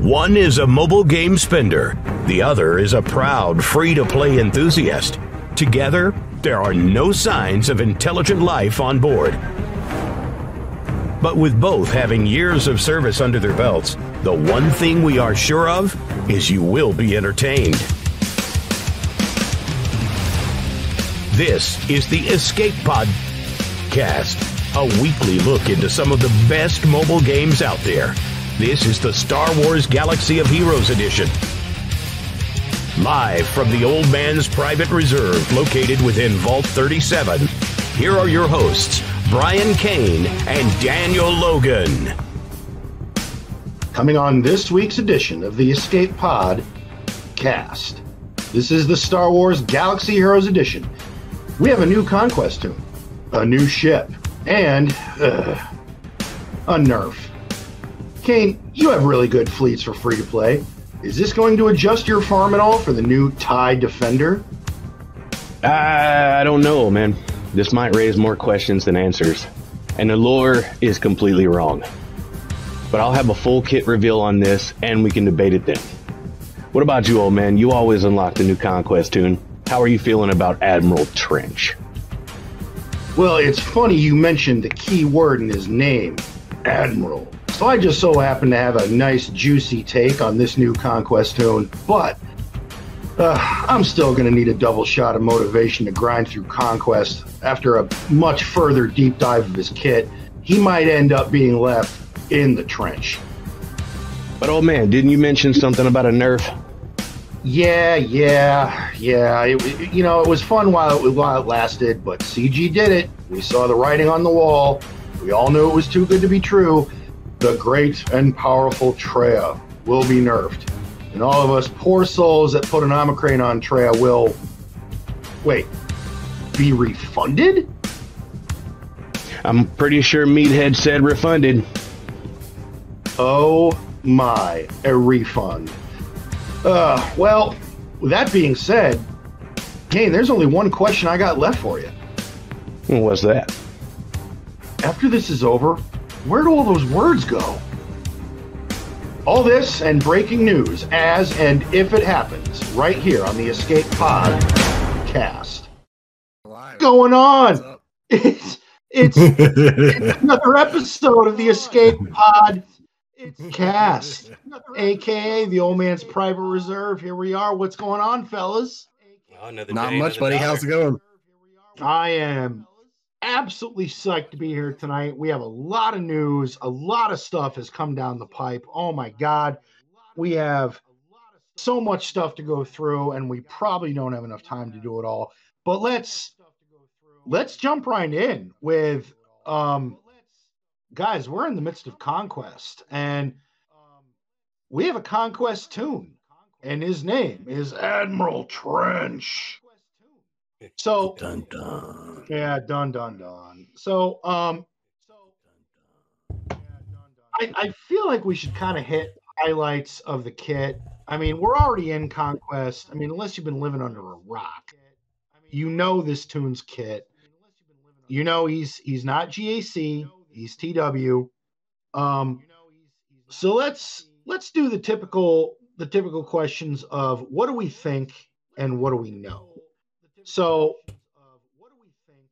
One is a mobile game spender, the other is a proud free to play enthusiast. Together, there are no signs of intelligent life on board. But with both having years of service under their belts, the one thing we are sure of is you will be entertained. This is the Escape Podcast, a weekly look into some of the best mobile games out there. This is the Star Wars Galaxy of Heroes edition. Live from the Old Man's Private Reserve located within Vault 37, here are your hosts, Brian Kane and Daniel Logan. Coming on this week's edition of the Escape Pod cast. This is the Star Wars Galaxy Heroes edition. We have a new conquest toon, a new ship, and uh, a nerf. Kane, you have really good fleets for free to play. Is this going to adjust your farm at all for the new TIE Defender? I don't know, man. This might raise more questions than answers. And the lore is completely wrong. But I'll have a full kit reveal on this and we can debate it then. What about you, old man? You always unlock the new Conquest toon. How are you feeling about Admiral Trench? Well, it's funny you mentioned the key word in his name, Admiral. So I just so happen to have a nice juicy take on this new Conquest toon, but uh, I'm still going to need a double shot of motivation to grind through Conquest. After a much further deep dive of his kit, he might end up being left in the trench. But old man, didn't you mention something about a nerf? Yeah, yeah, yeah. It, you know, it was fun while it, while it lasted, but CG did it. We saw the writing on the wall. We all knew it was too good to be true. The great and powerful Traya will be nerfed. And all of us poor souls that put an Omicron on Traya will. Wait, be refunded? I'm pretty sure Meathead said refunded. Oh my, a refund. Uh, well, with that being said, Kane, there's only one question I got left for you. What was that? After this is over, where do all those words go? All this and breaking news as and if it happens right here on the Escape Pod cast. Going on? It's, it's, it's another episode of the Escape Pod cast, aka the old man's private reserve. Here we are. What's going on, fellas? Oh, Not day, much, buddy. Dollar. How's it going? I am absolutely psyched to be here tonight. We have a lot of news, a lot of stuff has come down the pipe. Oh my God. We have so much stuff to go through, and we probably don't have enough time to do it all. But let's let's jump right in with um guys, we're in the midst of conquest, and we have a conquest tune, and his name is Admiral Trench. So Dun dun. yeah, dun dun dun. So um I, I feel like we should kind of hit highlights of the kit. I mean, we're already in Conquest. I mean, unless you've been living under a rock, you know this toon's kit. You know he's he's not GAC, he's TW. Um so let's let's do the typical the typical questions of what do we think and what do we know. So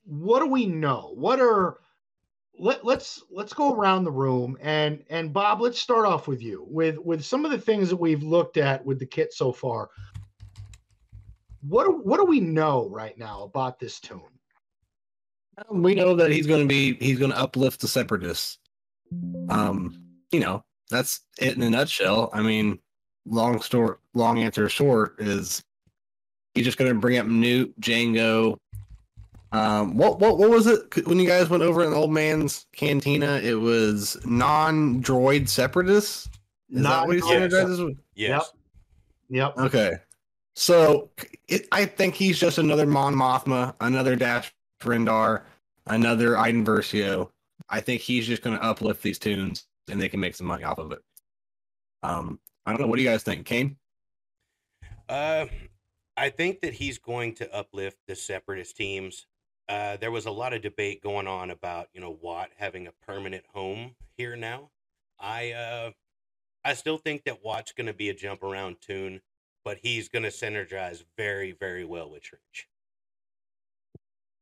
what do we know? What are let, let's let's go around the room and and Bob, let's start off with you with with some of the things that we've looked at with the kit so far. What do, what do we know right now about this toon? Um, We know that he's going to be he's going to uplift the separatists. Um, you know that's it in a nutshell. I mean, long story, long answer short is he's just going to bring up Nute, Jango. Um, what what what was it when you guys went over in the old man's cantina? It was non-droid separatists. Is that what he Non-droid synergizes with? Yes. Yep. Okay. So it, I think he's just another Mon Mothma, another Dash Rendar, another Iden Versio. I think he's just going to uplift these toons and they can make some money off of it. Um, I don't know. What do you guys think, Kane? Uh, I think that he's going to uplift the separatist teams. Uh, there was a lot of debate going on about you know Wat having a permanent home here now. I uh, I still think that Wat's going to be a jump around toon, but he's going to synergize very, very well with Trench.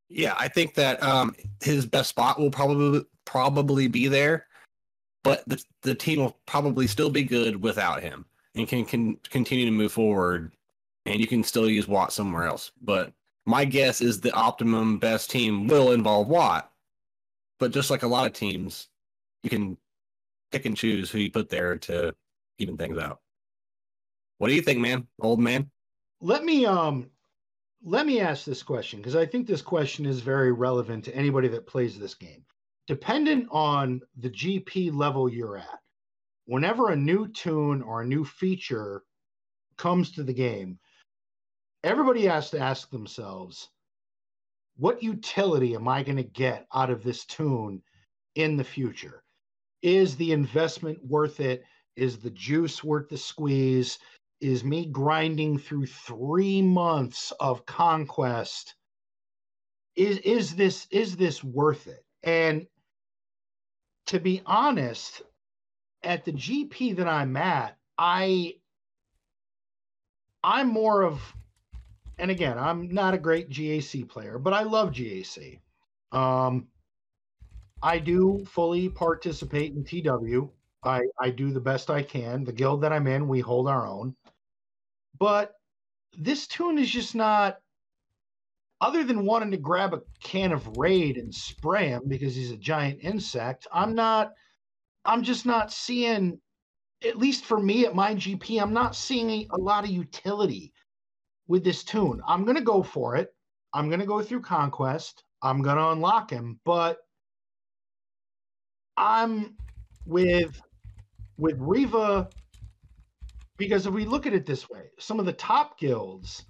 Yeah, I think that um, his best spot will probably probably be there, but the the team will probably still be good without him and can can continue to move forward, and you can still use Wat somewhere else. But my guess is the optimum best team will involve Wat, but just like a lot of teams, you can pick and choose who you put there to even things out. What do you think, man? Old man? Let me um let me ask this question because I think this question is very relevant to anybody that plays this game. Dependent on the GP level you're at, whenever a new toon or a new feature comes to the game, everybody has to ask themselves, what utility am I going to get out of this toon in the future? Is the investment worth it? Is the juice worth the squeeze? Is me grinding through three months of conquest? Is is this is this worth it? And to be honest, at the GP that I'm at, I I'm more of and again, I'm not a great GAC player, but I love GAC. Um, I do fully participate in TW. I, I do the best I can. The guild that I'm in, we hold our own. But this toon is just not, other than wanting to grab a can of Raid and spray him because he's a giant insect, I'm not, I'm just not seeing, at least for me at my GP, I'm not seeing a lot of utility with this toon. I'm going to go for it. I'm going to go through Conquest. I'm going to unlock him, but I'm with with Reva because if we look at it this way, some of the top guilds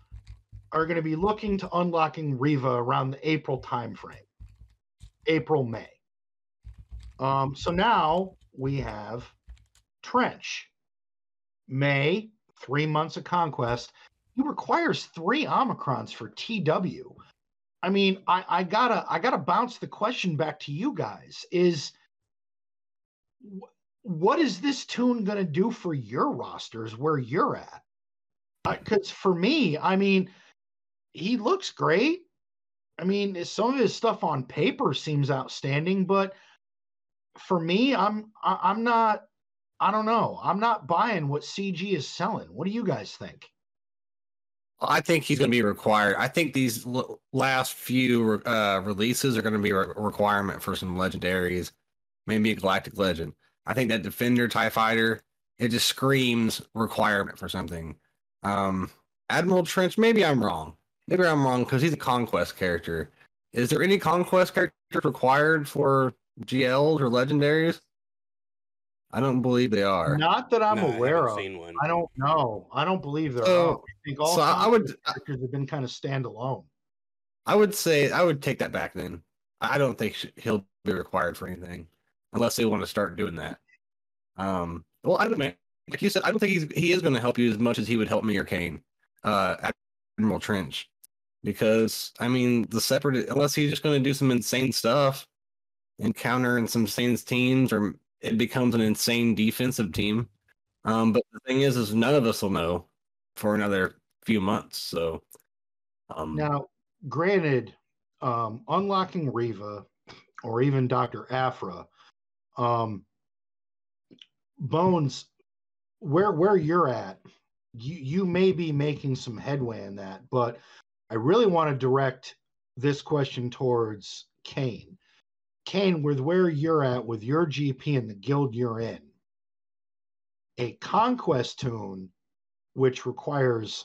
are going to be looking to unlocking Reva around the April timeframe, April May. Um, so now we have Trench, May, three months of conquest. He requires three Omicrons for TW. I mean, I, I gotta I gotta bounce the question back to you guys. Is what is this toon going to do for your rosters where you're at? Because for me, I mean, he looks great. I mean, some of his stuff on paper seems outstanding, but for me, I'm I'm not. I don't know. I'm not buying what CG is selling. What do you guys think? I think he's going to be required. I think these last few uh, releases are going to be a requirement for some legendaries, maybe a galactic legend. I think that defender TIE fighter, it just screams requirement for something. Um, Admiral Trench, maybe I'm wrong. Maybe I'm wrong because he's a conquest character. Is there any conquest characters required for GLs or legendaries? I don't believe they are. Not that I'm no, aware of. I don't know. I don't believe there so, are. I think all so I would characters have been kind of standalone. I would say I would take that back then. I don't think he'll be required for anything unless they want to start doing that. Um, well, I don't know. Like you said, I don't think he's he is going to help you as much as he would help me or Kane, uh, Admiral Trench, because I mean the separate unless he's just going to do some insane stuff, encounter in some insane teams, or it becomes an insane defensive team. Um, but the thing is, is none of us will know for another few months. So um, now, granted, um, unlocking Reva or even Doctor Afra, um, Bones, where where you're at, you you may be making some headway in that, but I really want to direct this question towards Kane. Kane, with where you're at with your GP and the guild you're in, a conquest toon which requires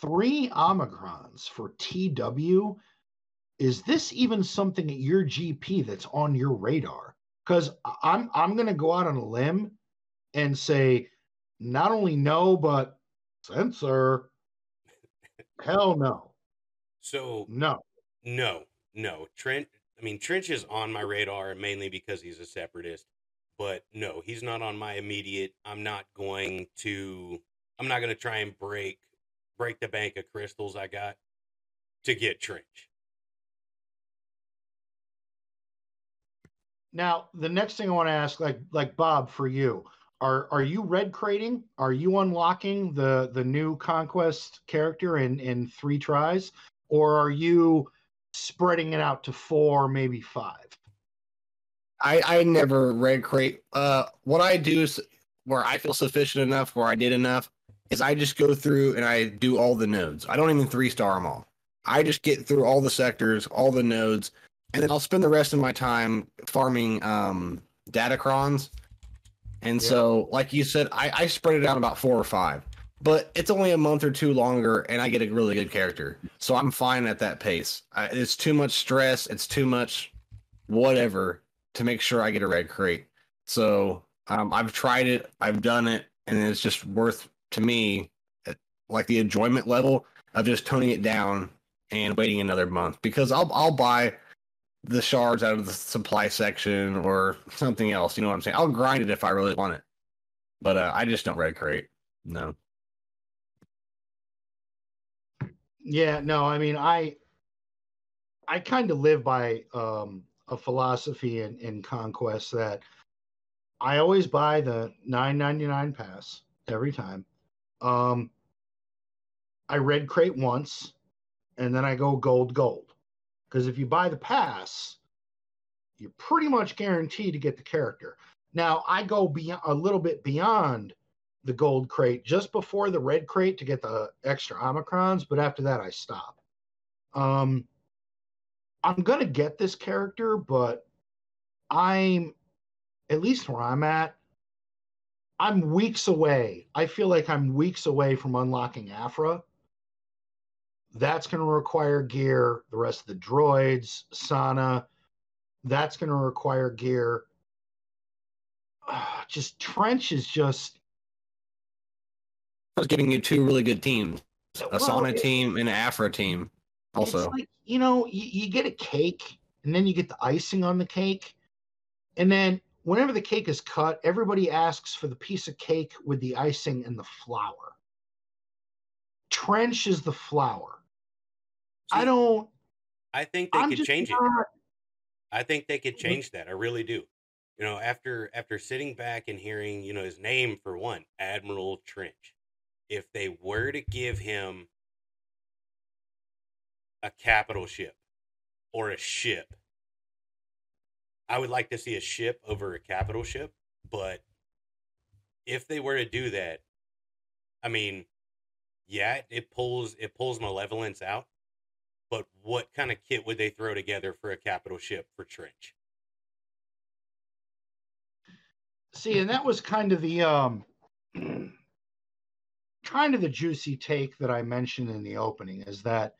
three omicrons for TW. Is this even something at your GP that's on your radar? because I'm I'm going to go out on a limb and say not only no, but censor. Hell no. So no, no, no. Trent. I mean, Trench is on my radar mainly because he's a separatist, but no, he's not on my immediate. I'm not going to. I'm not going to try and break break the bank of crystals I got to get Trench. Now, the next thing I want to ask, like like Bob, for you, are are you red crating? Are you unlocking the the new conquest character in in three tries, or are you spreading it out to four, maybe five? I I never red crate. Uh, what I do is where I feel sufficient enough, where I did enough, is I just go through and I do all the nodes. I don't even three star them all. I just get through all the sectors, all the nodes, and then I'll spend the rest of my time farming um, datacrons. And Yeah. so, like you said, I, I spread it out about four or five, but it's only a month or two longer, and I get a really good character. So I'm fine at that pace. I, it's too much stress. It's too much whatever to make sure I get a red crate. So um, I've tried it, I've done it, and it's just worth to me, like the enjoyment level of just toning it down and waiting another month because I'll I'll buy the shards out of the supply section or something else. You know what I'm saying? I'll grind it if I really want it, but uh, I just don't red crate. No. Yeah, no, I mean, I I kind of live by um, a philosophy in, in Conquest that I always buy the 9.99 pass every time. Um, I red crate once, and then I go gold gold. Because if you buy the pass, you're pretty much guaranteed to get the character. Now I go beyond a little bit beyond the gold crate just before the red crate to get the extra omicrons, but after that I stop. Um, I'm gonna get this character, but I'm at least where I'm at. I'm weeks away. I feel like I'm weeks away from unlocking Afra. That's going to require gear. The rest of the droids, Sana, that's going to require gear. Ah, just Trench is just I was giving you two really good teams a well, Sana it- team and an Afra team. Also, It's like, you know, you, you get a cake and then you get the icing on the cake. And then whenever the cake is cut, everybody asks for the piece of cake with the icing and the flour. Trench is the flour. I don't. I think they I'm could just change it. I think they could change that. I really do. You know, after after sitting back and hearing, you know, his name for one, Admiral Trench. If they were to give him a capital ship or a ship, I would like to see a ship over a capital ship, but if they were to do that, I mean, yeah, it pulls it pulls malevolence out, but what kind of kit would they throw together for a capital ship for Trench? See, and that was kind of the um kind of the juicy take that I mentioned in the opening is that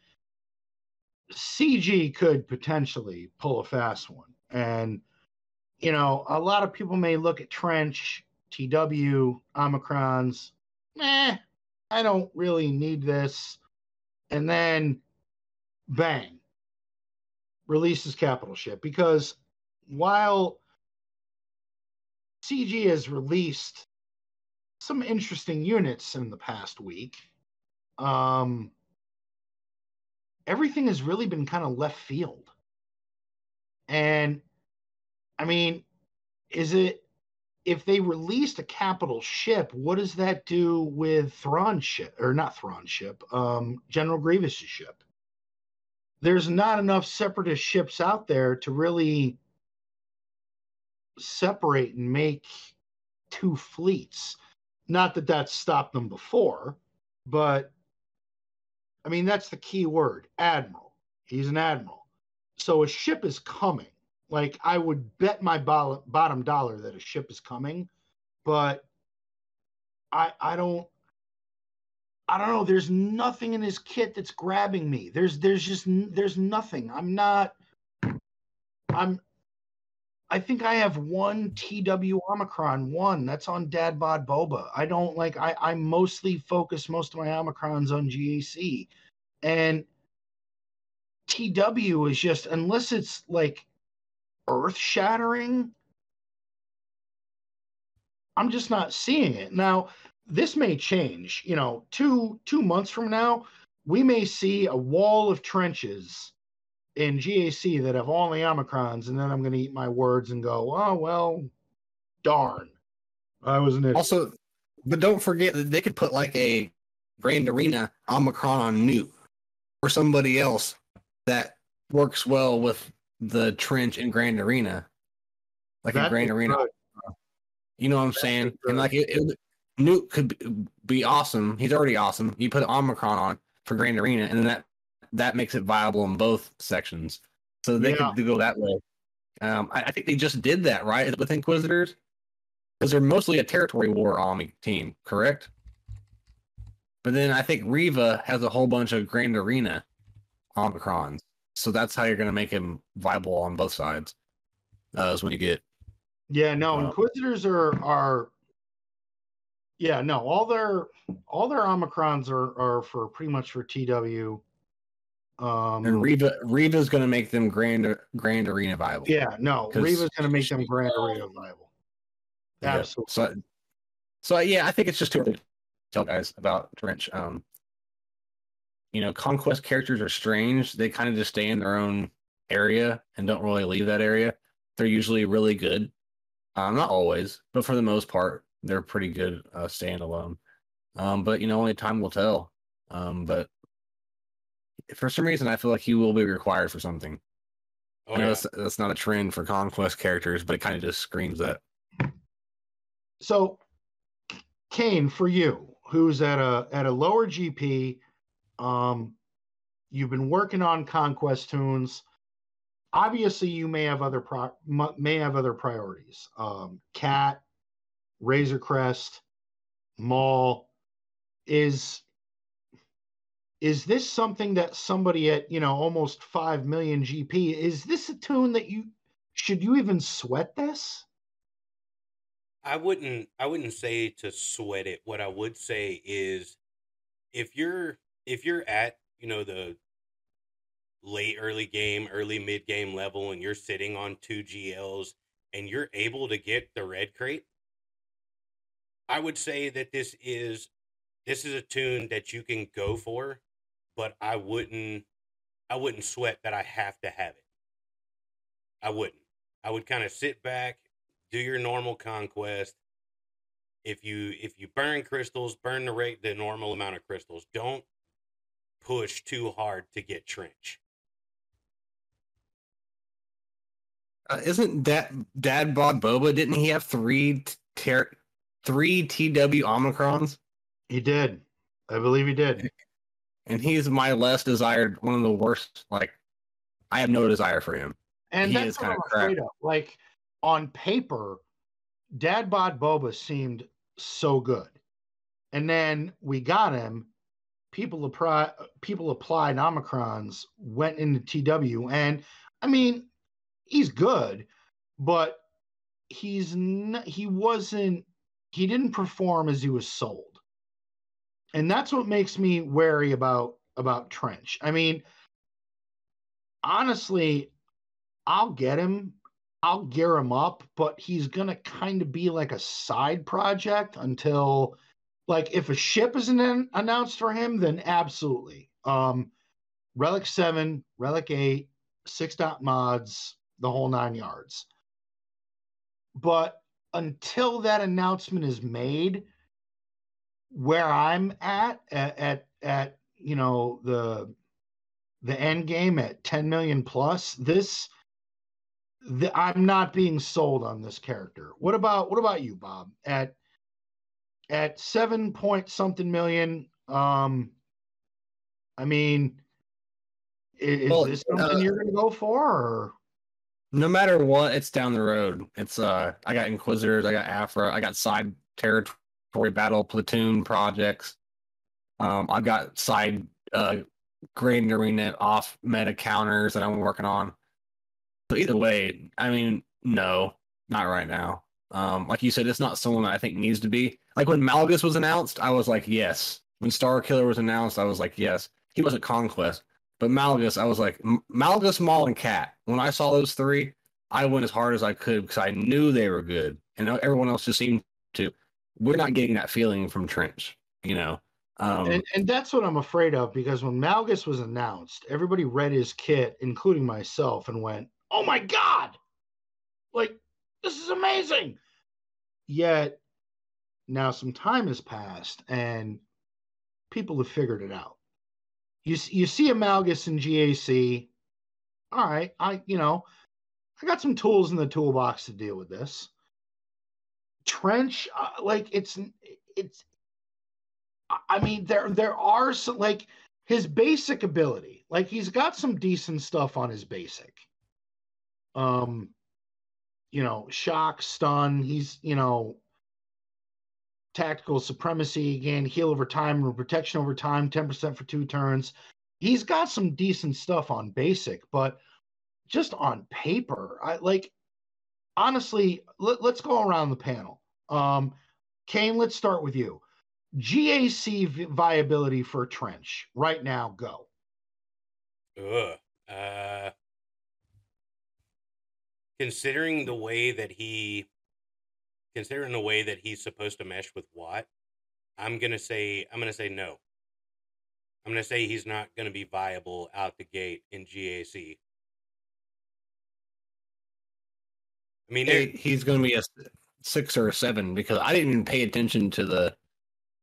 CG could potentially pull a fast one. And you know, a lot of people may look at Trench, TW, Omicrons, eh, I don't really need this. And then bang, releases capital ship because while CG has released some interesting units in the past week. Um, everything has really been kind of left field. And I mean, is it if they released a capital ship, what does that do with Thrawn ship or not Thrawn ship, um, General Grievous's ship? There's not enough separatist ships out there to really separate and make two fleets. Not that that's stopped them before, but I mean, that's the key word admiral. He's an admiral. So a ship is coming. Like, I would bet my bol- bottom dollar that a ship is coming, but I, I don't. I don't know. There's nothing in his kit that's grabbing me. There's there's just there's nothing. I'm not. I'm I think I have one TW Omicron, one that's on Dad Bod Boba. I don't like I I mostly focus most of my Omicrons on GAC. And TW is just unless it's like earth shattering, I'm just not seeing it. Now, this may change, you know, two two months from now, we may see a wall of trenches in GAC that have only Omicrons, and then I'm going to eat my words and go, oh, well, darn. I was an idiot. Also, but don't forget that they could put like a Grand Arena Omicron on Nute or somebody else that works well with the trench and Grand Arena, like a Grand Arena. good. You know what I'm saying? And like it, it, Nute could be- be awesome. He's already awesome. You put Omicron on for Grand Arena, and then that that makes it viable in both sections. So they Yeah. could go that way. Um, I, I think they just did that right with Inquisitors because they're mostly a territory war army team, correct? But then I think Reva has a whole bunch of Grand Arena Omicrons, so that's how you're going to make him viable on both sides. Uh, is when you get Yeah, no, Wow. Inquisitors are are yeah, no, all their all their Omicrons are are for pretty much for TW. And Um Reva Reva's going to make them Grand Grand Arena viable. yeah, no, Reva's gonna make them Grand Arena viable. Yeah. Absolutely. So, so yeah, I think it's just too early to tell guys about Trench. Um, you know, conquest characters are strange. They kind of just stay in their own area and don't really leave that area. They're usually really good. Um, not always, but for the most part, they're pretty good uh, standalone. Um, but you know, only time will tell. Um, but for some reason, I feel like he will be required for something. Oh, I know yeah. that's, that's not a trend for conquest characters, but it kind of just screams that. So Kane, for you, who's at a at a lower GP, um, you've been working on conquest toons. Obviously, you may have other pro- may have other priorities. Um, Cat, Razor Crest, Maul. Is is this something that somebody at you know almost five million GP? Is this a toon that you should you even sweat this? I wouldn't I wouldn't say to sweat it. What I would say is if you're if you're at, you know, the late early game, early mid game level and you're sitting on two GLs and you're able to get the red crate, I would say that this is this is a tune that you can go for, but I wouldn't I wouldn't sweat that I have to have it. I wouldn't. I would kind of sit back, do your normal conquest. If you if you burn crystals, burn the rate the normal amount of crystals. Don't push too hard to get trench. Uh, isn't that Dad Bod Boba? Didn't he have three ter- three TW Omicrons? He did. I believe he did. And he's my less desired, one of the worst. Like, I have no desire for him. And He that's is kinda crap. of. Like on paper, Dad Bod Boba seemed so good. And then we got him. People apply people applied Omicrons, went into TW, and I mean, he's good, but he's not, he wasn't he didn't perform as he was sold. And that's what makes me wary about about Trench. I mean, honestly, I'll get him. I'll gear him up, but he's going to kind of be like a side project until like if a ship isn't an- announced for him, then absolutely. Um Relic 7, Relic 8, 6 dot mods, the whole 9 yards. But until that announcement is made, where I'm at at at, at you know the the end game at 10 million plus this the, i'm not being sold on this character. What about what about you bob? At at seven point something million um i mean is, Well, this something uh, you're gonna go for or? No matter what, it's down the road. It's uh, I got Inquisitors, I got Afra, I got side territory battle platoon projects. Um, I've got side uh, Grand Arena off meta counters that I'm working on. So either way, I mean, no, not right now. Um, like you said, it's not someone that I think needs to be. Like when Malgus was announced, I was like, yes. When Starkiller was announced, I was like, yes. He wasn't Conquest, but Malgus, I was like, M- Malgus, Maul, and Cat. When I saw those three, I went as hard as I could because I knew they were good, and everyone else just seemed to. We're not getting that feeling from Trench, you know. Um, and, and that's what i'm afraid of because when malgus was announced everybody read his kit including myself and went oh my god like this is amazing yet Now some time has passed and people have figured it out. You you see a Malgus in GAC. All right, I you know, I got some tools in the toolbox to deal with this. Trench, uh, like it's it's. I mean, there there are some like his basic ability. Like he's got some decent stuff on his basic. Um, you know, shock, stun. He's you know, tactical supremacy again, heal over time, or protection over time, ten percent for two turns. He's got some decent stuff on basic, but just on paper, I like honestly. Let, us go around the panel. Um, Kane, let's start with you. GAC viability for Trench right now. Go. Ugh. Uh, considering the way that he, considering the way that he's supposed to mesh with Wat, I'm gonna say I'm gonna say no. I'm gonna say he's not gonna be viable out the gate in GAC. I mean, he's going to be a six or a seven because I didn't even pay attention to the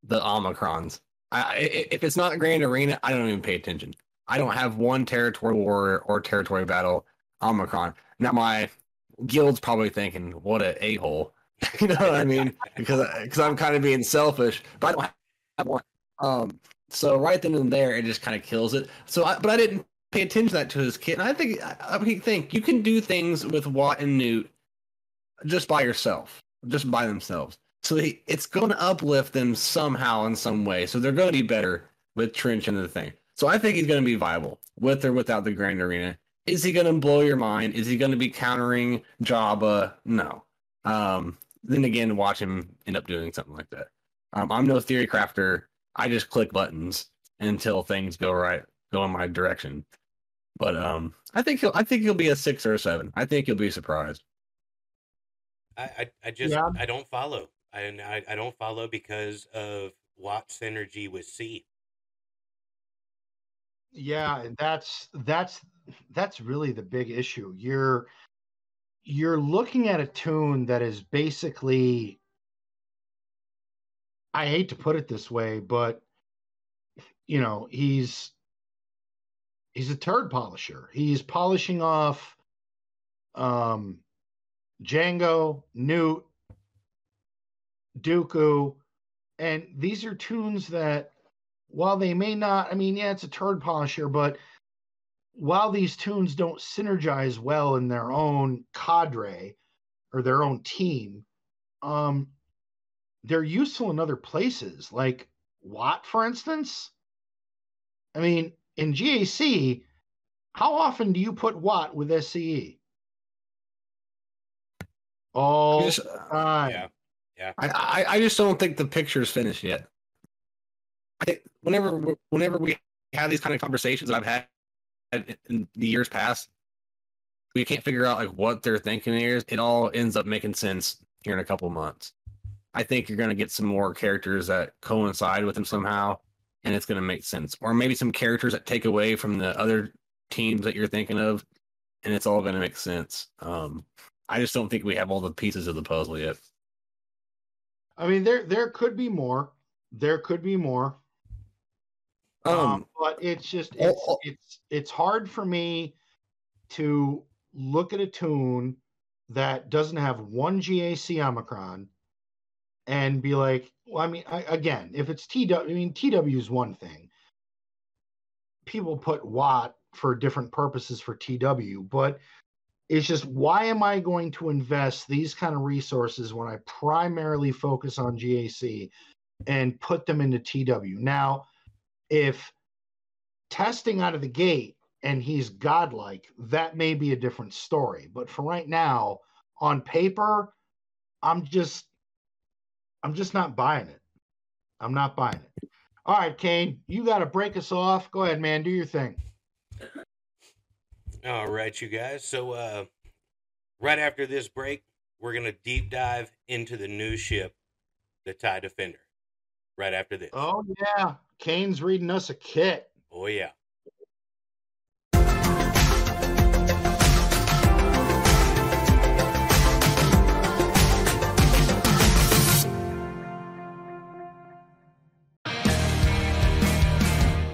the Omicrons. I, if it's not Grand Arena, I don't even pay attention. I don't have one territory war or territory battle Omicron. Now my guild's probably thinking, "What a a hole," you know what I mean? Because because I'm kind of being selfish, but I don't have one. Um, so right then and there, it just kind of kills it. So, I, but I didn't pay attention to that to his kid. And I think I, I think you can do things with Wat and Nute just by yourself, just by themselves. So they, it's going to uplift them somehow in some way. So they're going to be better with Trench and the thing. So I think he's going to be viable with or without the Grand Arena. Is he going to blow your mind? Is he going to be countering Jabba? No. Um, then again, watch him end up doing something like that. Um, I'm no theory crafter. I just click buttons until things go right, go in my direction. But um, I think he'll. I think he'll be a six or a seven. I think you'll be surprised. I, I, I just yeah. I don't follow. I, I I don't follow because of Wat's synergy with C. Yeah, and that's that's that's really the big issue. You're you're looking at a toon that is basically I hate to put it this way, but you know, he's he's a turd polisher. He's polishing off um Jango, Nute, Dooku, and these are toons that, while they may not, I mean, yeah, it's a turd polisher, but while these tunes don't synergize well in their own cadre or their own team, um, they're useful in other places, like Wat, for instance. I mean, in GAC, how often do you put Wat with SCE? All just, time. Yeah. Yeah. I, I, I just don't think the picture's finished yet. I think whenever whenever we have these kind of conversations that I've had in the years past, we can't figure out like what they're thinking here. It all ends up making sense here in a couple months. I think you're going to get some more characters that coincide with them somehow, and it's going to make sense. Or maybe some characters that take away from the other teams that you're thinking of, and it's all going to make sense. Um, I just don't think we have all the pieces of the puzzle yet. I mean, there there could be more. There could be more. Um, um but it's just it's, oh, oh. it's it's hard for me to look at a toon that doesn't have one GAC Omicron and be like, well, I mean, I, again, if it's TW, I mean, TW is one thing. People put Wat for different purposes for TW, but it's just why am I going to invest these kind of resources when I primarily focus on GAC and put them into TW? Now, if testing out of the gate and he's godlike, that may be a different story. But for right now, on paper, I'm just I'm just not buying it. I'm not buying it. All right, Kane, you got to break us off. Go ahead, man. Do your thing. All right, you guys. So, uh, right after this break, we're going to deep dive into the new ship, the TIE Defender, right after this. Oh, yeah. Kane's reading us a kit. Oh, yeah.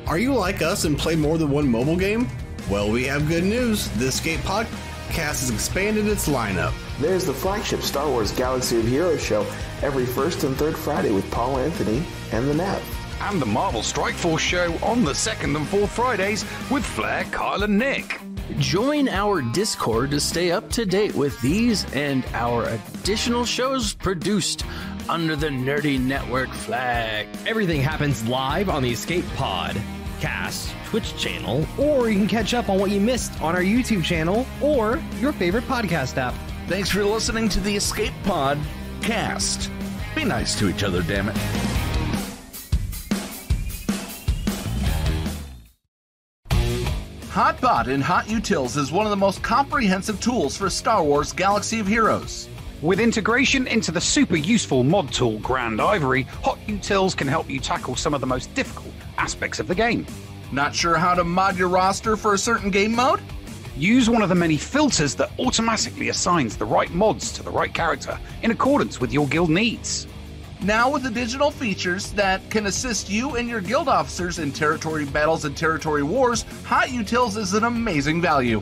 Are you like us and play more than one mobile game? Well, we have good news. The Escape Podcast has expanded its lineup. There's the flagship Star Wars Galaxy of Heroes show every first and third Friday with Paul Anthony and the Nev. And the Marvel Strike Force show on the second and fourth Fridays with Flair, Kyle, and Nick. Join our Discord to stay up to date with these and our additional shows produced under the Nerdy Network flag. Everything happens live on the Escape Pod cast Twitch channel, or you can catch up on what you missed on our YouTube channel or your favorite podcast app. Thanks for listening to the Escape Pod cast. Be nice to each other, damn it. Hotbot in Hot Utils is one of the most comprehensive tools for Star Wars Galaxy of Heroes. With integration into the super useful mod tool Grandivory, Hot Utils can help you tackle some of the most difficult aspects of the game. Not sure how to mod your roster for a certain game mode? Use one of the many filters that automatically assigns the right mods to the right character in accordance with your guild needs. Now, with the digital features that can assist you and your guild officers in territory battles and territory wars, Hot Utils is an amazing value.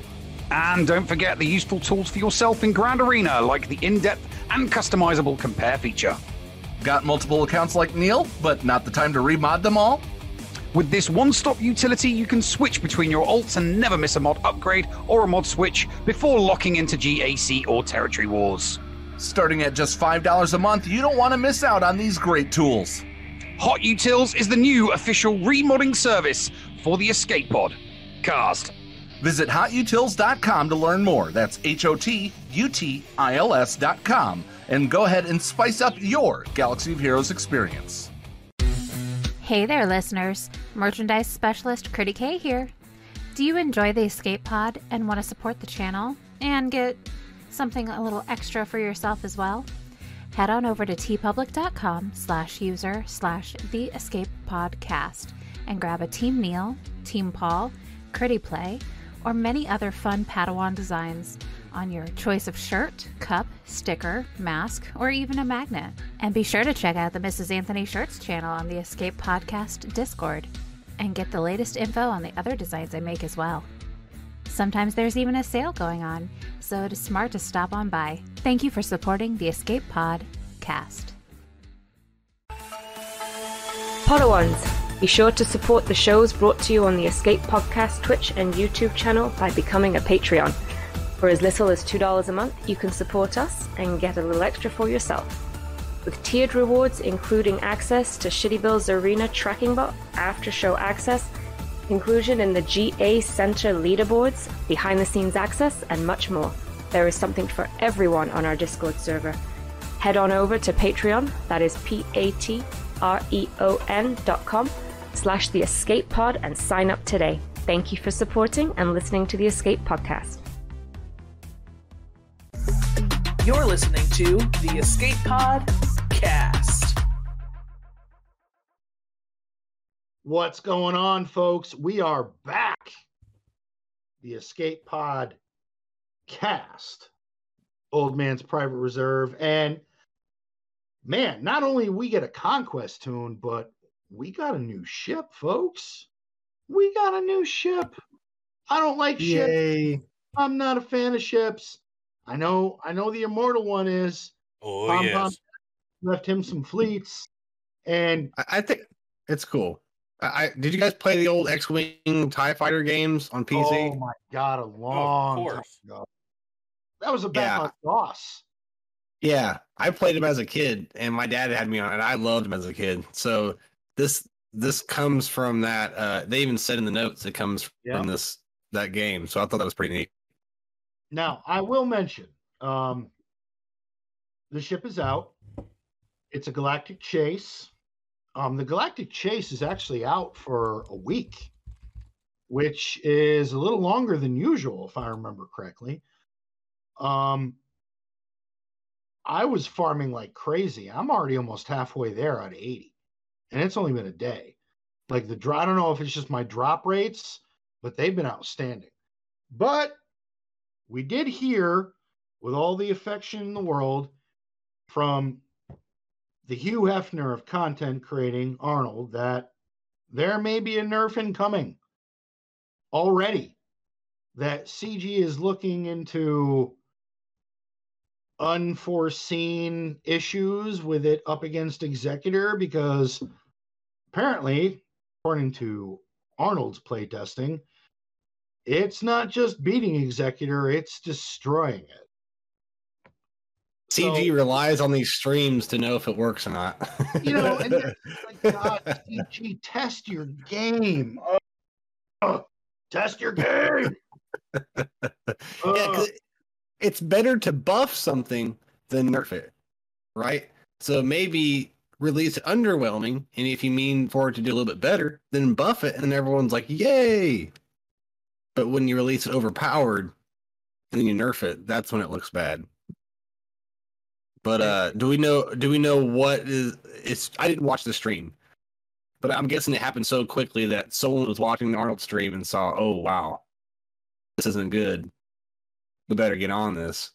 And don't forget the useful tools for yourself in Grand Arena, like the in depth and customizable compare feature. Got multiple accounts like Neil, but not the time to remod them all? With this one stop utility, you can switch between your alts and never miss a mod upgrade or a mod switch before locking into GAC or Territory Wars. Starting at just $5 a month, you don't want to miss out on these great tools. Hot Utils is the new official remodding service for the Escape Pod. Cast. Visit hotutils.com to learn more. That's H O T U T I L S.com. And go ahead and spice up your Galaxy of Heroes experience. Hey there, listeners. Merchandise specialist Critty K here. Do you enjoy the Escape Pod and want to support the channel and get something a little extra for yourself as well? Head on over to teepublic.com slash user slash the escape podcast and grab a Team Neil, Team Paul, Critty Play, or many other fun Padawan designs on your choice of shirt, cup, sticker, mask, or even a magnet. And be sure to check out the Mrs. Anthony Shirts channel on the Escape Podcast Discord and get the latest info on the other designs I make as well. Sometimes there's even a sale going on, so it is smart to stop on by. Thank you for supporting the Escape Pod cast. Podawans, be sure to support the shows brought to you on the Escape Podcast Twitch and YouTube channel by becoming a Patreon. For as little as $2 a month, you can support us and get a little extra for yourself. With tiered rewards including access to Shitty Bill's Arena tracking bot, after show access, inclusion in the GA Center leaderboards, behind the scenes access, and much more. There is something for everyone on our Discord server. Head on over to Patreon, that is P A T R E O N dot com slash the escape pod and sign up today. Thank you for supporting and listening to the Escape Podcast. You're listening to the Escape Pod cast. What's going on, folks? We are back. The Escape Pod cast, Old Man's Private Reserve. And man, not only we get a conquest tune, but we got a new ship, folks. We got a new ship. I don't like Yay. ships. I'm not a fan of ships. I know, I know the immortal one is. Oh Pom yes. Pom left him some fleets, and I, I think it's cool. I, I did you guys play the old X-wing Tie Fighter games on PC? oh my god, a long time course. ago. That was a bad Yeah. on DOS. Yeah, I played him as a kid, and my dad had me on, it, and I loved him as a kid. So this this comes from that. Uh, they even said in the notes it comes Yeah. from this that game. So I thought that was pretty neat. Now, I will mention um, the ship is out. It's a Galactic Chase. Um, the Galactic Chase is actually out for a week, which is a little longer than usual, if I remember correctly. Um, I was farming like crazy. I'm already almost halfway there out of 80, and it's only been a day. Like the I don't know if it's just my drop rates, but they've been outstanding. But we did hear, with all the affection in the world, from the Hugh Hefner of content creating, Arnold, that there may be a nerf incoming already that CG is looking into unforeseen issues with it up against Executor because apparently, according to Arnold's playtesting, it's not just beating Executor, it's destroying it. CG relies on these streams to know if it works or not. You know, and like, God, CG, test your game. Uh, test your game. yeah, 'cause it's better to buff something than nerf it, right? So maybe release it underwhelming, and if you mean for it to do a little bit better, then buff it, and everyone's like, "Yay!" But when you release it overpowered, and then you nerf it, that's when it looks bad. But uh, do we know? Do we know what is? It's. I didn't watch the stream, but I'm guessing it happened so quickly that someone was watching the Arnold stream and saw, "Oh wow, this isn't good. We better get on this."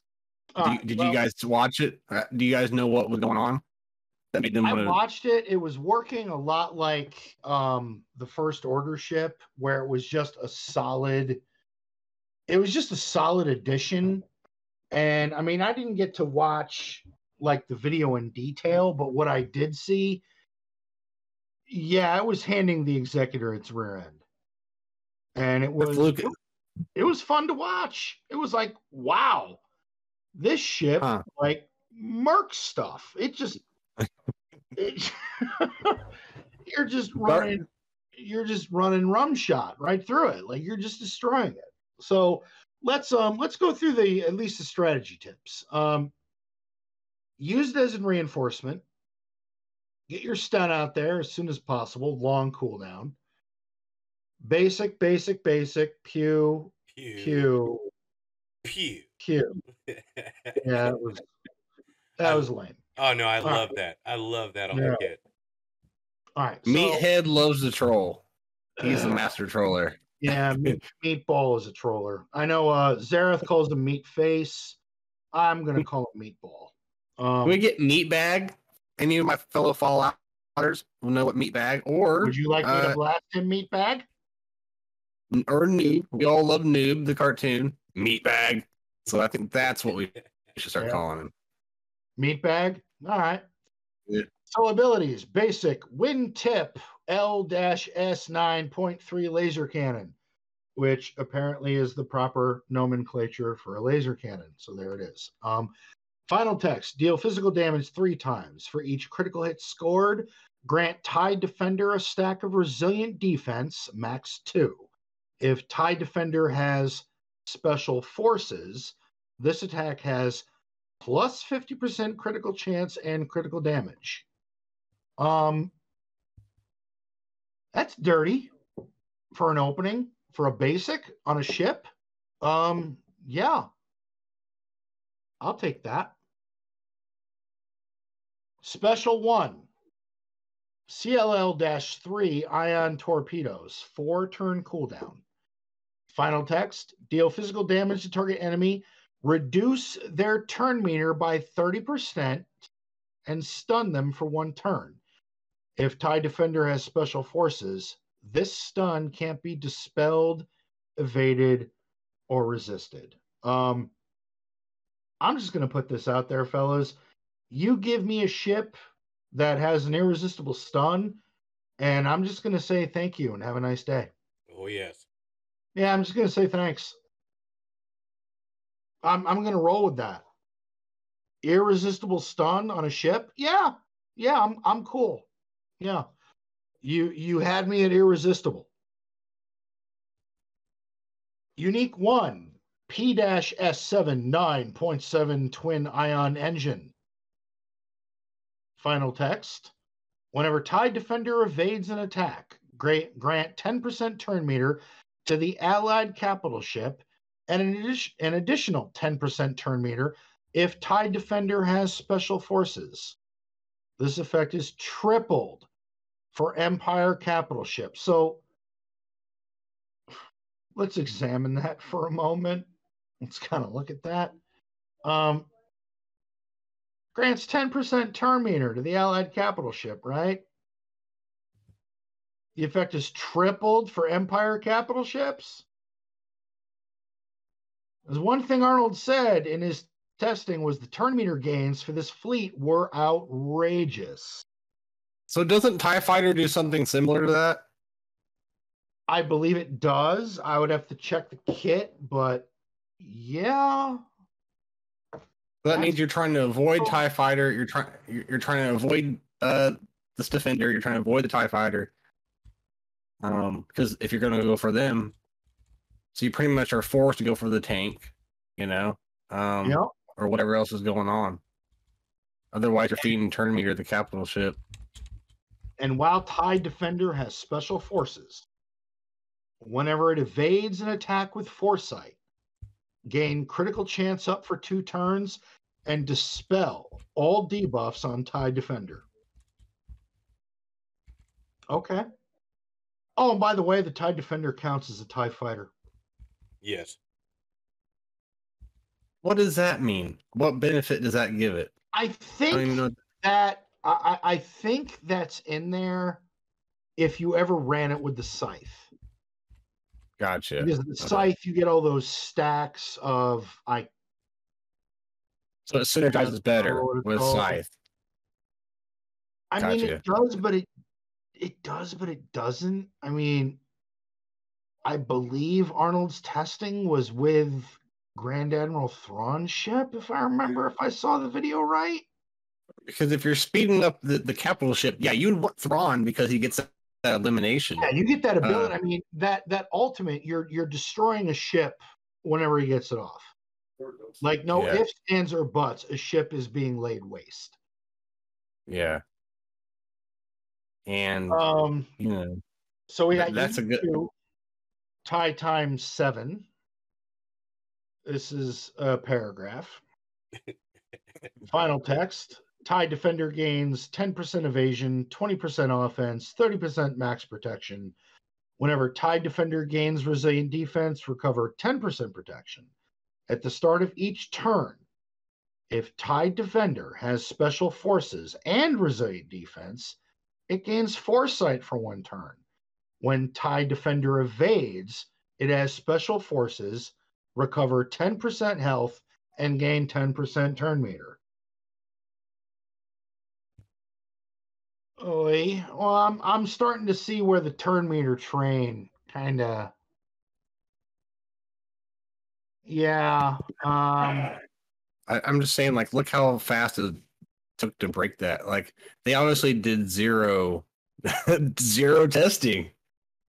You- Uh, did well- you guys watch it? Uh, Do you guys know what was going on? That made them I watched it. It was working a lot like um, the first order ship, where it was just a solid. It was just a solid addition, and I mean, I didn't get to watch like the video in detail, but what I did see, yeah, it was handing the executor its rear end, and it was it was fun to watch. It was like, wow, this ship Huh. like Merc stuff. It just it, you're just running you're just running rum shot right through it. Like you're just destroying it. So let's um let's go through the at least the strategy tips. Um used as in reinforcement. Get your stun out there as soon as possible long cooldown. Basic basic basic pew pew. Pew. pew. yeah it was that was lame Oh no, I All right. love that. I love that on Yeah. the kit. all right so- Meathead loves the troll. He's the master troller. Yeah, meat, meatball is a troller. I know uh Xaereth calls him meat face. I'm gonna call him meatball. Um Can we get meat bag? Any of my fellow Fallouters will know what meat bag or would you like me uh, to blast him meat bag? or noob. We all love noob, the cartoon. Meat bag. So I think that's what we should start Yeah. calling him. Meat bag? All right. Yeah. So abilities, basic wind tip L-S9.3 laser cannon, which apparently is the proper nomenclature for a laser cannon. So there it is. Um, final text: deal physical damage three times for each critical hit scored. Grant TIE Defender a stack of resilient defense, max two. If TIE Defender has special forces, this attack has plus 50% critical chance and critical damage. Um, that's dirty for an opening for a basic on a ship. Um, yeah, I'll take that. Special one CLL 3 ion torpedoes, four turn cooldown. Final text deal physical damage to target enemy, reduce their turn meter by 30%, and stun them for one turn. If TIE Defender has special forces, this stun can't be dispelled, evaded, or resisted. Um, I'm just going to put this out there, fellas. You give me a ship that has an irresistible stun, and I'm just going to say thank you and have a nice day. Oh yes. Yeah, I'm just gonna say thanks. I'm I'm gonna roll with that. Irresistible stun on a ship? Yeah, yeah, I'm I'm cool. Yeah. You you had me at irresistible. Unique one, P-S7 9.7 twin ion engine. Final text. Whenever TIE Defender evades an attack, grant 10% turn meter to the Allied capital ship and an, an additional 10% turn meter if TIE Defender has special forces. This effect is tripled for Empire capital ships. So let's examine that for a moment. Let's kind of look at that. Um, grants 10% turn meter to the Allied capital ship, right? The effect is tripled for Empire capital ships. There's one thing Arnold said in his testing was the turn meter gains for this fleet were outrageous. So doesn't TIE Fighter do something similar to that? I believe it does. I would have to check the kit, but yeah. That means you're trying to avoid TIE Fighter, you're trying you're, you're trying to avoid uh this defender, you're trying to avoid the TIE Fighter. Um, because if you're gonna go for them, so you pretty much are forced to go for the tank, you know? Um Yep. or whatever else is going on. Otherwise you're feeding turn meter the capital ship. And while TIE Defender has special forces, whenever it evades an attack with foresight, gain critical chance up for two turns and dispel all debuffs on TIE Defender. Okay. Oh, and by the way, the TIE Defender counts as a TIE fighter. Yes. What does that mean? What benefit does that give it? I I think even know. that I, I I think that's in there if you ever ran it with the scythe. Gotcha. Because the Okay. scythe, you get all those stacks of I So it synergizes better oh, with called. Scythe. I mean, it does, but it it does, but it doesn't. I mean, I believe Arnold's testing was with Grand Admiral Thrawn's ship, if I remember, if I saw the video right. Because if you're speeding up the, the capital ship, yeah, you'd want Thrawn because he gets that elimination. Yeah, you get that ability. Uh, I mean, that that ultimate, you're you're destroying a ship whenever he gets it off. Like no Yeah. ifs, ands, or buts. A ship is being laid waste. Yeah. And Um, you know, so we got that's a good- E2, tie times seven. This is a paragraph. Final text. Tie defender gains 10% evasion, 20% offense, 30% max protection. Whenever tie defender gains resilient defense, recover 10% protection. At the start of each turn, if TIE Defender has special forces and resilient defense, it gains foresight for one turn. When tie defender evades, it has special forces, recover 10% health, and gain 10% turn meter. Oy. Well, I'm I'm starting to see where the turn meter train kind of. Yeah. Um. I, I'm just saying, like, look how fast it took to break that. Like, they obviously did zero, zero testing.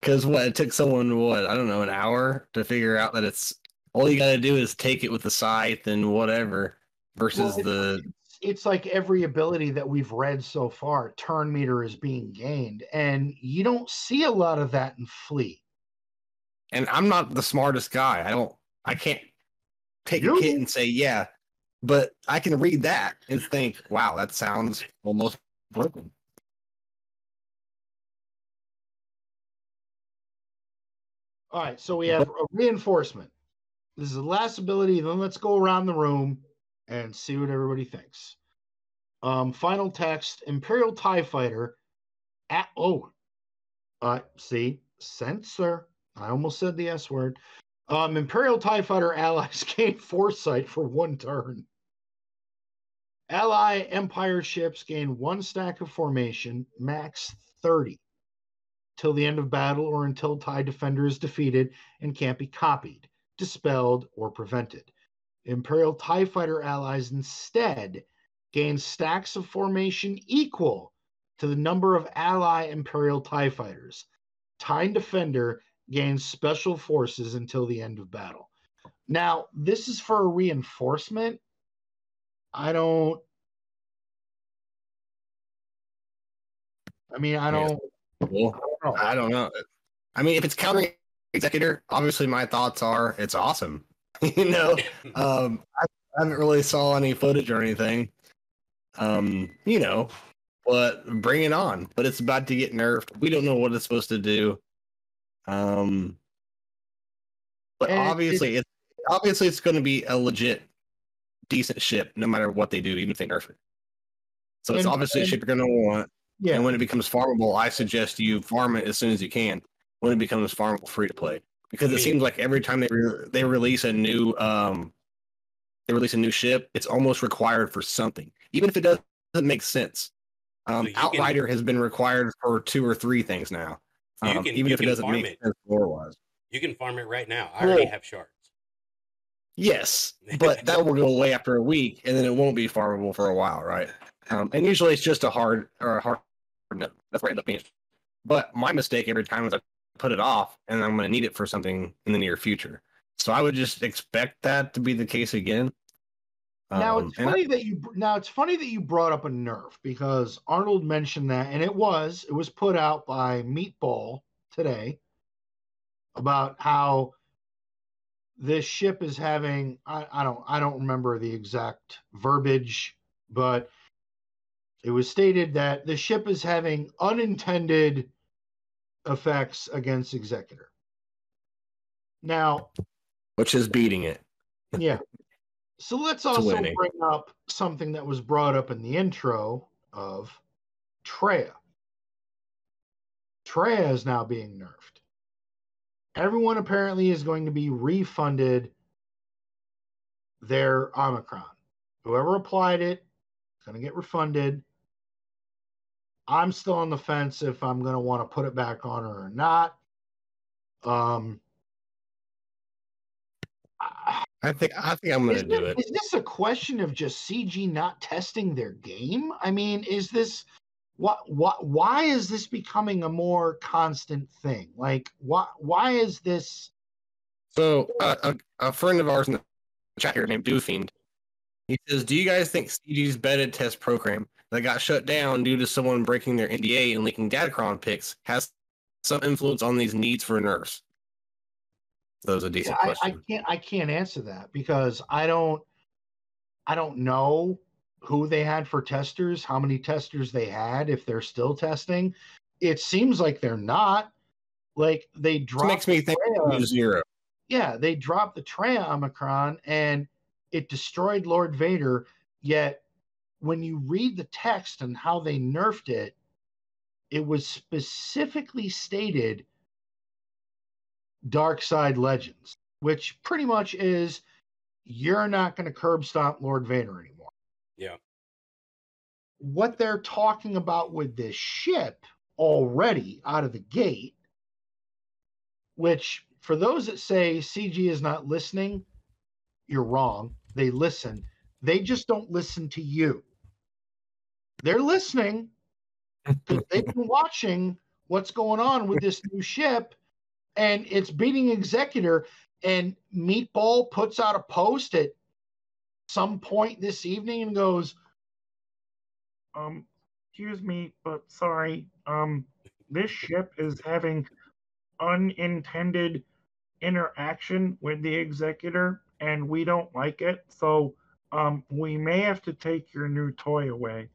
Because what it took someone what I don't know an hour to figure out that it's all you got to do is take it with the scythe and whatever versus Well, the it's like every ability that we've read so far, turn meter is being gained, and you don't see a lot of that in Fleet. and I'm not the smartest guy. I don't I can't take a kit and say yeah, but I can read that and think, wow, that sounds almost broken. All right, so we have a reinforcement. This is the last ability. Then let's go around the room and see what everybody thinks. Um, final text: Imperial Tie Fighter. At oh, uh, see censor. I almost said the S word. Um, Imperial Tie Fighter allies gain foresight for one turn. Ally Empire ships gain one stack of formation, max 30, till the end of battle or until TIE Defender is defeated and can't be copied, dispelled, or prevented. Imperial TIE Fighter allies instead gain stacks of formation equal to the number of ally Imperial TIE Fighters. TIE Defender gains special forces until the end of battle. Now, this is for a reinforcement. I don't. I mean, I don't. Well, I don't know. I mean, if it's counter executor, obviously my thoughts are it's awesome. you know, um, I haven't really saw any footage or anything. Um, you know, but bring it on. But it's about to get nerfed. We don't know what it's supposed to do. Um, but And obviously, it's obviously it's going to be a legit, decent ship, no matter what they do, even if they nerf it. So it's And- obviously a ship you're going to want. Yeah. And when it becomes farmable, I suggest you farm it as soon as you can. When it becomes farmable, free to play, because it seems like every time they re- they release a new um, they release a new ship, it's almost required for something, even if it doesn't make sense. Um, So you can- Outrider has been required for two or three things now, um, can- even if it doesn't make it. sense lore wise. You can farm it right now. I already have shards. Yes, but that will go away after a week, and then it won't be farmable for a while, right? Um, and usually it's just a hard or a hard. No, that's what it ends up being. But my mistake every time is I put it off, and I'm going to need it for something in the near future. So I would just expect that to be the case again. Now Um, it's and I- funny that you now it's funny that you brought up a nerf because Arnold mentioned that, and it was it was put out by Meatball today about how this ship is having I, I don't I don't remember the exact verbiage, but it was stated that the ship is having unintended effects against Executor. Now, which is beating it. yeah. So let's also winning. bring up something that was brought up in the intro of Traya. Traya is now being nerfed. Everyone apparently is going to be refunded their Omicron. Whoever applied it is going to get refunded. I'm still on the fence if I'm going to want to put it back on her or not. Um, I think I think I'm going to do it- it. is this a question of just CG not testing their game? I mean, is this what what why is this becoming a more constant thing? Like why why is this So uh, a, a friend of ours in the chat here named Doofiend, he says, "Do you guys think CG's beta test program that got shut down due to someone breaking their NDA and leaking Datacron pics has some influence on these needs for nerfs?" That was a decent I, I can't I can't answer that because I don't I don't know who they had for testers, how many testers they had, if they're still testing. It seems like they're not. Like they dropped makes me think zero. yeah, they dropped the Traya Omicron and it destroyed Lord Vader. Yet, when you read the text and how they nerfed it, it was specifically stated Dark Side Legends, which pretty much is you're not going to curb stomp Lord Vader anymore. Yeah. What they're talking about with this ship already out of the gate which for those that say CG is not listening, you're wrong. They listen. They just don't listen to you. They're listening they've been watching what's going on with this new ship and it's beating Executor. And Meatball puts out a post at some point this evening and goes, um, excuse me, but sorry, um, this ship is having unintended interaction with the executor and we don't like it so um we may have to take your new toy away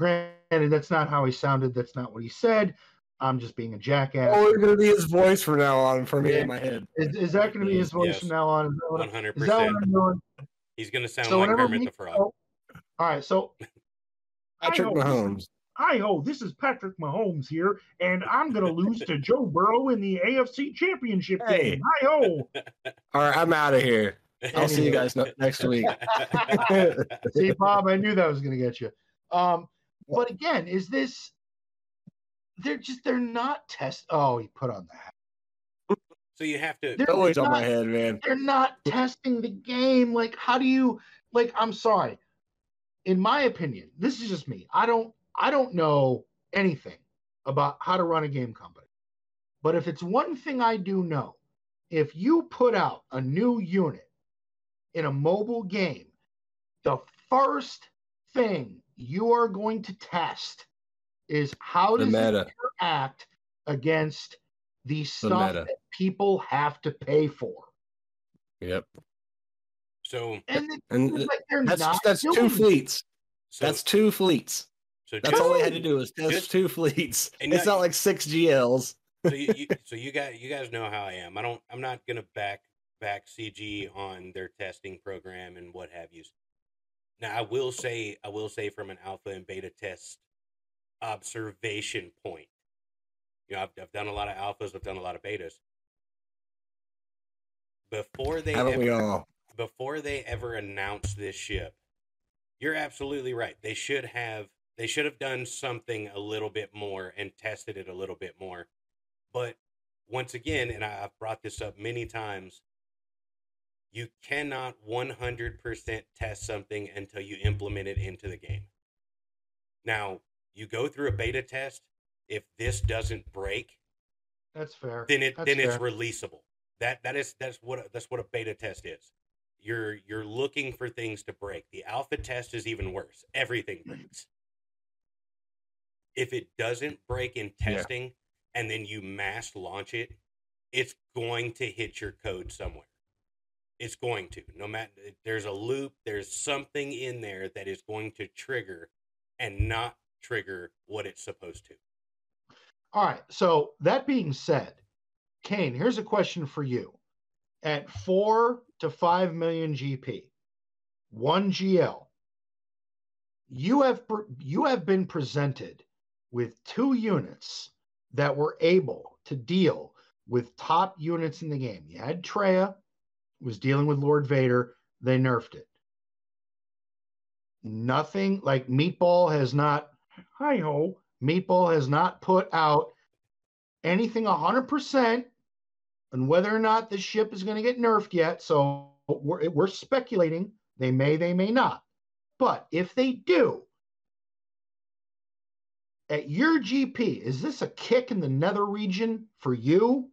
granted that's not how he sounded that's not what he said i'm just being a jackass Oh, it's going to be his voice from now on for me Yeah. in my head. is, is that going to be his voice Yes. from now on is that One hundred is that what percent. i'm doing He's gonna sound so like whenever Kermit the Frog. all right so Patrick I know. Mahomes. Hi ho, this is Patrick Mahomes here, and I'm going to lose to Joe Burrow in the AFC Championship Hey. game. Hi ho. All right, I'm out of here. I'll see you guys next week. See, Bob, I knew that was going to get you. Um, but again, is this? They're just they're not test. Oh, he put on the hat. so you have to. They're Always on my head, man. They're not testing the game. Like, how do you? Like, I'm sorry. In my opinion, this is just me. I don't. I don't know anything about how to run a game company. But if it's one thing I do know, if you put out a new unit in a mobile game, the first thing you are going to test is how The does it interact against the stuff meta. that people have to pay for. Yep. So And it- And like they're that's not that's two fleets. so That's two fleets. so That's just- all they had to do was test just- two fleets. And It's not- not like six GLs. so you, you so you guys you guys know how I am. I don't I'm not gonna back back CG on their testing program and what have you. Now I will say I will say from an alpha and beta test observation point. You know, I've, I've done a lot of alphas, I've done a lot of betas. Before they ever, we all? before they ever announced this ship, you're absolutely right. They should have they should have done something a little bit more and tested it a little bit more. But once again, and I've brought this up many times, you cannot 100% test something until you implement it into the game. Now, you go through a beta test. If this doesn't break, That's fair. then it That's then it's releasable. That that is that's what a, that's what a beta test is. You're you're looking for things to break. The alpha test is even worse. Everything breaks. If it doesn't break in Yeah. testing and then you mass launch it, it's going to hit your code somewhere. It's going to. No matter there's a loop, there's something in there that is going to trigger and not trigger what it's supposed to. All right. So that being said, Kane, here's a question for you. At four to five million GP, one GL, you have you have been presented with two units that were able to deal with top units in the game. You had Traya, was dealing with Lord Vader. They nerfed it. Nothing like Meatball has not. Hi ho. Meatball has not put out anything 100% on whether or not this ship is going to get nerfed yet. So we're, we're speculating. They may, they may not. But if they do, at your GP, is this a kick in the nether region for you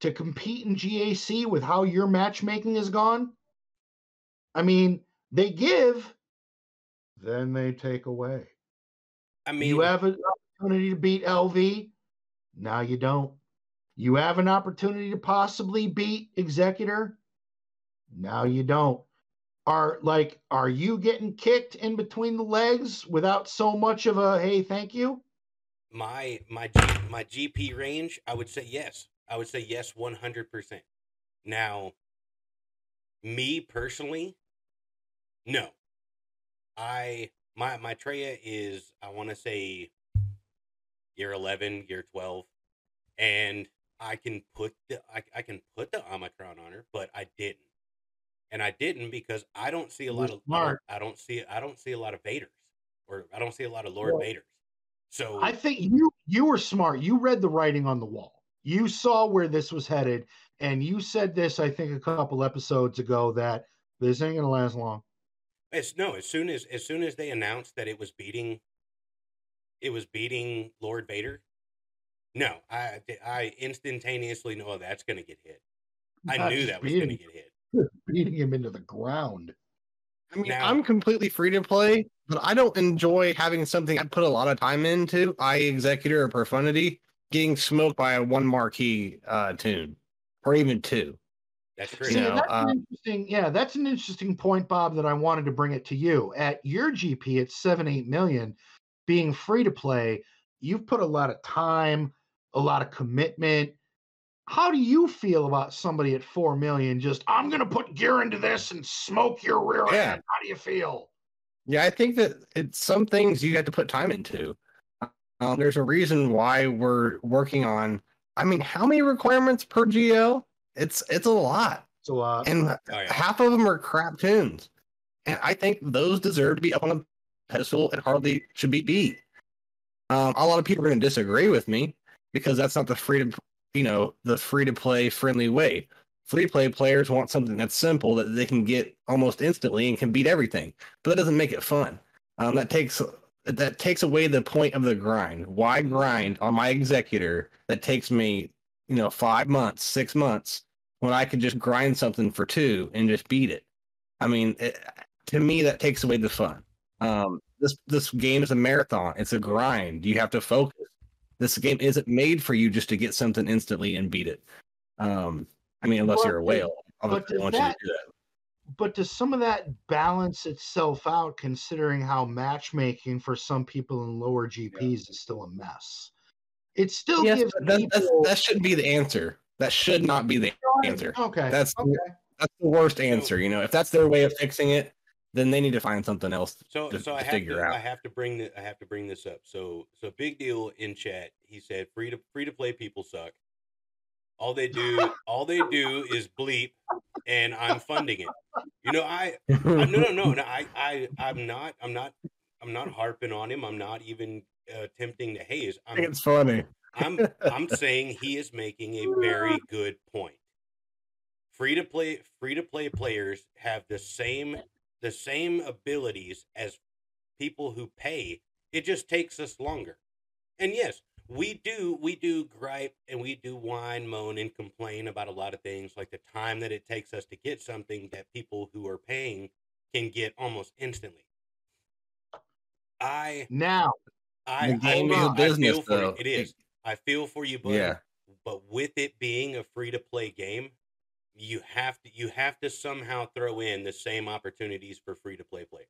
to compete in GAC with how your matchmaking has gone? I mean, they give, then they take away. I mean, you have an opportunity to beat LV. Now you don't. You have an opportunity to possibly beat Executor. Now you don't. Are like, are you getting kicked in between the legs without so much of a hey, thank you? my my G, my GP range, I would say yes. I would say yes, one hundred percent. Now, me personally, no. I my my Traya is I want to say year eleven, year twelve, and I can put the I, I can put the Omicron on her, but I didn't, and I didn't because I don't see a lot You're of I don't, smart. I don't see I don't see a lot of Vaders, or I don't see a lot of Lord Well, Vaders. So I think you you were smart. You read the writing on the wall. You saw where this was headed, and you said this, I think, a couple episodes ago that this ain't gonna last long. As no, as soon as as soon as they announced that it was beating, it was beating Lord Vader. No, I I instantaneously know oh, that's going to get hit. I knew just that was going to get hit. beating him into the ground. I mean, Now- I'm completely free to play, but I don't enjoy having something I put a lot of time into, i.e., Executor or Profundity, getting smoked by a one marquee uh, toon or even two. That's true. See, You know, that's uh, an interesting. Yeah, that's an interesting point, Bob. That I wanted to bring it to you. At your GP at seven eight million, being free to play, you've put a lot of time, a lot of commitment. How do you feel about somebody at four million? Just I'm going to put gear into this and smoke your rear Yeah. end. How do you feel? Yeah, I think that it's some things you have to put time into. Um, there's a reason why we're working on. I mean, how many requirements per GL? It's it's a lot, It's a lot. and Oh, yeah. half of them are crap toons. And I think those deserve to be up on a pedestal and hardly should be beat. Um, a lot of people are going to disagree with me because that's not the free to you know the free to play friendly way. Free play players want something that's simple that they can get almost instantly and can beat everything, but that doesn't make it fun. Um, that takes that takes away the point of the grind. Why grind on my executor that takes me you know five months, six months when I could just grind something for two and just beat it? I mean, it, to me that takes away the fun. Um, this this game is a marathon. It's a grind. You have to focus. This game isn't made for you just to get something instantly and beat it. Um, I mean, unless But you're a whale, but does want you that- to do that. But does some of that balance itself out, considering how matchmaking for some people in lower GPs is still a mess? It still Yes, gives but that, that's, people. that shouldn't be the answer. That should not be the answer. Okay. That's okay. that's the worst answer. You know, if that's their way of fixing it, then they need to find something else So to, so to I have figure to out. I have to bring the I have to bring this up. So so big deal in chat. He said free to free to play people suck. All they do all they do is bleep, and I'm funding it. You know I, I no no no no I I I'm not I'm not I'm not harping on him. I'm not even uh, attempting to haze. I'm it's funny. I'm I'm saying he is making a very good point. Free to play free to play players have the same the same abilities as people who pay. It just takes us longer. And yes, we do we do gripe and we do whine, moan, and complain about a lot of things like the time that it takes us to get something that people who are paying can get almost instantly. I now I, The game I, is a feel- I business, for you. It is. I feel for you, buddy. Yeah. But with it being a free to play game, you have to you have to somehow throw in the same opportunities for free to play players.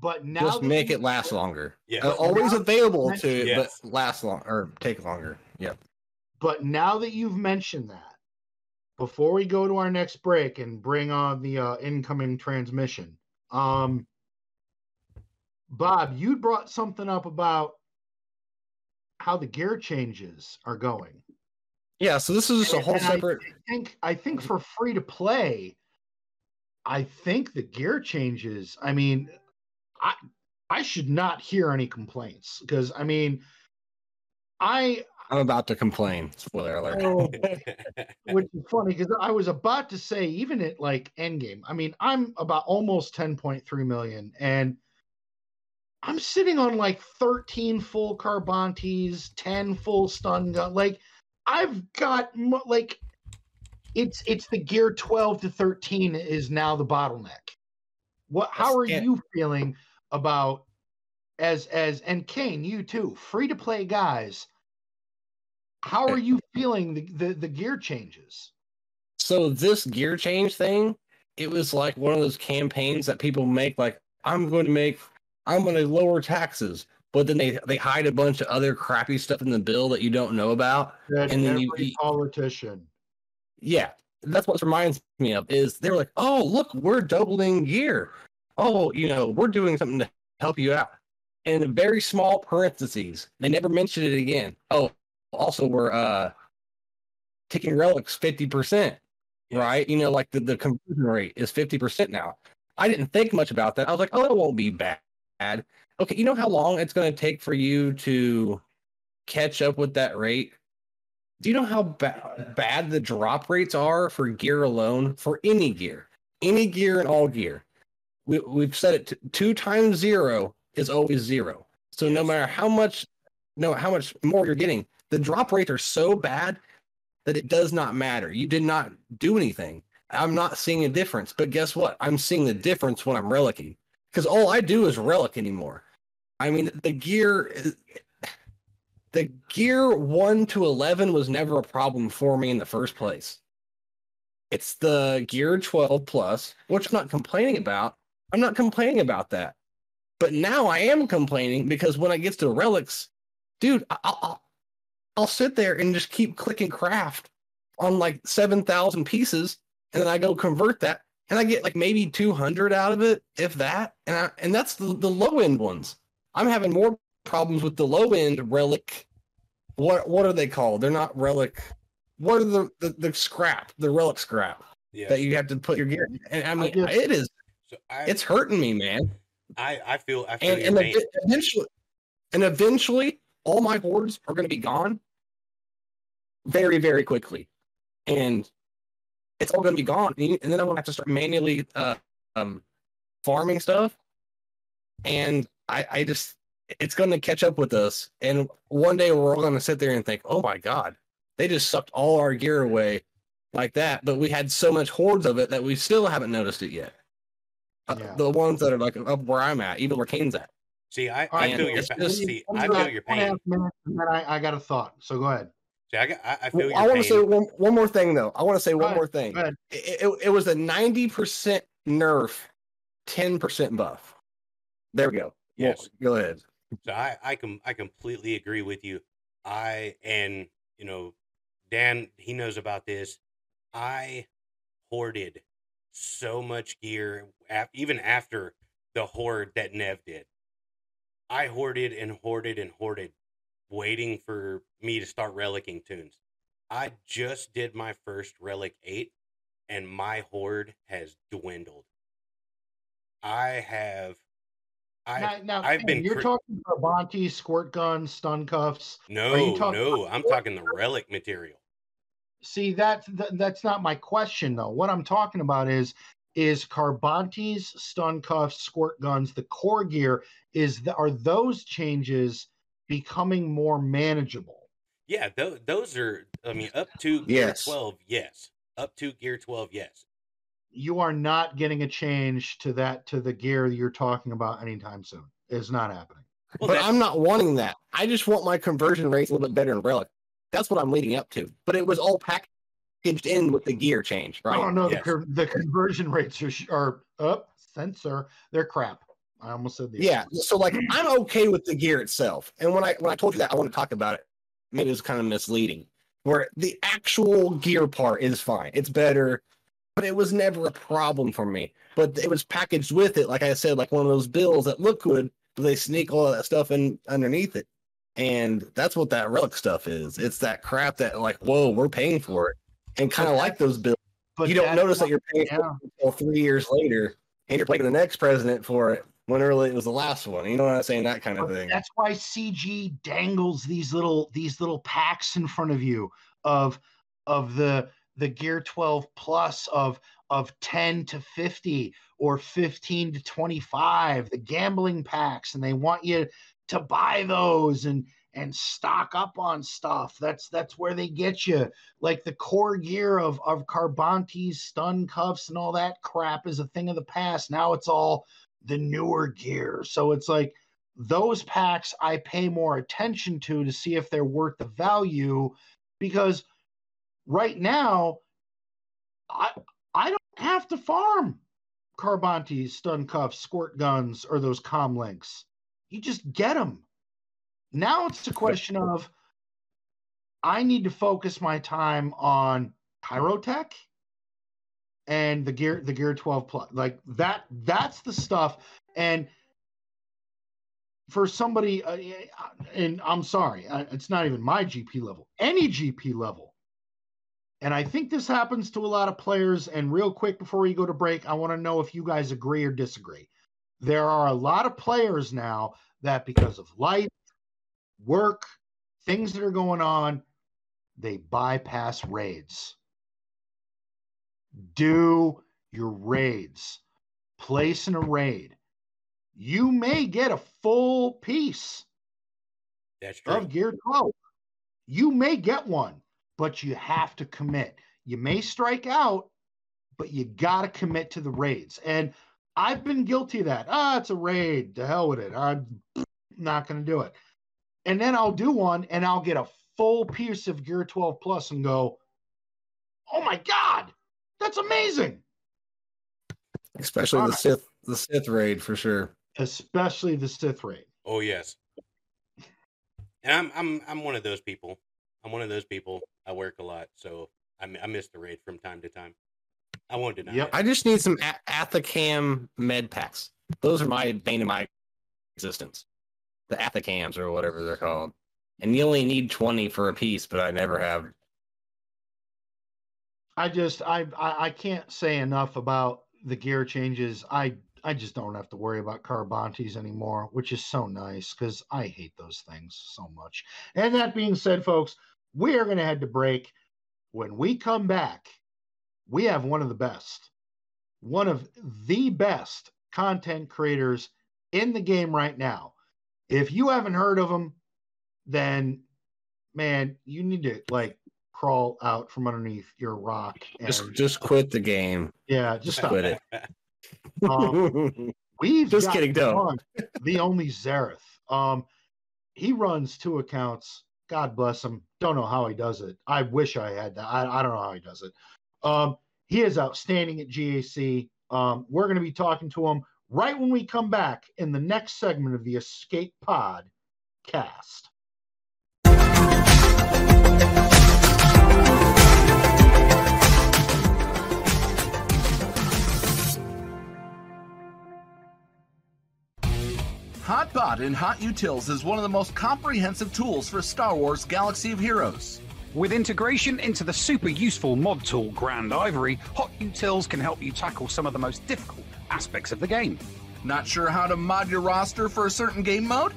But now Just make it last longer. Yeah, Uh, always available to, Yes. but last long or take longer. Yep. But now that you've mentioned that, before we go to our next break and bring on the uh, incoming transmission, um, Bob, you brought something up about how the gear changes are going. Yeah. So this is just a whole and I separate. think I think for free to play, I think the gear changes. I mean, I I should not hear any complaints because I mean, I I'm about to complain. Spoiler alert. Oh, which is funny because I was about to say even at like Endgame. I mean, I'm about almost 10.3 million, and I'm sitting on like 13 full Carbantis, 10 full stun gun. Like I've got mo- like it's it's the gear 12 to 13 is now the bottleneck. What? How are you feeling about as as and Kane, you too, free to play guys? How eh. are you feeling the, the the gear changes? So this gear change thing, it was like one of those campaigns that people make. Like I'm going to make, I'm going to lower taxes, but then they they hide a bunch of other crappy stuff in the bill that you don't know about, That and then every you politician. yeah, that's what reminds me of is they were like, oh look, we're doubling gear. Oh, you know, we're doing something to help you out. And in very small parentheses, they never mentioned it again. Oh, also we're uh taking relics fifty percent, right? You know, like the, the conversion rate is fifty percent now. I didn't think much about that. I was like, oh, that won't be bad. Okay, you know how long it's going to take for you to catch up with that rate? Do you know how ba- bad the drop rates are for gear alone? For any gear, any gear and all gear, we, we've said it. T- two times zero is always zero. So no matter how much, no how much more you're getting, the drop rates are so bad that it does not matter. You did not do anything. I'm not seeing a difference. But guess what? I'm seeing the difference when I'm relicking because all I do is relic anymore. I mean, the gear, is- the gear one to eleven was never a problem for me in the first place. It's the gear 12 plus, which I'm not complaining about. I'm not complaining about that. But now I am complaining because when I get to relics, dude, I'll, I'll I'll sit there and just keep clicking craft on like 7,000 pieces and then I go convert that and I get like maybe 200 out of it, if that. And I, and that's the, the low end ones. I'm having more problems with the low end relic. What what are they called? They're not relic. What are the the, the scrap, the relic scrap Yeah. that you have to put your gear? in? And I mean, just- it is So I, it's hurting me, man. I I feel I feel And and eventually, and eventually, all my hordes are going to be gone very very quickly, and it's all going to be gone. And you- and then I'm going to have to start manually uh, um, farming stuff, and I I just it's going to catch up with us. And one day we're all going to sit there and think, oh my god, they just sucked all our gear away like that. But we had so much hordes of it that we still haven't noticed it yet. Uh, Yeah. The ones that are like up where I'm at, even where Kane's at. See, I, I right, feel your it's pa- just- see, I feel your one and a pain. minutes, and then I, I got a thought. So go ahead. See, I, got- I, I feel Well, your I want to say one, one more thing though. I want to say one ahead, more thing. It, it, it was a ninety percent nerf, ten percent buff. There we go. Yes. Well, go ahead. So I I com- I completely agree with you. I and you know Dan he knows about this. I hoarded so much gear, even after the hoard that Nev did. I hoarded and hoarded and hoarded, waiting for me to start relicking tunes. I just did my first relic eight, and my hoard has dwindled. I have. I now, now, I've been. You're cr- talking Carbanti, squirt guns, stun cuffs. No, talking no, I'm talking the relic material. See that, that that's not my question though. What I'm talking about is is Carbanti's stun cuffs, squirt guns, the core gear is the, are those changes becoming more manageable? Yeah, th- those are. I mean, up to gear Yes. twelve, yes. Up to gear twelve, yes. You are not getting a change to that to the gear you're talking about anytime soon. It's not happening. but I'm not wanting that. I just want my conversion rates a little bit better in Relic. That's what I'm leading up to. But it was all packaged in with the gear change, right? Oh no, the, con- the conversion rates are sh- are up. Censor, they're crap. I almost said the Yeah. So like I'm okay with the gear itself. And when I when I told you that I want to talk about it, maybe it was kind of misleading. Where the actual gear part is fine. It's better, but it was never a problem for me. But it was packaged with it, like I said, like one of those bills that look good, but they sneak all that stuff in underneath it. And that's what that relic stuff is. It's that crap that like, whoa, we're paying for it. And kind of like those bills. but you don't notice that you're paying for it until three years later and you're paying the next president for it when really it was the last one. You know what I'm saying? That kind of But thing. That's why CG dangles these little these little packs in front of you of of the the Gear 12 Plus of of 10 to 50 or 15 to 25, the gambling packs, and they want you to buy those and and stock up on stuff. That's that's where they get you. Like the core gear of of Carbanti's stun cuffs and all that crap is a thing of the past. Now it's all the newer gear. So it's like those packs I pay more attention to to see if they're worth the value because right now I I don't have to farm Carbantis, stun cuffs, squirt guns, or those com links. You just get them. Now it's a question of I need to focus my time on Kyrotech and the gear the gear 12 plus like that that's the stuff and for somebody uh, and i'm sorry uh, it's not even my gp level any gp level and i think this happens to a lot of players and real quick before we go to break i want to know if you guys agree or disagree there are a lot of players now that because of life work things that are going on they bypass raids do your raids. Place in a raid. You may get a full piece That's true. of Gear 12. You may get one, but you have to commit. You may strike out, but you got to commit to the raids. And I've been guilty of that. Ah, it's a raid. To hell with it. I'm not going to do it. And then I'll do one and I'll get a full piece of Gear 12 Plus and go, oh my God, that's amazing. Especially the Sith the Sith raid for sure. Especially the Sith raid. Oh yes. And I'm I'm I'm one of those people. I'm one of those people. I work a lot, so I, I miss the raid from time to time. I won't deny it. I just need some A- Athakam med packs. Those are my bane of my existence. The Athakams or whatever they're called. And you only need 20 for a piece, but I never have. I just I, I I can't say enough about the gear changes. I I just don't have to worry about Carbantis anymore, which is so nice because I hate those things so much. And that being said, folks, we are going to head to break. When we come back, we have one of the best, one of the best content creators in the game right now. If you haven't heard of him, then man, you need to like crawl out from underneath your rock and Just just quit the game. yeah, just stop quit it. Um, we've Just kidding, don't. the only Xaereth. Um, he runs two accounts. God bless him. Don't know how he does it. I wish I had that. I, I don't know how he does it. Um, he is outstanding at GAC. Um, we're going to be talking to him right when we come back in the next segment of the Escape Pod cast. Pod in HotUtils is one of the most comprehensive tools for Star Wars Galaxy of Heroes. With integration into the super useful mod tool Grandivory, Hot Utils can help you tackle some of the most difficult aspects of the game. Not sure how to mod your roster for a certain game mode?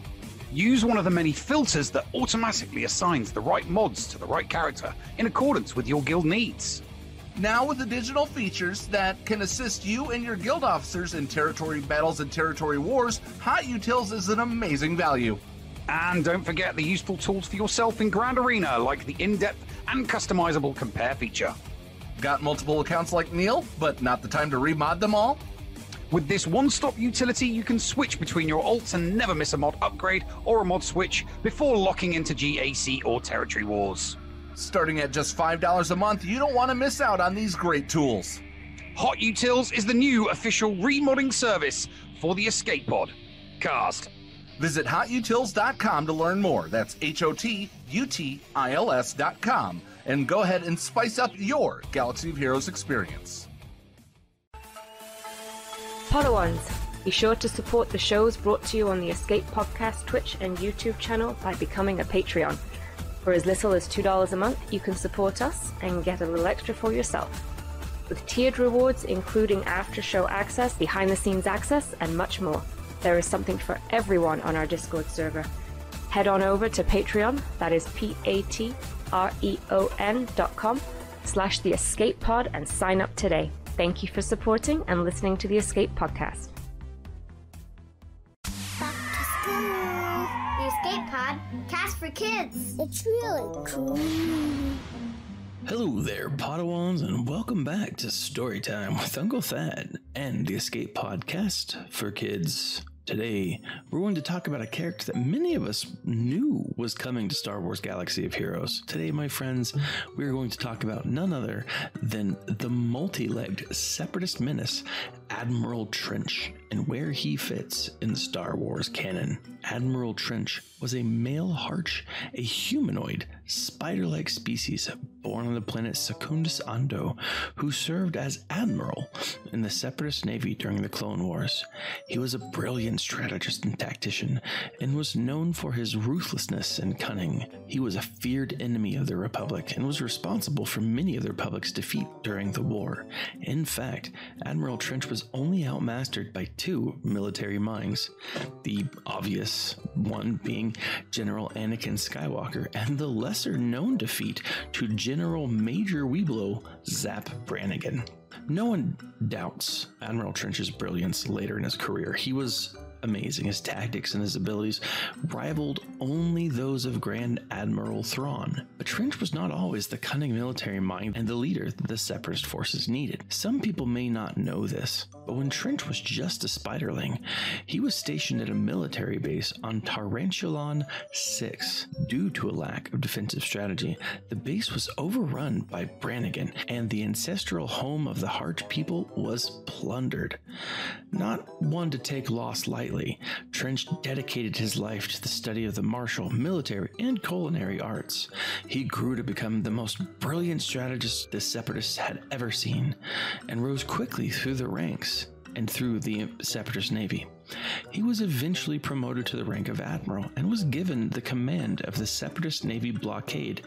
Use one of the many filters that automatically assigns the right mods to the right character in accordance with your guild needs. Now, with the digital features that can assist you and your guild officers in territory battles and territory wars, HotUtils is an amazing value. And don't forget the useful tools for yourself in Grand Arena, like the in depth and customizable compare feature. Got multiple accounts like Neil, but not the time to remod them all? With this one stop utility, you can switch between your alts and never miss a mod upgrade or a mod switch before locking into GAC or Territory Wars. Starting at just $5 a month, you don't want to miss out on these great tools. HotUtils is the new official remodding service for the Escape Pod. Cast. Visit hotutils.com to learn more. That's H O T U T I L S.com. And go ahead and spice up your Galaxy of Heroes experience. Podawans, be sure to support the shows brought to you on the Escape Podcast Twitch and YouTube channel by becoming a Patreon. For as little as $2 a month, you can support us and get a little extra for yourself. With tiered rewards, including after show access, behind the scenes access, and much more. There is something for everyone on our Discord server. Head on over to Patreon, that is P A T R E O N dot com slash the escape pod and sign up today. Thank you for supporting and listening to the Escape Podcast. The Escape Pod, cast for kids. It's really cool. Hello there, Padawans, and welcome back to Storytime with Uncle Thad and the Escape Podcast for Kids. Today, we're going to talk about a character that many of us knew was coming to Star Wars Galaxy of Heroes. Today, my friends, we're going to talk about none other than the multi legged separatist menace, Admiral Trench, and where he fits in the Star Wars canon. Admiral Trench was a male harch, a humanoid, spider like species born on the planet Secundus Ando, who served as admiral in the Separatist Navy during the Clone Wars. He was a brilliant strategist and tactician, and was known for his ruthlessness and cunning. He was a feared enemy of the Republic and was responsible for many of the Republic's defeat during the war. In fact, Admiral Trench was only outmastered by two military minds, the obvious one being General Anakin Skywalker, and the lesser known defeat to General Major Weeblo Zap Brannigan. No one doubts Admiral Trench's brilliance later in his career. He was amazing. His tactics and his abilities rivaled only those of Grand Admiral Thrawn. But Trench was not always the cunning military mind and the leader that the Separatist forces needed. Some people may not know this, but when Trench was just a spiderling, he was stationed at a military base on Tarantulon 6. Due to a lack of defensive strategy, the base was overrun by Brannigan, and the ancestral home of the Hart people was plundered. Not one to take loss lightly, Trench dedicated his life to the study of the martial, military, and culinary arts. He grew to become the most brilliant strategist the Separatists had ever seen, and rose quickly through the ranks and through the Separatist Navy. He was eventually promoted to the rank of admiral and was given the command of the Separatist Navy blockade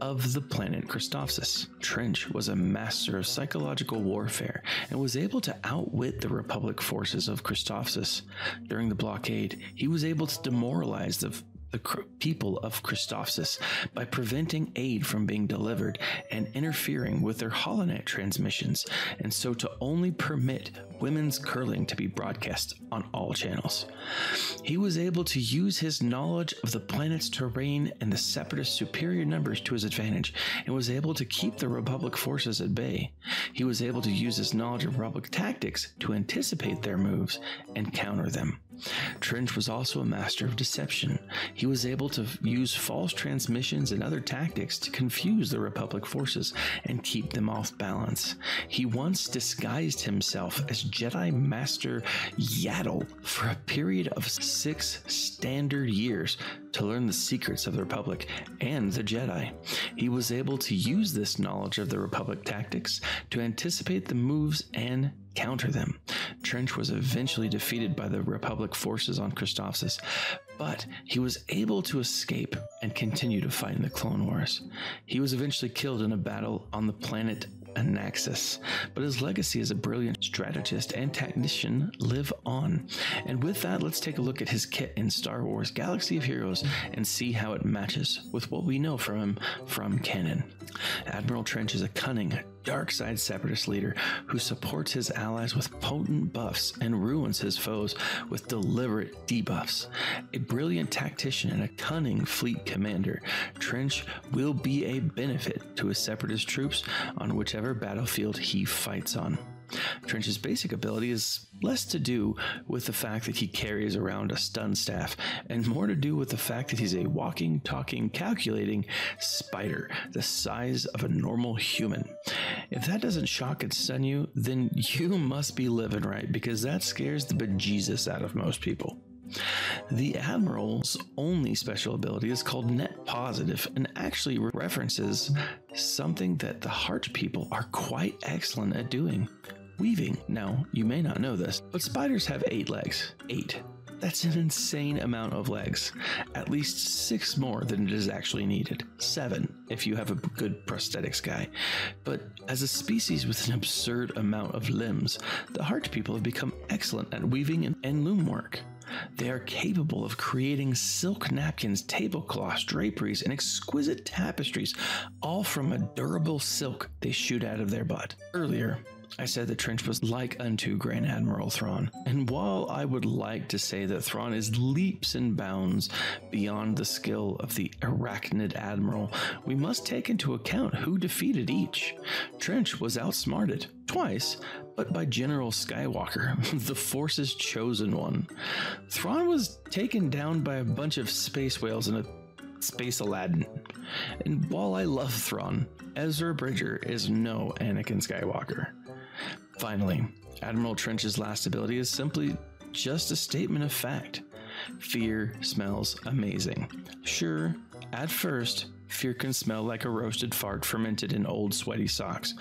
of the planet Christophsis. Trench was a master of psychological warfare and was able to outwit the Republic forces of Christophsis. During the blockade, he was able to demoralize the the people of Christophsis by preventing aid from being delivered and interfering with their holonet transmissions, and so to only permit women's curling to be broadcast on all channels. He was able to use his knowledge of the planet's terrain and the separatist superior numbers to his advantage, and was able to keep the Republic forces at bay. He was able to use his knowledge of Republic tactics to anticipate their moves and counter them. Trench was also a master of deception. He was able to use false transmissions and other tactics to confuse the Republic forces and keep them off balance. He once disguised himself as Jedi Master Yaddle for a period of six standard years to learn the secrets of the Republic and the Jedi. He was able to use this knowledge of the Republic tactics to anticipate the moves and counter them. Trench was eventually defeated by the Republic forces on Christophsis, but he was able to escape and continue to fight in the Clone Wars. He was eventually killed in a battle on the planet Anaxes, but his legacy as a brilliant strategist and technician live on. And with that, let's take a look at his kit in Star Wars Galaxy of Heroes and see how it matches with what we know from him from canon. Admiral Trench is a cunning, dark side separatist leader who supports his allies with potent buffs and ruins his foes with deliberate debuffs. A brilliant tactician and a cunning fleet commander, Trench will be a benefit to his separatist troops on whichever battlefield he fights on. Trench's basic ability is less to do with the fact that he carries around a stun staff and more to do with the fact that he's a walking, talking, calculating spider the size of a normal human. If that doesn't shock and stun you, then you must be living right because that scares the bejesus out of most people. The Admiral's only special ability is called Net Positive and actually references something that the Heart people are quite excellent at doing weaving. Now, you may not know this, but spiders have eight legs. Eight. That's an insane amount of legs. At least six more than it is actually needed. Seven, if you have a good prosthetics guy. But as a species with an absurd amount of limbs, the heart people have become excellent at weaving and, loom work. They are capable of creating silk napkins, tablecloths, draperies, and exquisite tapestries, all from a durable silk they shoot out of their butt. Earlier, I said that Trench was like unto Grand Admiral Thrawn, and while I would like to say that Thrawn is leaps and bounds beyond the skill of the Arachnid Admiral, we must take into account who defeated each. Trench was outsmarted, twice, but by General Skywalker, the Force's chosen one. Thrawn was taken down by a bunch of space whales in a Space Aladdin. And while I love Thrawn, Ezra Bridger is no Anakin Skywalker. Finally, Admiral Trench's last ability is simply just a statement of fact. Fear smells amazing. Sure, at first, fear can smell like a roasted fart fermented in old sweaty socks.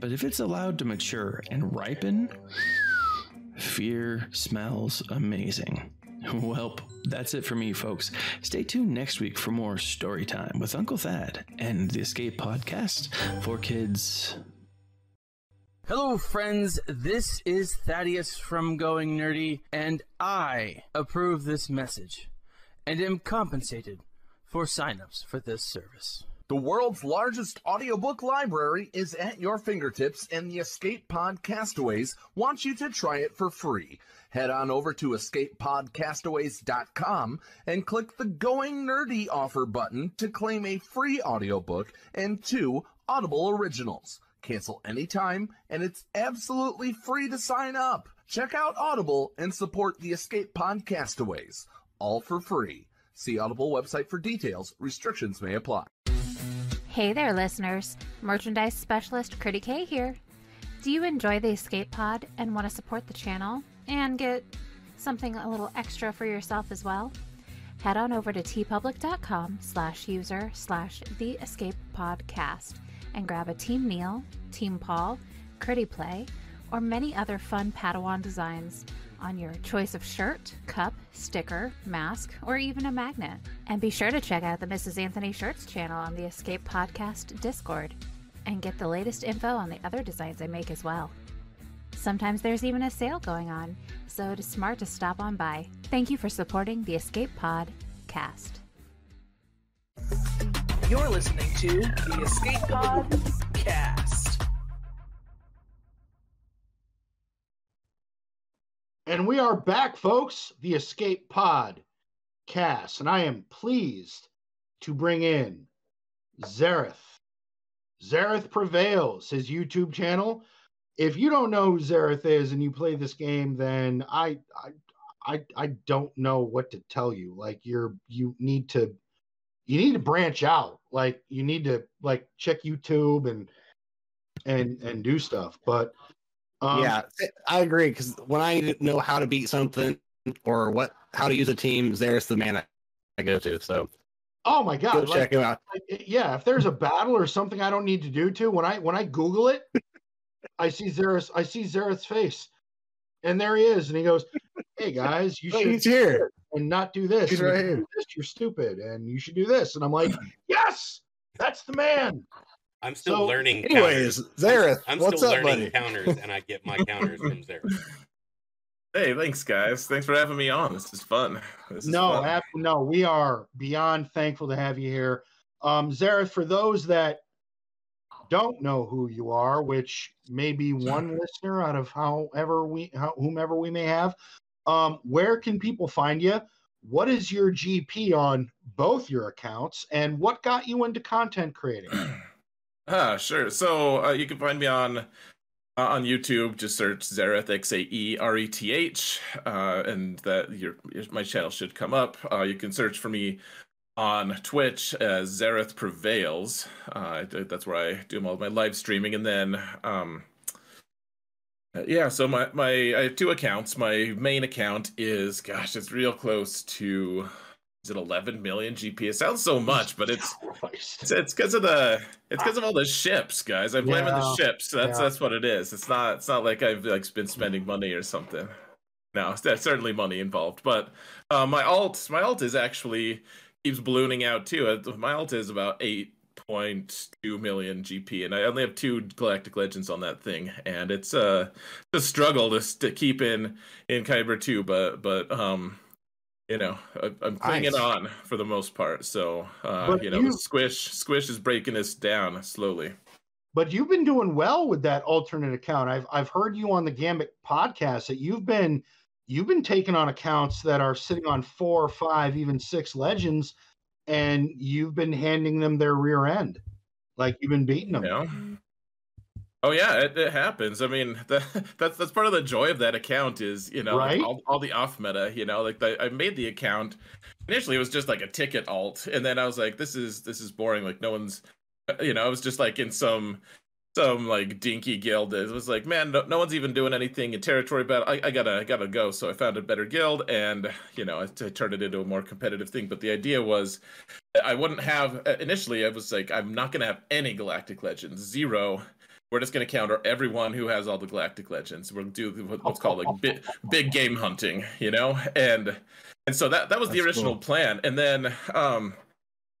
But if it's allowed to mature and ripen, fear smells amazing. Well, that's it for me, folks. Stay tuned next week for more story time with Uncle Thad and the Escape Podcast for kids. Hello, friends. This is Thaddeus from Going Nerdy, and I approve this message and am compensated for signups for this service. The world's largest audiobook library is at your fingertips, and the Escape Podcastaways wants you to try it for free. Head on over to escapepodcastaways.com and click the Going Nerdy offer button to claim a free audiobook and two Audible originals. Cancel anytime, and it's absolutely free to sign up. Check out Audible and support the Escape Pod Castaways, all for free. See Audible website for details. Restrictions may apply. Hey there, listeners. Merchandise specialist Critty K here. Do you enjoy the Escape Pod and want to support the channel and get something a little extra for yourself as well? Head on over to teepublic.com slash user slash the escape podcast and grab a Team Neil, Team Paul, Critty Play, or many other fun Padawan designs on your choice of shirt, cup, sticker, mask, or even a magnet. And be sure to check out the Mrs. Anthony Shirts channel on the Escape Podcast Discord and get the latest info on the other designs I make as well. Sometimes there's even a sale going on, so it is smart to stop on by. Thank you for supporting the Escape Pod cast. You're listening to the Escape Pod Cast. And we are back, folks. The Escape Pod cast, and I am pleased to bring in Xaereth. Xaereth Prevails, his YouTube channel. If you don't know who Xaereth is and you play this game, then I, I, I, I don't know what to tell you. Like you're, you need to, you need to branch out. Like you need to like check YouTube and and and do stuff. But um, yeah, I agree because when I know how to beat something or what how to use a team, there's the man I go to. So Oh my god! Go like- check him out. like, yeah, if there's a battle or something I don't need to do to when I when I Google it, I see Xaereth. I see Xaereth's face, and there he is, and he goes, "Hey guys, you Oh, should he's here. And not do this. He's and if right you here. do This, you're stupid, and you should do this." And I'm like, "Yes, that's the man." I'm still So- learning. Anyways, counters. Xaereth, I'm what's still up, learning buddy? counters, and I get my counters from Xaereth. Hey, thanks, guys. Thanks for having me on. This is fun. This is No, fun. ab- no, we are beyond thankful to have you here. Um, Xaereth, for those that don't know who you are, which may be one listener out of however we, how, whomever we may have, um, where can people find you? What is your GP on both your accounts, and what got you into content creating? Ah, sure. So uh, you can find me on uh, on YouTube. Just search Xaereth X A E R E T H, uh, and that your, my channel should come up. Uh, you can search for me on Twitch as Xaereth Prevails. Uh, that's where I do all my live streaming, and then um, yeah. So my my I have two accounts. My main account is gosh, it's real close to. Is it 11 million GP? It sounds so much, but it's it's it's because of the it's because of all the ships, guys. I blame Yeah, the ships. That's yeah. that's what it is. It's not it's not like I've like been spending money or something. No, there's certainly money involved. But uh, my alt my alt is actually keeps ballooning out too. Uh, My alt is about eight point two million GP, and I only have two Galactic Legends on that thing, and it's uh a struggle to to keep in in Kyber two, but but um. You know, I, I'm clinging Nice. on for the most part. So, uh, you know, you- Squish, Squish is breaking us down slowly. But you've been doing well with that alternate account. I've I've heard you on the Gambit podcast that you've been you've been taking on accounts that are sitting on four, five, even six legends, and you've been handing them their rear end, like you've been beating them. Yeah. Mm-hmm. Oh yeah, it, it happens. I mean, that, that's that's part of the joy of that account is you know like, all, all the off meta. You know, like the, I made the account initially it was just like a ticket alt, and then I was like, this is this is boring. Like no one's, uh, you know, I was just like in some some like dinky guild. It was like, man, no, no one's even doing anything in territory battle. I, I gotta I gotta go. So I found a better guild, and you know, I, I turned it into a more competitive thing. But the idea was, I wouldn't have initially. I was like, I'm not gonna have any Galactic Legends, zero. We're just going to counter everyone who has all the Galactic Legends. We'll do what's called like big, big game hunting, you know, and and so that that was the original cool. plan. And then um,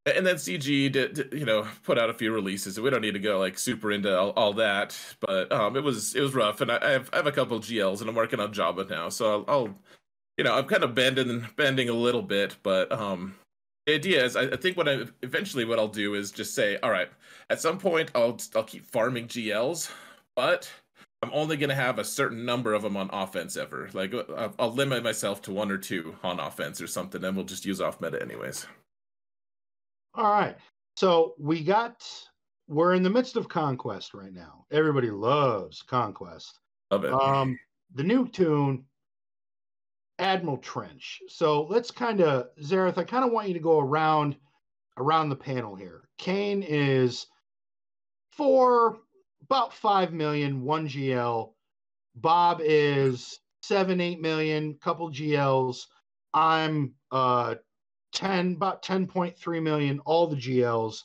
and then CG did, you know put out a few releases. We don't need to go like super into all, all that, but um, it was it was rough. And I, I have I have a couple GLs, and I'm working on Jabba now, so I'll, I'll you know I'm kind of bending bending a little bit, but um, the idea is I, I think what I eventually what I'll do is just say, all right, at some point I'll I'll keep farming GLs, but I'm only gonna have a certain number of them on offense ever. Like I'll, I'll limit myself to one or two on offense or something, and we'll just use off meta anyways. All right. So we got we're in the midst of conquest right now. Everybody loves conquest. Love it. Um, the new toon, Admiral Trench. So let's kind of Xaereth. I kind of want you to go around around the panel here. Kane is four, about five million, one GL. Bob is seven, eight million, couple GLs. I'm uh 10, about 10.3 million, all the GLs.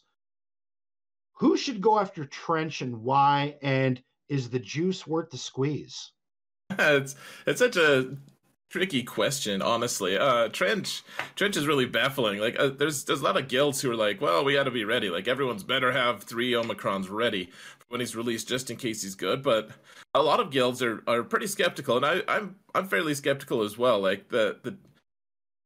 Who should go after Trench and why? And is the juice worth the squeeze? it's it's such a tricky question, honestly. Uh, Trench Trench is really baffling. Like, uh, there's there's a lot of guilds who are like, well, we got to be ready. Like, everyone's better have three Omicrons ready when he's released, just in case he's good. But a lot of guilds are, are pretty skeptical, and I, I'm I'm fairly skeptical as well. Like the the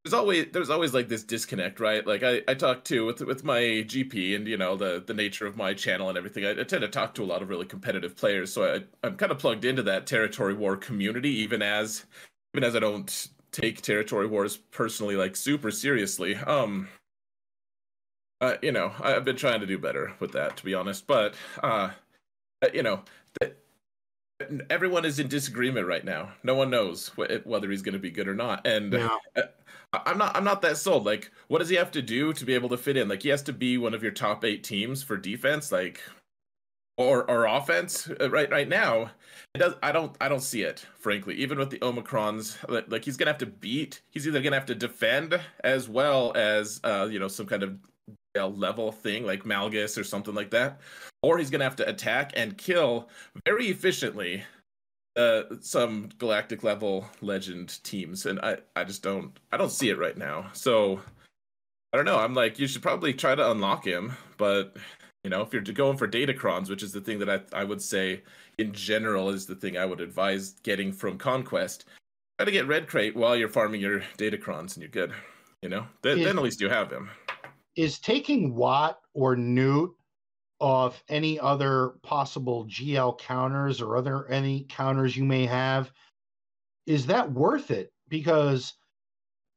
there's always there's always like this disconnect, right? Like I, I talk to with with my GP and you know the the nature of my channel and everything. I, I tend to talk to a lot of really competitive players, so I I'm kind of plugged into that territory war community, even as even as I don't take territory wars personally like super seriously. Um, uh, you know, I've been trying to do better with that, to be honest. But uh, uh, you know, that everyone is in disagreement right now. No one knows wh- whether he's going to be good or not, and. Yeah. Uh, I'm not. I'm not that sold. Like, what does he have to do to be able to fit in? Like, he has to be one of your top eight teams for defense, like, or or offense. Uh, Right. Right now, it does. I don't. I don't see it. Frankly, even with the Omicrons, like, like he's gonna have to beat. He's either gonna have to defend as well as, uh, you know, some kind of level thing like Malgus or something like that, or he's gonna have to attack and kill very efficiently uh, some galactic level legend teams, and I I just don't I don't see it right now. So I don't know. I'm like you should probably try to unlock him, but you know if you're going for datacrons, which is the thing that I I would say in general is the thing I would advise getting from conquest. Try to get red crate while you're farming your datacrons, and you're good. You know, then, Is- then at least you have him. Is taking Wat or Nute off any other possible GL counters or other any counters you may have, is that worth it? Because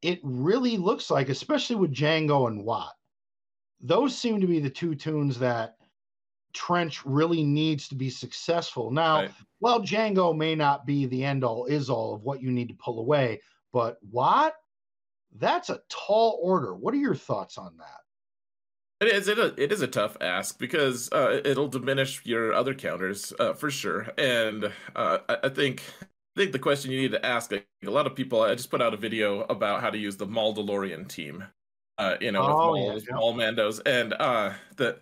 it really looks like, especially with Jango and Wat, those seem to be the two toons that Trench really needs to be successful. Now, while Jango may not be the end all is all of what you need to pull away, but Wat, that's a tall order. What are your thoughts on that? It is it, it is a tough ask because uh, it'll diminish your other counters uh, for sure, and uh, I, I think I think the question you need to ask like, a lot of people. I just put out a video about how to use the Maldalorian team, uh, you know, Oh, with yeah, Mandos, and uh, the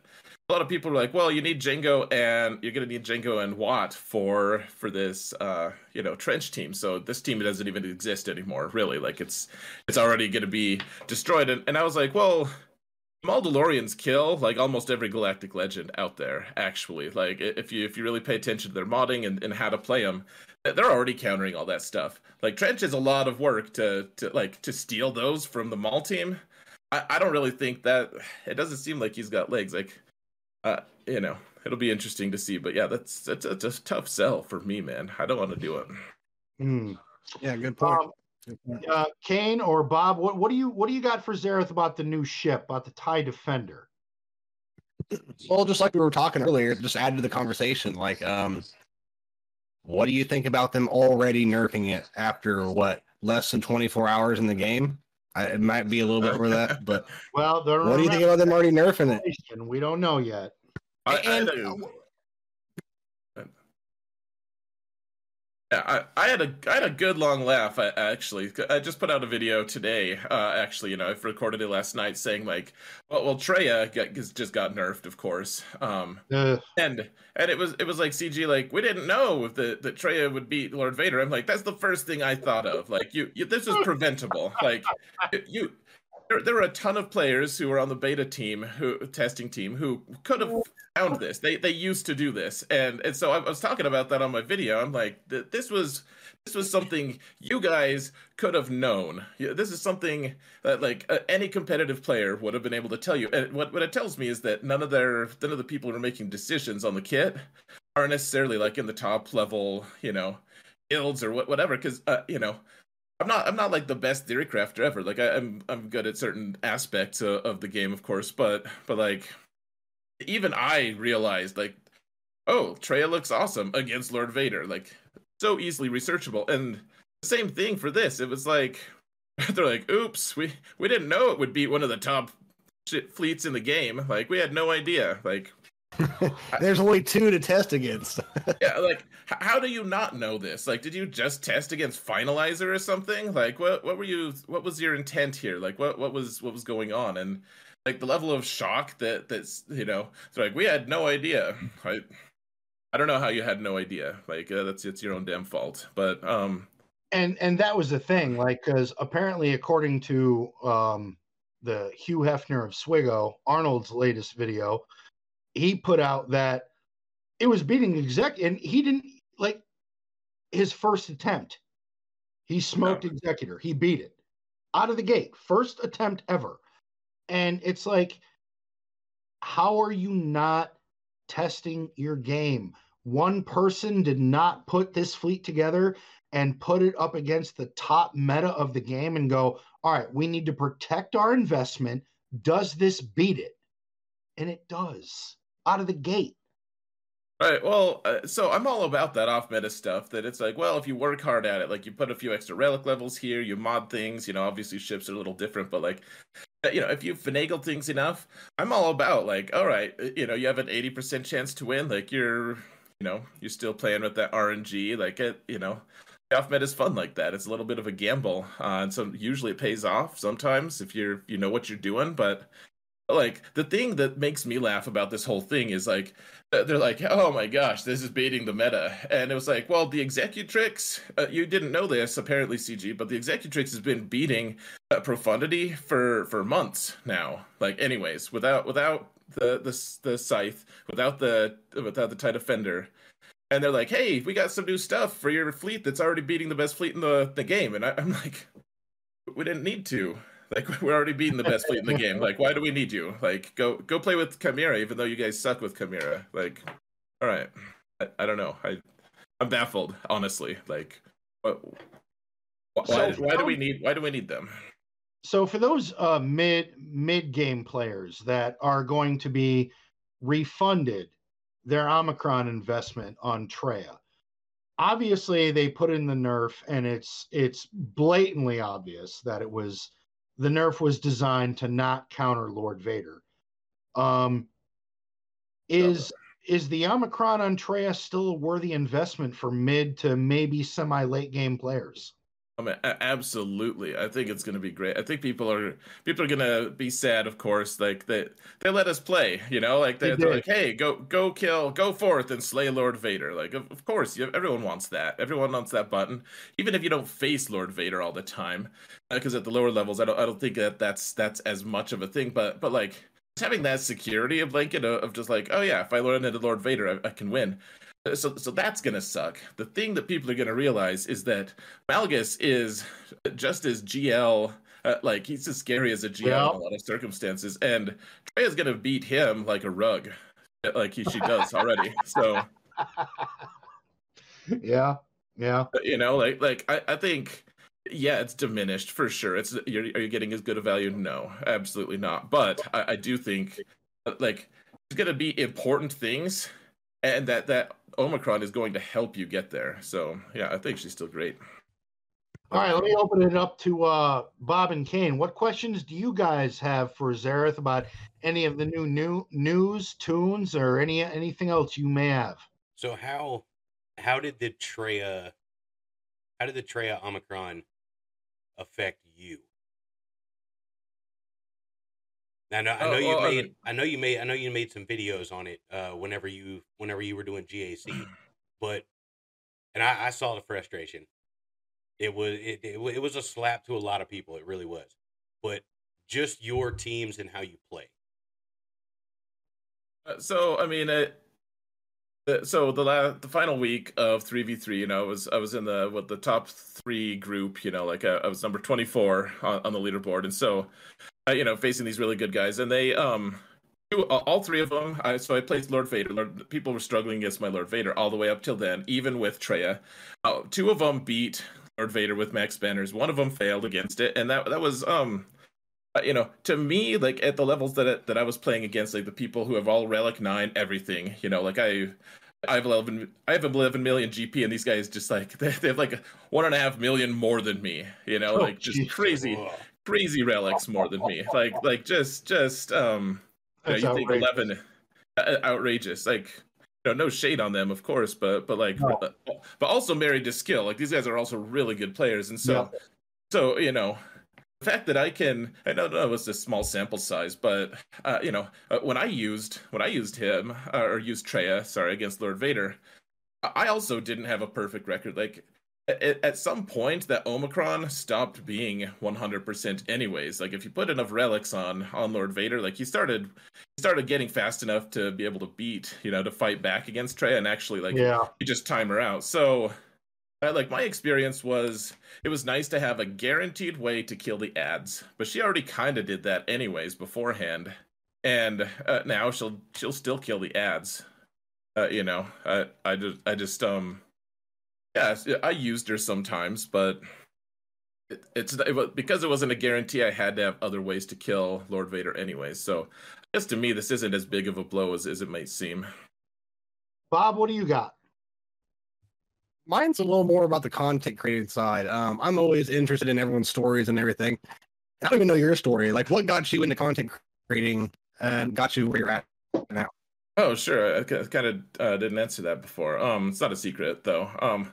a lot of people are like, well, you need Jango and you're gonna need Jango and Wat for for this uh, you know trench team. So this team doesn't even exist anymore, really. Like it's it's already gonna be destroyed. And, and I was like, well. Maldalorians kill like almost every galactic legend out there. Actually, like if you if you really pay attention to their modding and, and how to play them, they're already countering all that stuff. Like Trench is a lot of work to to like to steal those from the Maul team. I, I don't really think that it doesn't seem like he's got legs. Like, uh, you know, it'll be interesting to see. But yeah, that's that's, that's a tough sell for me, man. I don't want to do it. Hmm. Yeah, good point. Um, uh, Kane or Bob, what, what do you what do you got for Xaereth about the new ship, about the TIE Defender? Well, just like we were talking earlier, just add to the conversation. Like, um, what do you think about them already nerfing it after what less than 24 hours in the game? I, it might be a little bit over that, but Well, they're what do you think about them already nerfing it? We don't know yet. I, And- I, Yeah, I, I had a I had a good long laugh. I, actually, I just put out a video today. Uh, actually, you know, I've recorded it last night, saying like, well, well, Traya got, just got nerfed, of course. Um, Ugh. and and it was it was like CG, like we didn't know if the that Traya would beat Lord Vader. I'm like, that's the first thing I thought of. Like, you, you this is preventable. Like, you. There, there were a ton of players who were on the beta team, who testing team, who could have found this. They they used to do this, and and so I was talking about that on my video. I'm like, this was this was something you guys could have known. This is something that like uh, any competitive player would have been able to tell you. And what what it tells me is that none of their none of the people who are making decisions on the kit aren't necessarily like in the top level, you know, guilds or what whatever. Because uh, you know. I'm not. I'm not like the best theory crafter ever. Like I, I'm. I'm good at certain aspects of, of the game, of course. But but like, even I realized like, oh, Traya looks awesome against Lord Vader. Like so easily researchable. And the same thing for this. It was like they're like, oops, we we didn't know it would be one of the top shit fleets in the game. Like we had no idea. Like There's only two to test against. yeah, like h- how do you not know this? Like, did you just test against Finalizer or something? Like, what what were you? What was your intent here? Like, what what was what was going on? And like the level of shock that that's you know, it's like we had no idea. I I don't know how you had no idea. Like uh, that's it's your own damn fault. But um, and and that was the thing like because apparently according to um the hugh hefner of swigo arnold's latest video he put out that it was beating exec and he didn't like his first attempt he smoked executor he beat it out of the gate first attempt ever and it's like how are you not testing your game one person did not put this fleet together and put it up against the top meta of the game and go, all right, we need to protect our investment. Does this beat it? And it does out of the gate. Right. Well, uh, so I'm all about that off meta stuff. That it's like, well, if you work hard at it, like you put a few extra relic levels here, you mod things. You know, obviously ships are a little different, but like, uh, you know, if you finagle things enough, I'm all about like, all right, uh, you know, you have an 80% chance to win. Like you're, you know, you're still playing with that RNG. Like it, you know, off meta is fun like that. It's a little bit of a gamble, uh, and so usually it pays off. Sometimes if you're, you know what you're doing, but like the thing that makes me laugh about this whole thing is like they're like oh my gosh this is beating the meta. And it was like well the Executor uh, you didn't know this apparently cg but the Executor has been beating uh, profundity for for months now. Like anyways without without the the, the scythe without the without the TIE Defender. And they're like hey we got some new stuff for your fleet that's already beating the best fleet in the, the game. And I, i'm like we didn't need to like we're already beating the best fleet in the game. Like, why do we need you? Like, go go play with Chimera, even though you guys suck with Chimera. Like, all right, I, I don't know. I I'm baffled, honestly. Like, what? Why, So- why do we need why do we need them? So for those uh, mid mid game players that are going to be refunded their Omicron investment on Traya, obviously they put in the nerf, and it's it's blatantly obvious that it was the nerf was designed to not counter Lord Vader. Um, is is the Omicron on Traya still a worthy investment for mid to maybe semi late game players? I mean, absolutely. I think it's going to be great. I think people are people are going to be sad, of course. Like they they let us play, you know, like They they're, they're like, hey, go go kill, go forth and slay Lord Vader. Like, of, of course, you, everyone wants that. Everyone wants that button, even if you don't face Lord Vader all the time, uh, because at the lower levels, I don't I don't think that that's that's as much of a thing. But but like just having that security of like you know of just like, oh yeah, if I learn into Lord Vader, I, I can win. So, so that's gonna suck. The thing that people are gonna realize is that Malgus is just as GL, uh, like he's as scary as a GL Yeah. in a lot of circumstances, and Trey is gonna beat him like a rug, like he, she does already. So Yeah, yeah. you know, like like I, I think yeah, it's diminished for sure. It's you're, are you getting as good a value? No, absolutely not. But I, I do think uh, like it's gonna be important things, and that that Omicron is going to help you get there. So yeah, I think she's still great. All right, let me open it up to uh, Bob and Kane. What questions do you guys have for Xaereth about any of the new new news, toons, or any anything else you may have? So how how did the Traya how did the Traya Omicron affect you? I know, I Oh, you well, made I know you made I know you made some videos on it uh whenever you whenever you were doing GAC, but and I, I saw the frustration. It was it, it it was a slap to a lot of people. It really was. But just your teams and how you play. Uh, so I mean, it, the, so the last, the final week of three v three, you know, I was I was in the what the top three group, you know, like I, I was number twenty four on, on the leaderboard, and so uh, you know, facing these really good guys, and they um. two- All three of them. I, so I placed Lord Vader. Lord, people were struggling against my Lord Vader all the way up till then, even with Traya. Uh, two of them beat Lord Vader with max banners. One of them failed against it, and that that was um uh, you know, to me, like at the levels that it, that I was playing against, like the people who have all Relic Nine, everything, you know, like I, I have eleven, I have eleven million GP, and these guys just like they, they have like one and a half million more than me, you know, Oh, like just crazy, crazy relics more than me, like like just just um, you, know, you think eleven, uh, outrageous, like. You know, no shade on them, of course, but but like, No. but, but also married to skill. Like these guys are also really good players, and so so you know the fact that I can I know it was a small sample size, but uh, you know uh, when I used when I used him uh, or used Traya, sorry, against Lord Vader, I also didn't have a perfect record. Like at, some point, that Omicron stopped being 100% anyways. Like if you put enough relics on on Lord Vader, like he started he started getting fast enough to be able to beat, you know, to fight back against Traya and actually like Yeah. you just time her out. So uh, like my experience was it was nice to have a guaranteed way to kill the ads but she already kind of did that anyways beforehand and uh, now she'll she'll still kill the ads uh, you know i i just i just um yeah i used her sometimes but it, it's it, because it wasn't a guarantee i had to have other ways to kill lord vader anyways so i guess to me this isn't as big of a blow as, as it might seem Bob, what do you got? Mine's a little more about the content creating side. Um, I'm always interested in everyone's stories and everything. I don't even know your story. Like, what got you into content creating and got you where you're at now? Oh, sure. I kind of uh, didn't answer that before. Um, it's not a secret though. Um,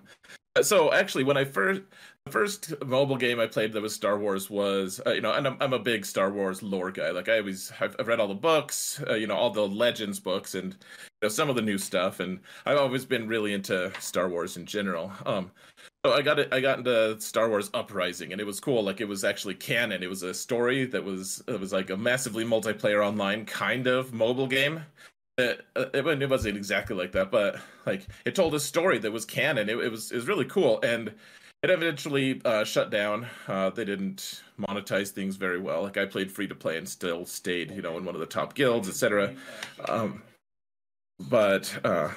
so actually, when I first the first mobile game I played that was Star Wars was, uh, you know, and I'm, I'm a big Star Wars lore guy. Like I always, I've, I've read all the books, uh, you know, all the Legends books, and you know some of the new stuff. And I've always been really into Star Wars in general. Um, so I got it. I got into Star Wars Uprising, and it was cool. Like it was actually canon. It was a story that was it was like a massively multiplayer online kind of mobile game. It, uh, it, it wasn't exactly like that, but like it told a story that was canon. It, it was it was really cool, and it eventually uh, shut down. Uh, they didn't monetize things very well. Like I played free to play and still stayed, you know, in one of the top guilds, etc. Um, but uh,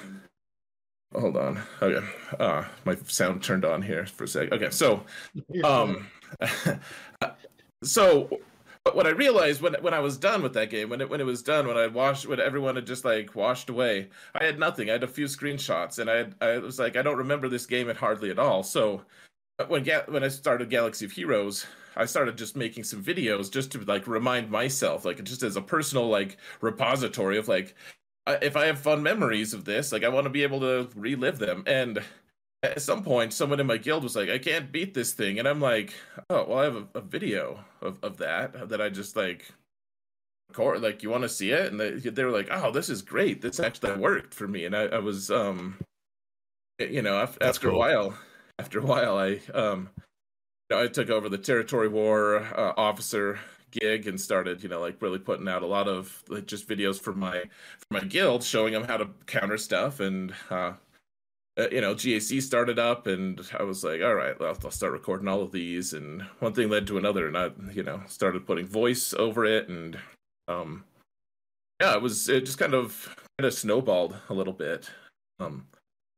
hold on. Okay, uh, my sound turned on here for a sec. Okay, so, um, so what I realized when when I was done with that game, when it when it was done, when I washed, when everyone had just like washed away, I had nothing. I had a few screenshots, and I had, I was like, I don't remember this game at hardly at all. So when Ga- when I started Galaxy of Heroes, I started just making some videos just to like remind myself, like just as a personal like repository of like, if I have fun memories of this, like I want to be able to relive them. And at some point, someone in my guild was like, "I can't beat this thing," and I'm like, "Oh, well, I have a, a video of of that that I just like." record like you want to see it and they, they were like oh this is great this actually worked for me and i, I was um you know after, after cool. a while after a while, I um, you know, I took over the territory war uh, officer gig and started, you know, like really putting out a lot of like, just videos for my for my guild, showing them how to counter stuff, and uh, uh, you know, GAC started up, and I was like, all right, well, I'll start recording all of these, and one thing led to another, and I, you know, started putting voice over it, and um, yeah, it was it just kind of kind of snowballed a little bit. Um,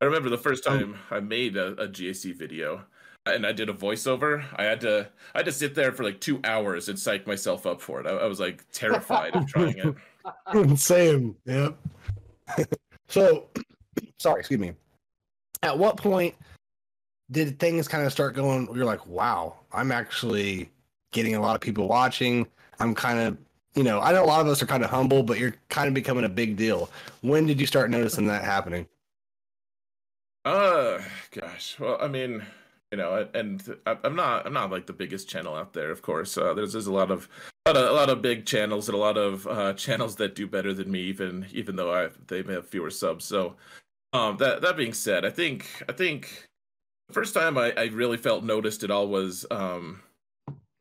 I remember the first time I made a, a GAC video and I did a voiceover. I had to I had to sit there for like two hours and psych myself up for it. I, I was like terrified of trying it. Same. yeah. so, sorry, excuse me. At what point did things kind of start going? You're like, wow, I'm actually getting a lot of people watching. I'm kind of, you know, I know a lot of us are kind of humble, but you're kind of becoming a big deal. When did you start noticing that happening? Uh, gosh. Well, I mean, you know, and I'm not, I'm not like the biggest channel out there. Of course, uh, there's there's a lot of, a lot of, a lot of big channels and a lot of uh, channels that do better than me, even even though I they may have fewer subs. So, um, that that being said, I think I think the first time I, I really felt noticed at all was um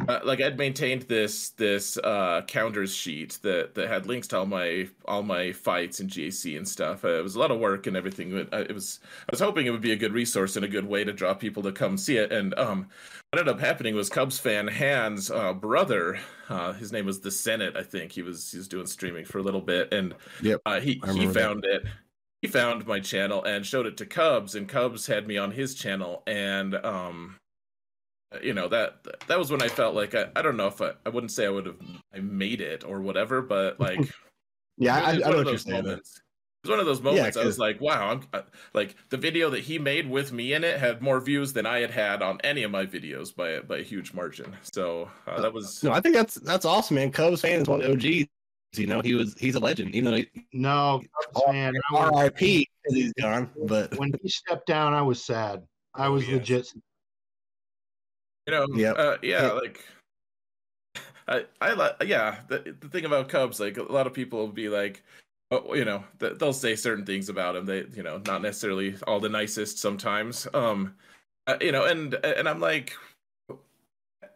uh, like I'd maintained this this uh, counters sheet that that had links to all my all my fights and GAC and stuff. Uh, it was a lot of work and everything. But it was I was hoping it would be a good resource and a good way to draw people to come see it. And um, what ended up happening was Cubs fan Hans' uh, brother. Uh, his name was the Senate, I think. He was he was doing streaming for a little bit, and yep, uh, he he remember that. found it. He found my channel and showed it to Cubs, and Cubs had me on his channel, and um, you know that that was when I felt like I, I don't know if I, I wouldn't say I would have I made it or whatever, but like Yeah, I, I know what you're saying. moments. It was one of those Yeah, moments. I 'cause- was like, wow, I'm uh, like the video that he made with me in it had more views than I had had on any of my videos by a- by a huge margin. So uh, that was No, I think that's that's awesome, man. Cubs fan is one of OGs. You know, he was he's a legend. Even though he, No, Cubs fan. R.I.P. because he's gone. But when he stepped down, I was sad. I was legit. You know, Yep. uh, yeah, like I, I, li- yeah. The, the thing about Cubs, like a lot of people will be like, oh, you know, they'll say certain things about him. They, you know, not necessarily all the nicest sometimes. Um, uh, you know, and and I'm like,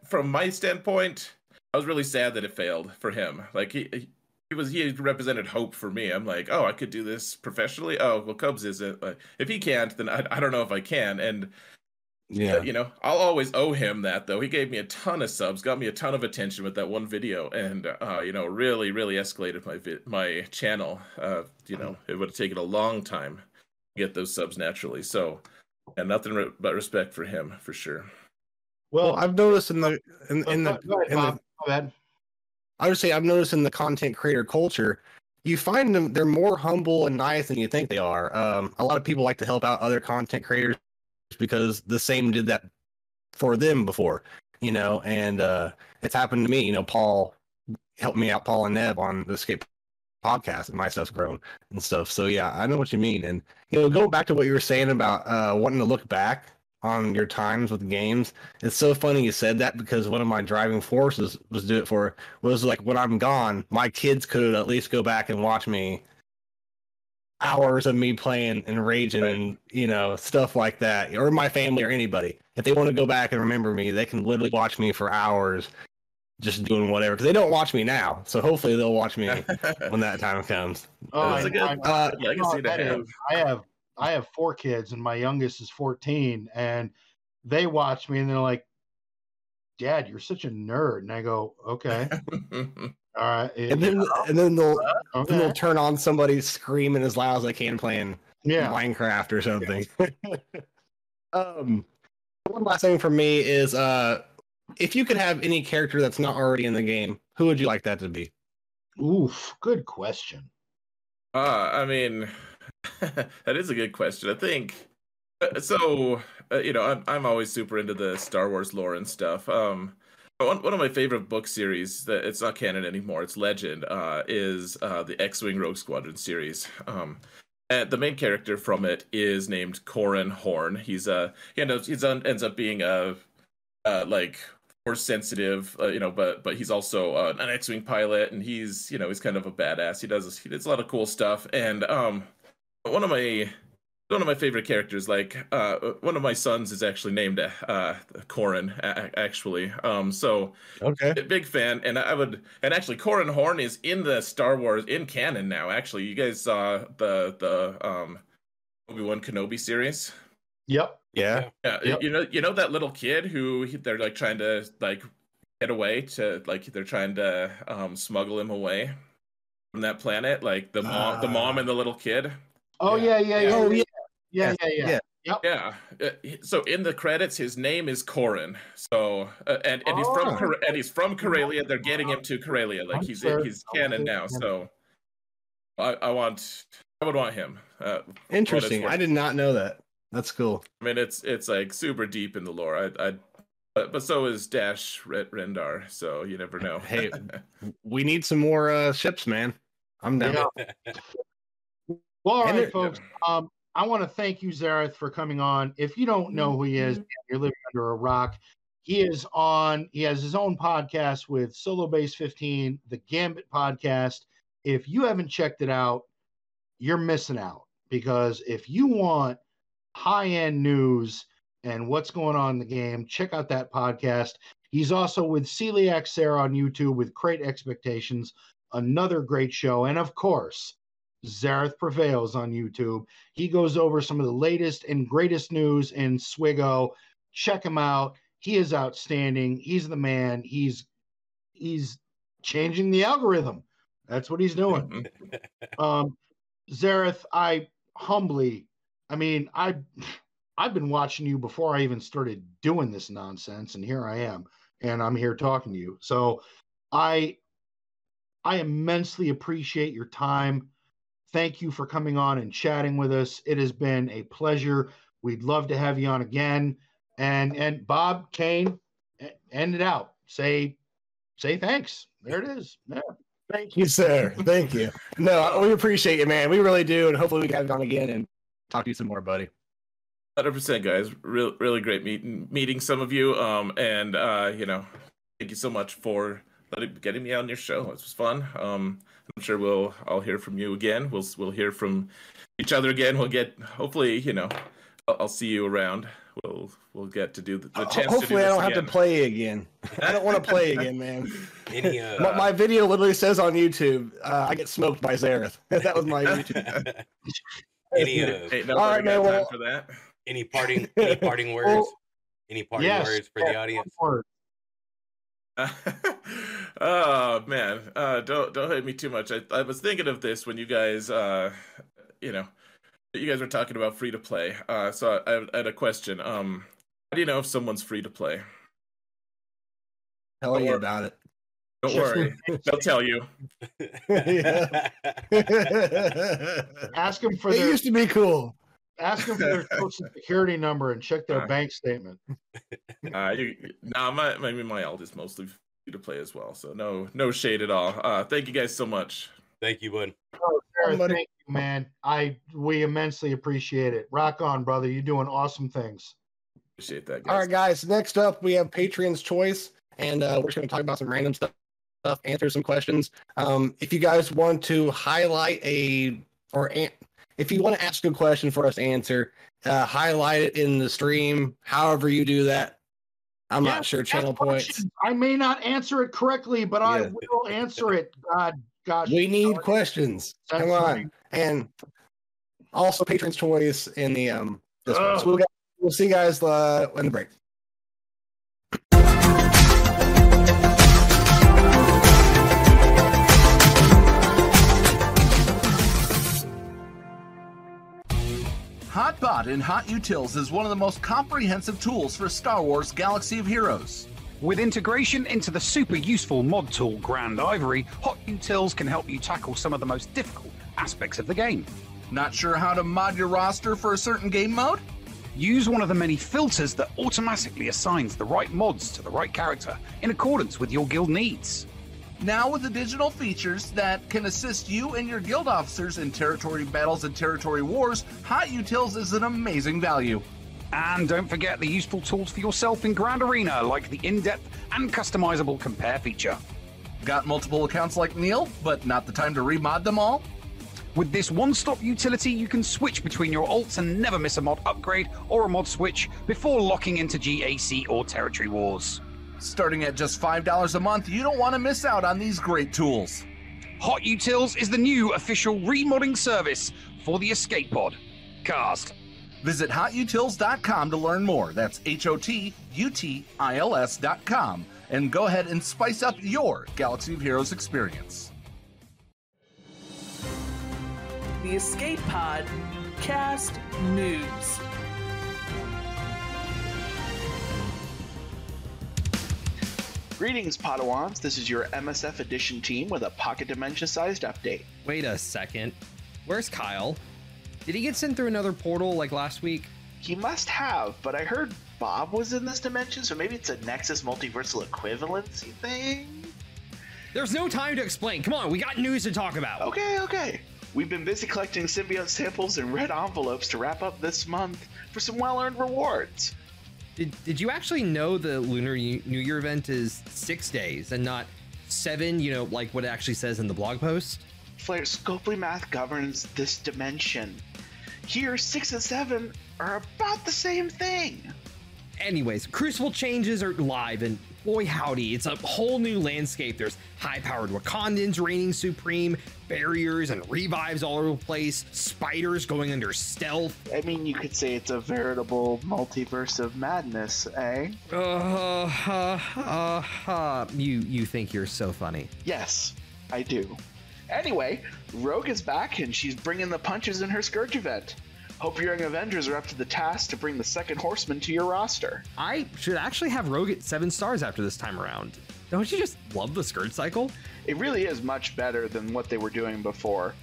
from my standpoint, I was really sad that it failed for him. Like he. He was he represented hope for me. I'm like, oh, I could do this professionally. Oh, well, Cubs isn't. Like, if he can't, then I, I don't know if I can. And yeah, you know, I'll always owe him that though. He gave me a ton of subs, got me a ton of attention with that one video, and uh, you know, really, really escalated my vi- my channel. Uh, you know, it would have taken a long time to get those subs naturally. So, and nothing re- but respect for him for sure. well, I've noticed in the in, in the Go ahead, in the Go ahead. I would say I've noticed in the content creator culture, you find them they're more humble and nice than you think they are. Um, a lot of people like to help out other content creators because the same did that for them before, you know. And uh, it's happened to me. You know, Paul helped me out, Paul and Nev on the Escape podcast, and my stuff's grown and stuff. So yeah, I know what you mean. And you know, going back to what you were saying about uh, wanting to look back, on your times with games. It's so funny you said that because one of my driving forces was do it for was like when I'm gone, my kids could at least go back and watch me hours of me playing and raging and you know stuff like that, or my family or anybody. If they want to go back and remember me, they can literally watch me for hours just doing whatever because they don't watch me now. So hopefully they'll watch me when that time comes. Oh, That's I, a good I, uh, you know what that is. I have I have four kids, and my youngest is 14, and they watch me, and they're like, "Dad, you're such a nerd." And I go, "Okay, all right." and then and then they'll Okay. then they'll turn on somebody screaming as loud as they can playing Yeah. Minecraft or something. um, one last thing for me is uh, if you could have any character that's not already in the game, who would you like that to be? Oof, good question. Uh, I mean, that is a good question. I think uh, so. Uh, you know, I'm I'm always super into the Star Wars lore and stuff. Um, one one of my favorite book series that it's not canon anymore. It's legend. Uh, is uh the X-wing Rogue Squadron series. Um, and the main character from it is named Corran Horn. He's uh he ends he's un, ends up being a uh like force sensitive, uh, you know, but but he's also uh, an X-wing pilot, and he's you know he's kind of a badass. He does he does a lot of cool stuff, and um, one of my one of my favorite characters, like uh, one of my sons is actually named uh Corin, a- a- actually. Um, so okay, big fan, and I would, and actually Corran Horn is in the Star Wars in canon now. Actually, you guys saw the the um Obi Wan Kenobi series. Yep. Yeah. Yeah, Yep. you know, you know that little kid who they're like trying to like get away to like they're trying to um smuggle him away from that planet. Like the mom, the mom and the little kid. Oh yeah, yeah, yeah. Oh, yeah, yeah. yeah, yeah, yeah. Yep. Yeah. Uh, So in the credits, his name is Corran. So uh, and and he's from Oh. And he's from Karelia. They're getting him to Karelia. Like he's Sure. he's canon now. So I I want I would want him. Uh, for what it's Interesting. I did not know that. That's cool. I mean, it's it's like super deep in the lore. I, I but, but so is Dash Re- Rendar. So you never know. Hey, we need some more uh, ships, man. I'm down. Well, all And right, folks. Um, I want to thank you, Xaereth, for coming on. If you don't know who he is, you're living under a rock. He is on. He has his own podcast with Solo Base 15, the Gambit podcast. If you haven't checked it out, you're missing out because if you want high end news and what's going on in the game, check out that podcast. He's also with Celiac Sarah on YouTube with Great Expectations, another great show. And of course, Xaereth Prevails on YouTube. He goes over some of the latest and greatest news in SWGoH. Check him out. He is outstanding. He's the man. He's he's changing the algorithm. That's what he's doing. um, Xaereth, I humbly, I mean, I I've been watching you before I even started doing this nonsense, and here I am, and I'm here talking to you. So I I immensely appreciate your time. Thank you for coming on and chatting with us. It has been a pleasure. We'd love to have you on again. And and Bob Kane, end it out. Say say thanks. There it is. Yeah. Thank you, sir. Thank you. No, we appreciate you, man. We really do, and hopefully we can have you on again and talk to you some more, buddy. Hundred percent, guys. Real, really great meeting meeting some of you. Um, and uh, you know, thank you so much for letting, getting me on your show. It was fun. Um, I'm sure we'll I'll hear from you again. We'll we'll hear from each other again. We'll get hopefully, you know, I'll, I'll see you around. We'll we'll get to do the, the chance. to do Hopefully, I don't have to play again. I don't want to play again, man. Any, uh, my, my video literally says on YouTube, uh, "I get smoked by Xaereth." that was my YouTube. Any uh, Hey, no, All I right, man, time well- for that. any parting any parting words? Well, any parting yes, words for the audience? One word. oh man, uh, don't don't hate me too much. I, I was thinking of this when you guys, uh, you know, you guys were talking about free to play. Uh, so I, I had a question. Um, how do you know if someone's free to play? Tell you about it. Don't worry, they'll tell you. Ask them for it their used to be cool. Ask them for their social security number and check their Uh. bank statement. Uh, you, nah, my maybe my alt is mostly free to play as well. So no no shade at all. Uh, thank you guys so much. Thank you, bud. Oh, Sarah, thank you, man. I we immensely appreciate it. Rock on, brother. You're doing awesome things. Appreciate that, All right, guys. Next up, we have Patreon's Choice, and uh, we're just going to talk about some random stuff, stuff, answer some questions. Um, if you guys want to highlight a or an, if you want to ask a question for us to answer, uh, highlight it in the stream. However you do that, I'm not sure. Channel points. I may not answer it correctly, but I will answer it. God, gosh. We need questions. That's Come right. on, and also patron's Choice in the um. This one. So we'll, get, we'll see you guys uh, in the break. Hotbot in HotUtils is one of the most comprehensive tools for Star Wars Galaxy of Heroes. With integration into the super useful mod tool Grandivory, Hot Utils can help you tackle some of the most difficult aspects of the game. Not sure how to mod your roster for a certain game mode? Use one of the many filters that automatically assigns the right mods to the right character in accordance with your guild needs. Now with the digital features that can assist you and your guild officers in territory battles and territory wars, HotUtils is an amazing value. And don't forget the useful tools for yourself in Grand Arena, like the in depth and customizable compare feature. Got multiple accounts like Neil, but not the time to remod them all? With this one stop utility, you can switch between your alts and never miss a mod upgrade or a mod switch before locking into GAC or Territory Wars. Starting at just $5 a month, you don't want to miss out on these great tools. HotUtils is the new official remodding service for the Escape Pod. Cast. Visit hotutils.com to learn more. That's H O T U T I L S.com. And go ahead and spice up your Galaxy of Heroes experience. The Escape Pod Cast News. Greetings, Padawans. This is your MSF Edition team with a pocket dimension sized update. Wait a second. Where's Kyle? Did he get sent through another portal like last week? He must have, but I heard Bob was in this dimension, so maybe it's a Nexus multiversal equivalency thing? There's no time to explain. Come on, we got news to talk about. Okay, okay. We've been busy collecting symbiote samples and red envelopes to wrap up this month for some well earned rewards. Did, did you actually know the Lunar New Year event is six days and not seven, you know, like what it actually says in the blog post? Flair, Scopely math governs this dimension. Here, 6 and 7 are about the same thing. Anyways, Crucible changes are live, and boy howdy, it's a whole new landscape. There's high-powered Wakandans reigning supreme, barriers and revives all over the place, spiders going under stealth. I mean, you could say it's a veritable multiverse of madness, eh? Uh, uh, uh, uh, you you think you're so funny? Yes, I do. Anyway, Rogue is back and she's bringing the punches in her Scourge event. Hope your young Avengers are up to the task to bring the second Horseman to your roster. I should actually have Rogue at seven stars after this time around. Don't you just love the Scourge cycle? It really is much better than what they were doing before.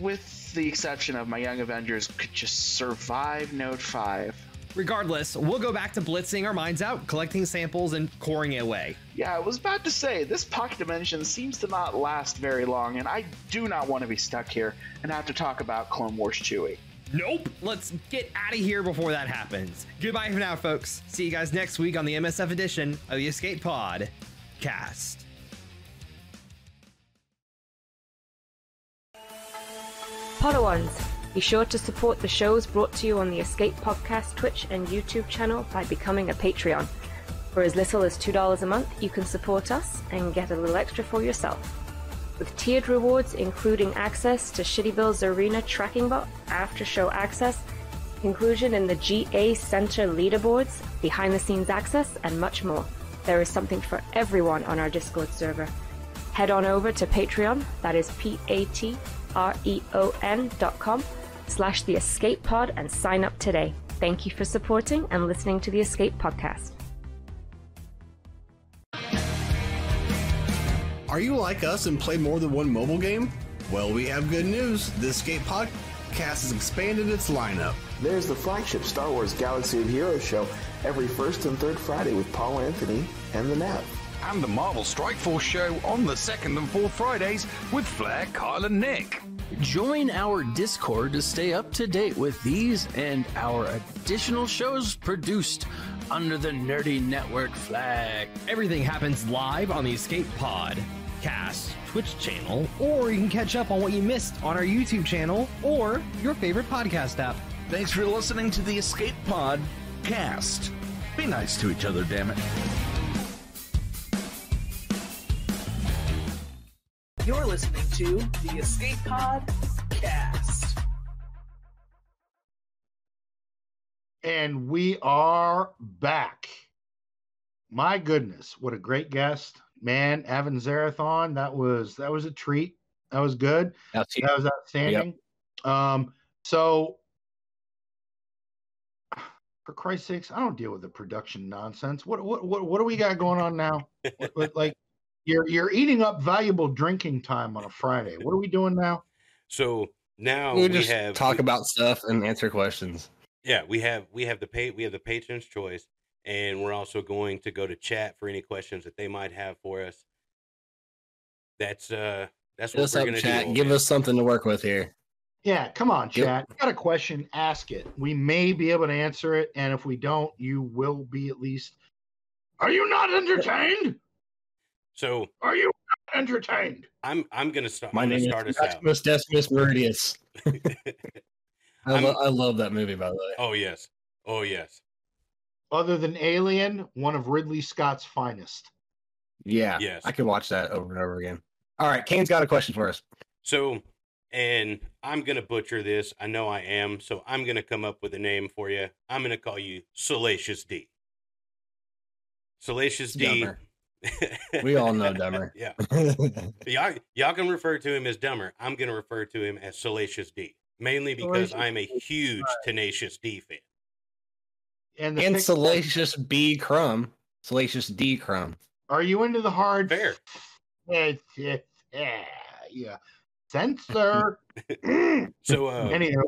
With the exception of my young Avengers could just survive Node 5. Regardless, we'll go back to blitzing our minds out, collecting samples, and coring it away. Yeah, I was about to say, this pocket dimension seems to not last very long, and I do not want to be stuck here and have to talk about Clone Wars Chewie. Nope. Let's get out of here before that happens. Goodbye for now, folks. See you guys next week on the MSF edition of the Escape Pod cast. Padawans, be sure to support the shows brought to you on the Escape Podcast Twitch and YouTube channel by becoming a Patreon. For as little as $2 a month, you can support us and get a little extra for yourself. With tiered rewards including access to Shitty Bill's Arena tracking bot, after show access, inclusion in the GA Center leaderboards, behind the scenes access, and much more. There is something for everyone on our Discord server. Head on over to Patreon, that is P A T R E O N dot com slash the escape pod and sign up today. Thank you for supporting and listening to the Escape Podcast. Are you like us and play more than one mobile game? Well, we have good news. The Escape Podcast has expanded its lineup. There's the flagship Star Wars Galaxy of Heroes show every first and third Friday with Paul Anthony and the Nev. and the Marvel Strike Force show on the second and fourth Fridays with Flair, Kyle, and Nick. Join our Discord to stay up to date with these and our additional shows produced under the Nerdy Network flag. Everything happens live on the Escape Pod cast Twitch channel, or you can catch up on what you missed on our YouTube channel or your favorite podcast app. Thanks for listening to the Escape Pod cast. Be nice to each other, damn it. You're listening to the Escape Pod Cast. And we are back. My goodness, what a great guest. Man, Evan Zarathon, that was that was a treat. That was good. That was outstanding. Um, so for Christ's sakes, I don't deal with the production nonsense. What what what, what do we got going on now? What- what- like you're you're eating up valuable drinking time on a Friday. What are we doing now? So now we we, just have talk about stuff and answer questions. Yeah, we have we have the pay we have the patron's choice, and we're also going to go to chat for any questions that they might have for us. That's uh that's Hit what us we're up, gonna chat. do. Give us something to work with here. Yeah, come on, Yep. chat. Got a question? Ask it. We may be able to answer it, and if we don't, you will be at least. Are you not entertained? So Are you not entertained? I'm I'm gonna start. My I'm name start is us out. Maximus Decimus Meridius. I, I'm- lo- I love that movie, by the way. Oh yes, oh yes, Other than Alien, one of Ridley Scott's finest. Yeah. Yes. I could watch that over and over again. All right, Kane's got a question for us. So, and I'm gonna butcher this. I know I am. So I'm gonna come up with a name for you. I'm gonna call you Salacious D. Salacious D. Dumber. We all know Dumber. yeah. y'all, y'all can refer to him as Dumber. I'm gonna refer to him as Salacious D. Mainly because Salacious I'm a huge Tenacious D fan. And the and pic- Salacious B. Crumb. Salacious D. Crumb. Are you into the hard? Fair. Yeah, yeah, yeah, yeah. Censor. So, uh, Anyhow,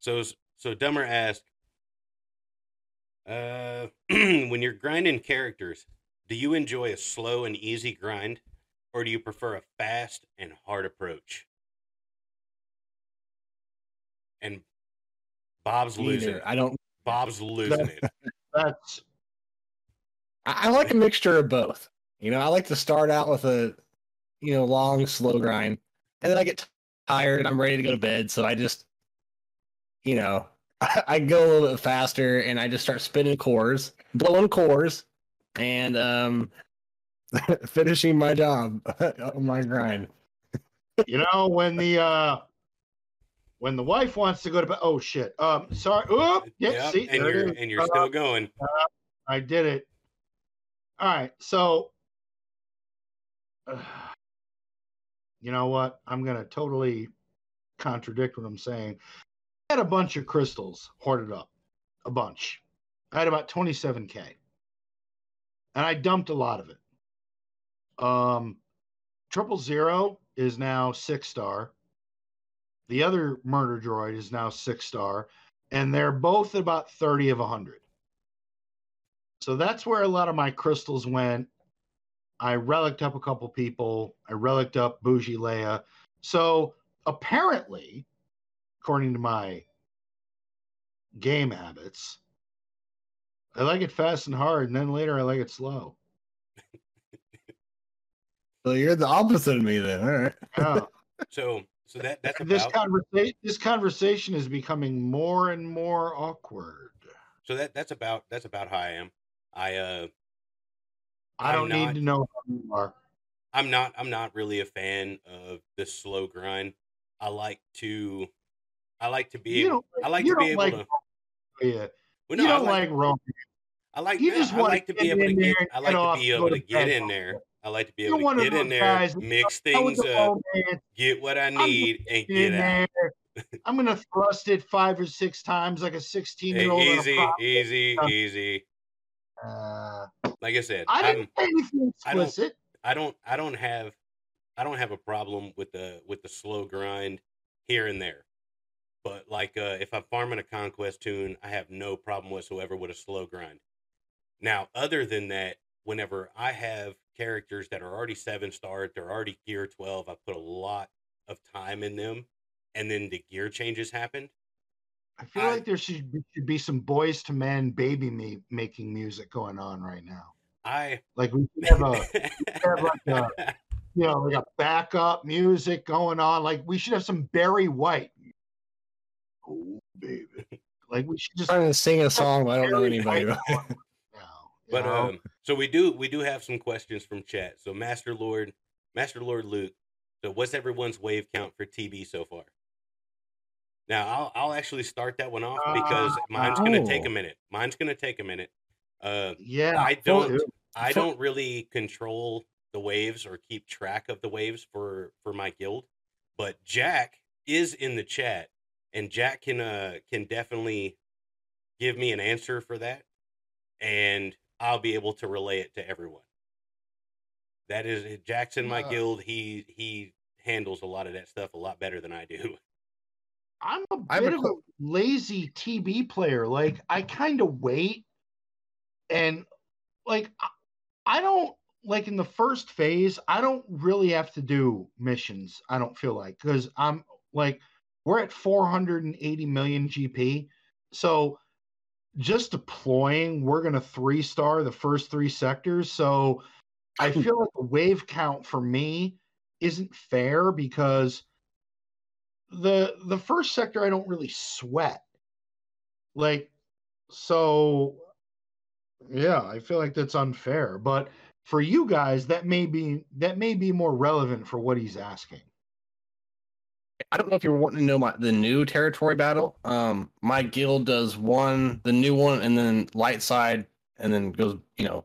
So so Dumber asked, uh, when you're grinding characters, do you enjoy a slow and easy grind, or do you prefer a fast and hard approach? And Bob's losing. Neither. it. I don't. Bob's losing it. that's I, I like a mixture of both. You know, I like to start out with a, you know, long, slow grind, and then I get tired and I'm ready to go to bed. So I just, you know, I, go a little bit faster and I just start spinning cores, blowing cores, and um, finishing my job on my grind. you know when the uh when the wife wants to go to bed. Oh shit. Um, sorry. Oh, yeah. Yep, see, and you're and you're Uh, still going. I did it. All right. So, you know what? I'm going to totally contradict what I'm saying. I had a bunch of crystals hoarded up, a bunch. I had about 27K. And I dumped a lot of it. Um, Triple Zero is now six star. The other murder droid is now six star. And they're both about 30 of 100. So that's where a lot of my crystals went. I relicked up a couple people. I relicked up Bougie Leia. So apparently, according to my game habits, I like it fast and hard, and then later I like it slow. So you're the opposite of me then. All right. Yeah. So so that that's this conversation this conversation is becoming more and more awkward. so that that's about that's about how I am. I uh I don't need to know how you are. I'm not I'm not really a fan of the slow grind. I like to I like to be You able I like you to be able like to yeah. Well, you no, I don't like- like romance. I like You just I like to be able to get I like to be able to get in there. I like to be You're able to get in there, guys mix things up, get what I need, and get out. I'm gonna thrust it five or six times like a 16 year old. easy, easy, easy. Uh, Like I said, I didn't I'm, say anything I don't, explicit. I don't, I don't have, I don't have a problem with the with the slow grind here and there. But like, uh, if I'm farming a conquest toon, I have no problem whatsoever with a slow grind. Now, other than that, whenever I have characters that are already seven star, they're already gear 12, I put a lot of time in them, and then the gear changes happened. I feel like there should be, should be some Boyz II Men baby me making music going on right now. I Like we should have a, we should have like a you know like a backup music going on. Like we should have some Barry White. Oh baby, like we should just trying to sing a song, I don't know anybody. But know? um, so we do we do have some questions from chat. So Master Lord, Master Lord Luke. So what's everyone's wave count for TB so far? Now I'll I'll actually start that one off because mine's gonna take a oh. minute. Mine's gonna take a minute. Uh, Yeah, I don't I don't really control the waves or keep track of the waves for for my guild, but Jack is in the chat, and Jack can uh can definitely give me an answer for that, and I'll be able to relay it to everyone. That is eh, Jackson, my Yeah. guild. He he handles a lot of that stuff a lot better than I do. I'm a I have a bit of a lazy TB player. Like I kind of wait, and like I- I don't like in the first phase. I don't really have to do missions. I don't feel like because I'm like we're at 480 million GP, so just deploying, we're gonna three star the first three sectors. So I hmm. feel like the wave count for me isn't fair because the the first sector I don't really sweat. Like so yeah, I feel like that's unfair, but for you guys that may be that may be more relevant for what he's asking. I don't know if you're wanting to know my the new territory battle. Um, my guild does one, the new one, and then light side, and then goes, you know,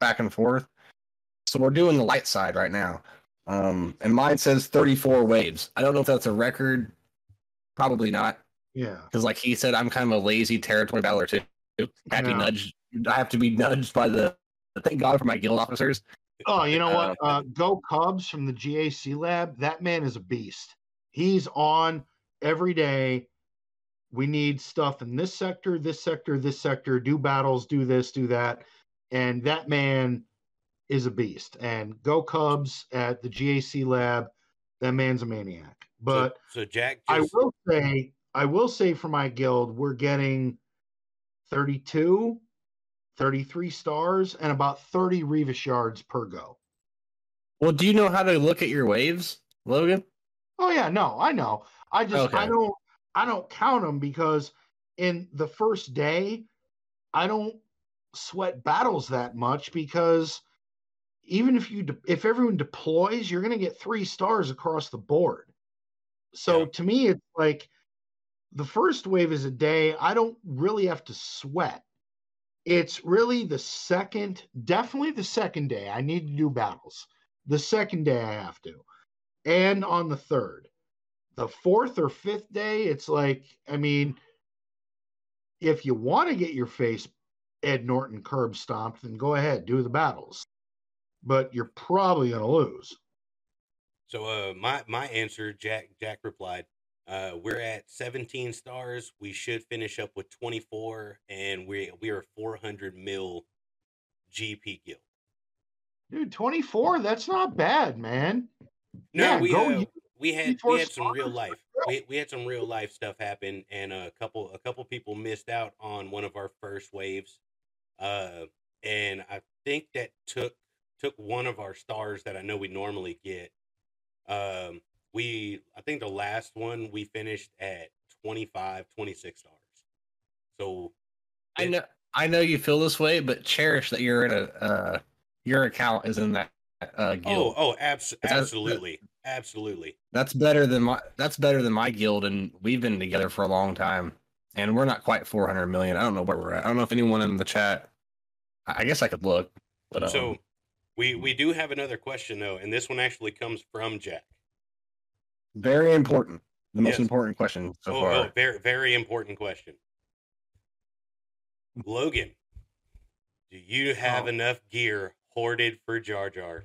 back and forth. So we're doing the light side right now. Um, and mine says 34 waves. I don't know if that's a record. Probably not, Yeah. because like he said, I'm kind of a lazy territory battler too. I have to be Yeah. nudged. I have to be nudged by the. Thank God for my guild officers. Oh, you know what? Uh, Go Cubs from the GAC lab. That man is a beast. He's on every day. We need stuff in this sector, this sector, this sector. Do battles, do this, do that, and that man is a beast. And Go Cubs at the GAC lab. That man's a maniac. But so Jack I will say, I will say for my guild, we're getting 32, 33 stars and about 30 Reva shards per go. Well, do you know how to look at your waves, Logan? Oh yeah, no, I know. I just I don't I don't count them because in the first day I don't sweat battles that much because even if you de- if everyone deploys, you're going to get 3 stars across the board. So to me it's like the first wave is a day I don't really have to sweat. It's really the second, definitely the second day I need to do battles. The second day I have to and on the third. The fourth or fifth day, it's like, I mean, if you want to get your face Ed Norton curb stomped, then go ahead, do the battles. But you're probably going to lose. So uh my my answer, Jack Jack replied, uh we're at 17 stars. We should finish up with 24 and we we are 400 mil GP guild. Dude, 24, that's not bad, man. No, Yeah, we go uh, we had we had some real life. We we had some real life stuff happen and a couple a couple people missed out on one of our first waves. Uh and I think that took took one of our stars that I know we normally get. Um we I think the last one we finished at 25 26 stars. So I know I know you feel this way, but cherish that you're in a uh, your account is in that uh, oh guild. oh abs- That's- absolutely. Absolutely. That's better than my that's better than my guild, and we've been together for a long time, and we're not quite 400 million. I don't know where we're at. I don't know if anyone in the chat. I I guess I could look, but um, So we we do have another question though, and this one actually comes from Jack. very important. The most Yes. important question so oh, far. oh, very very important question. Logan, do you have Oh. enough gear hoarded for Jar Jar?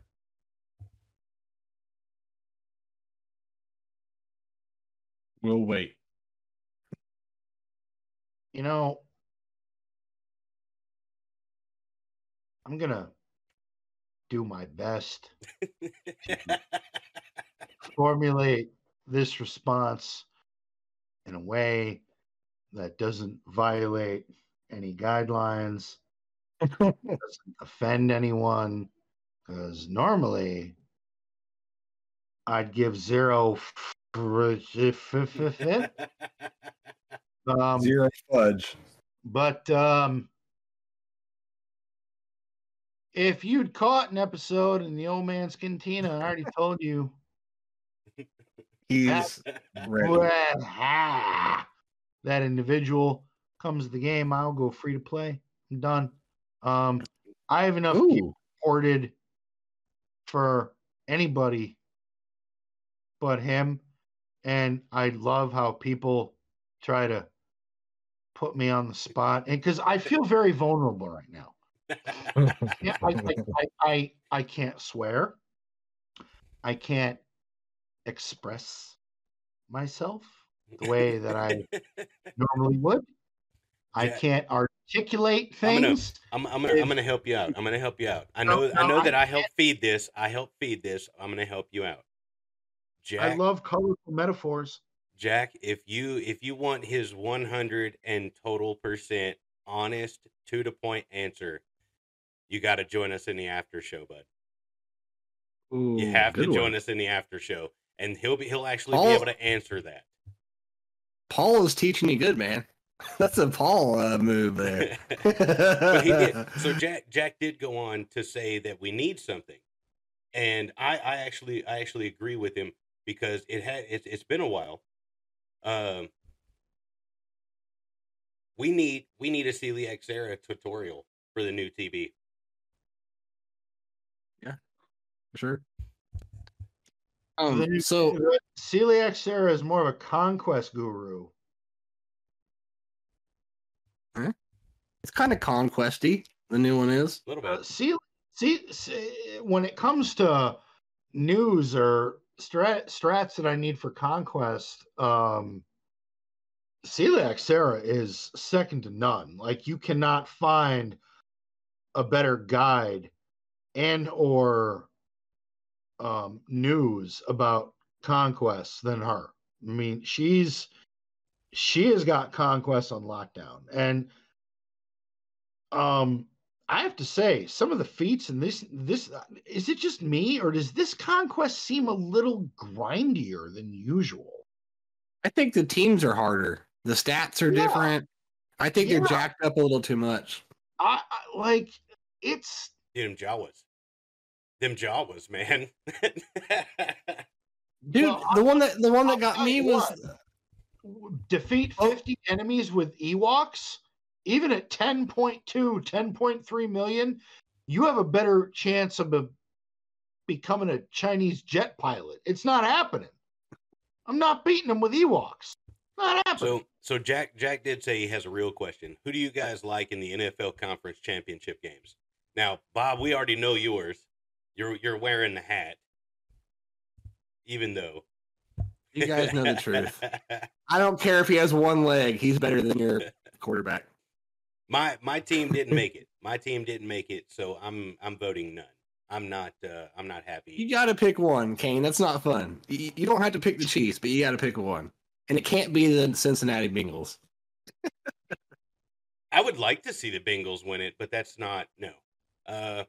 We'll wait. You know, I'm going to do my best to formulate this response in a way that doesn't violate any guidelines, doesn't offend anyone, because normally I'd give zero. um, Zero fudge. but um, if you'd caught an episode in the old man's cantina, I already told you. He's ready. That individual comes to the game, I'll go free to play. I'm done. Um, I have enough people reported for anybody but him, and I love how people try to put me on the spot, and because I feel very vulnerable right now. yeah, I, I, I, I, I can't swear. I can't express myself the way that I normally would. I Yeah. can't articulate things. I'm gonna. I'm, I'm gonna, I'm gonna help you out. I'm gonna help you out. I know, No, I no, know that I I help feed this. I help feed this. I'm gonna help you out, Jack, I love colorful metaphors. Jack, if you if you want his 100 and total percent honest to the point answer, you got to join us in the after show, bud. you have to join one. us in the after show, and he'll be he'll actually Paul- be able to answer that. Paul is teaching you good, man. That's a Paul uh, move there. but he did. So Jack Jack did go on to say that we need something, and I I actually I actually agree with him because it had it's it's been a while. Um, we need we need a Celiac Sarah tutorial for the new TB. Yeah, sure. The Um, so Celiac Sarah is more of a conquest guru. It's kind of conquesty. The new one is. A little Uh, see, see, see, when it comes to news or strat, strats that I need for conquest, um, Celiac Sarah is second to none. Like you cannot find a better guide and or um, news about conquest than her. I mean, she's she has got conquest on lockdown, and um, I have to say, some of the feats in this this is it just me or does this conquest seem a little grindier than usual? I think the teams are harder. The stats are Yeah. different. I think Yeah. they're jacked up a little too much. I, I like it's Them Jawas, them Jawas, man. Dude, Well, the one that the one that got tell me you was defeat 50 enemies with Ewoks, even at 10.2, 10.3 million, you have a better chance of a, becoming a Chinese jet pilot. It's not happening. I'm not beating them with Ewoks. Not happening. So so Jack Jack did say he has a real question. Who do you guys like in the NFL conference championship games? Now, Bob, we already know yours. You're you're wearing the hat. Even though you guys know the truth. I don't care if he has one leg, he's better than your quarterback. my my team didn't make it. My team didn't make it, so I'm I'm voting none. I'm not uh I'm not happy. You got to pick one, Kane. That's not fun. You, you don't have to pick the Chiefs, but you got to pick one. And it can't be the Cincinnati Bengals. I would like to see the Bengals win it, but that's not no. Uh,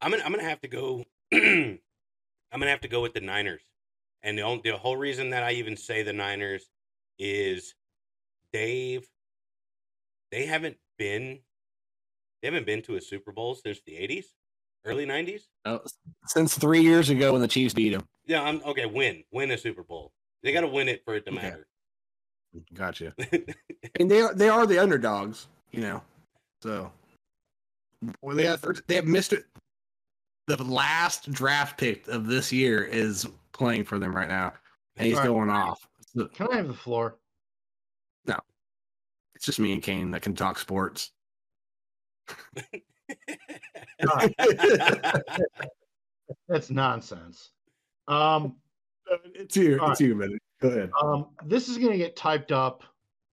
I'm gonna I'm gonna have to go. I'm gonna have to go with the Niners, and the only, the whole reason that I even say the Niners is Dave. They haven't been they haven't been to a Super Bowl since the '80s, early '90s. Oh, since three years ago when the Chiefs beat them. Yeah, I'm okay. Win win a Super Bowl. They got to win it for it to matter. Gotcha. and they are they are the underdogs, you know. So well, they have they have missed it. The last draft pick of this year is playing for them right now, and he's All right. going off. So- Can I have the floor? no, it's just me and Kane that can talk sports. That's nonsense. Um, it's you. It's you, man. Go ahead. Um, this is going to get typed up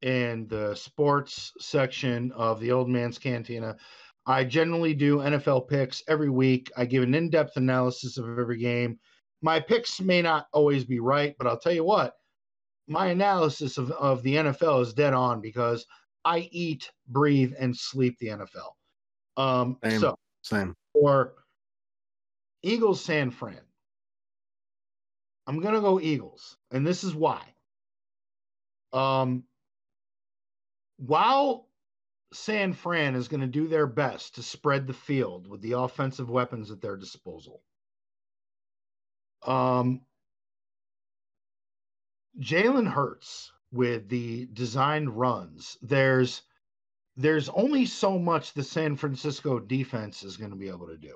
in the sports section of the Old Man's Cantina. I generally do NFL picks every week. I give an in depth analysis of every game. My picks may not always be right, but I'll tell you what, my analysis of, of the NFL is dead on because I eat, breathe, and sleep the NFL. Um, Same. so Same. for Eagles San Fran, I'm gonna go Eagles, and this is why. Um, while San Fran is going to do their best to spread the field with the offensive weapons at their disposal, um, Jalen Hurts with the designed runs, there's there's only so much the San Francisco defense is going to be able to do.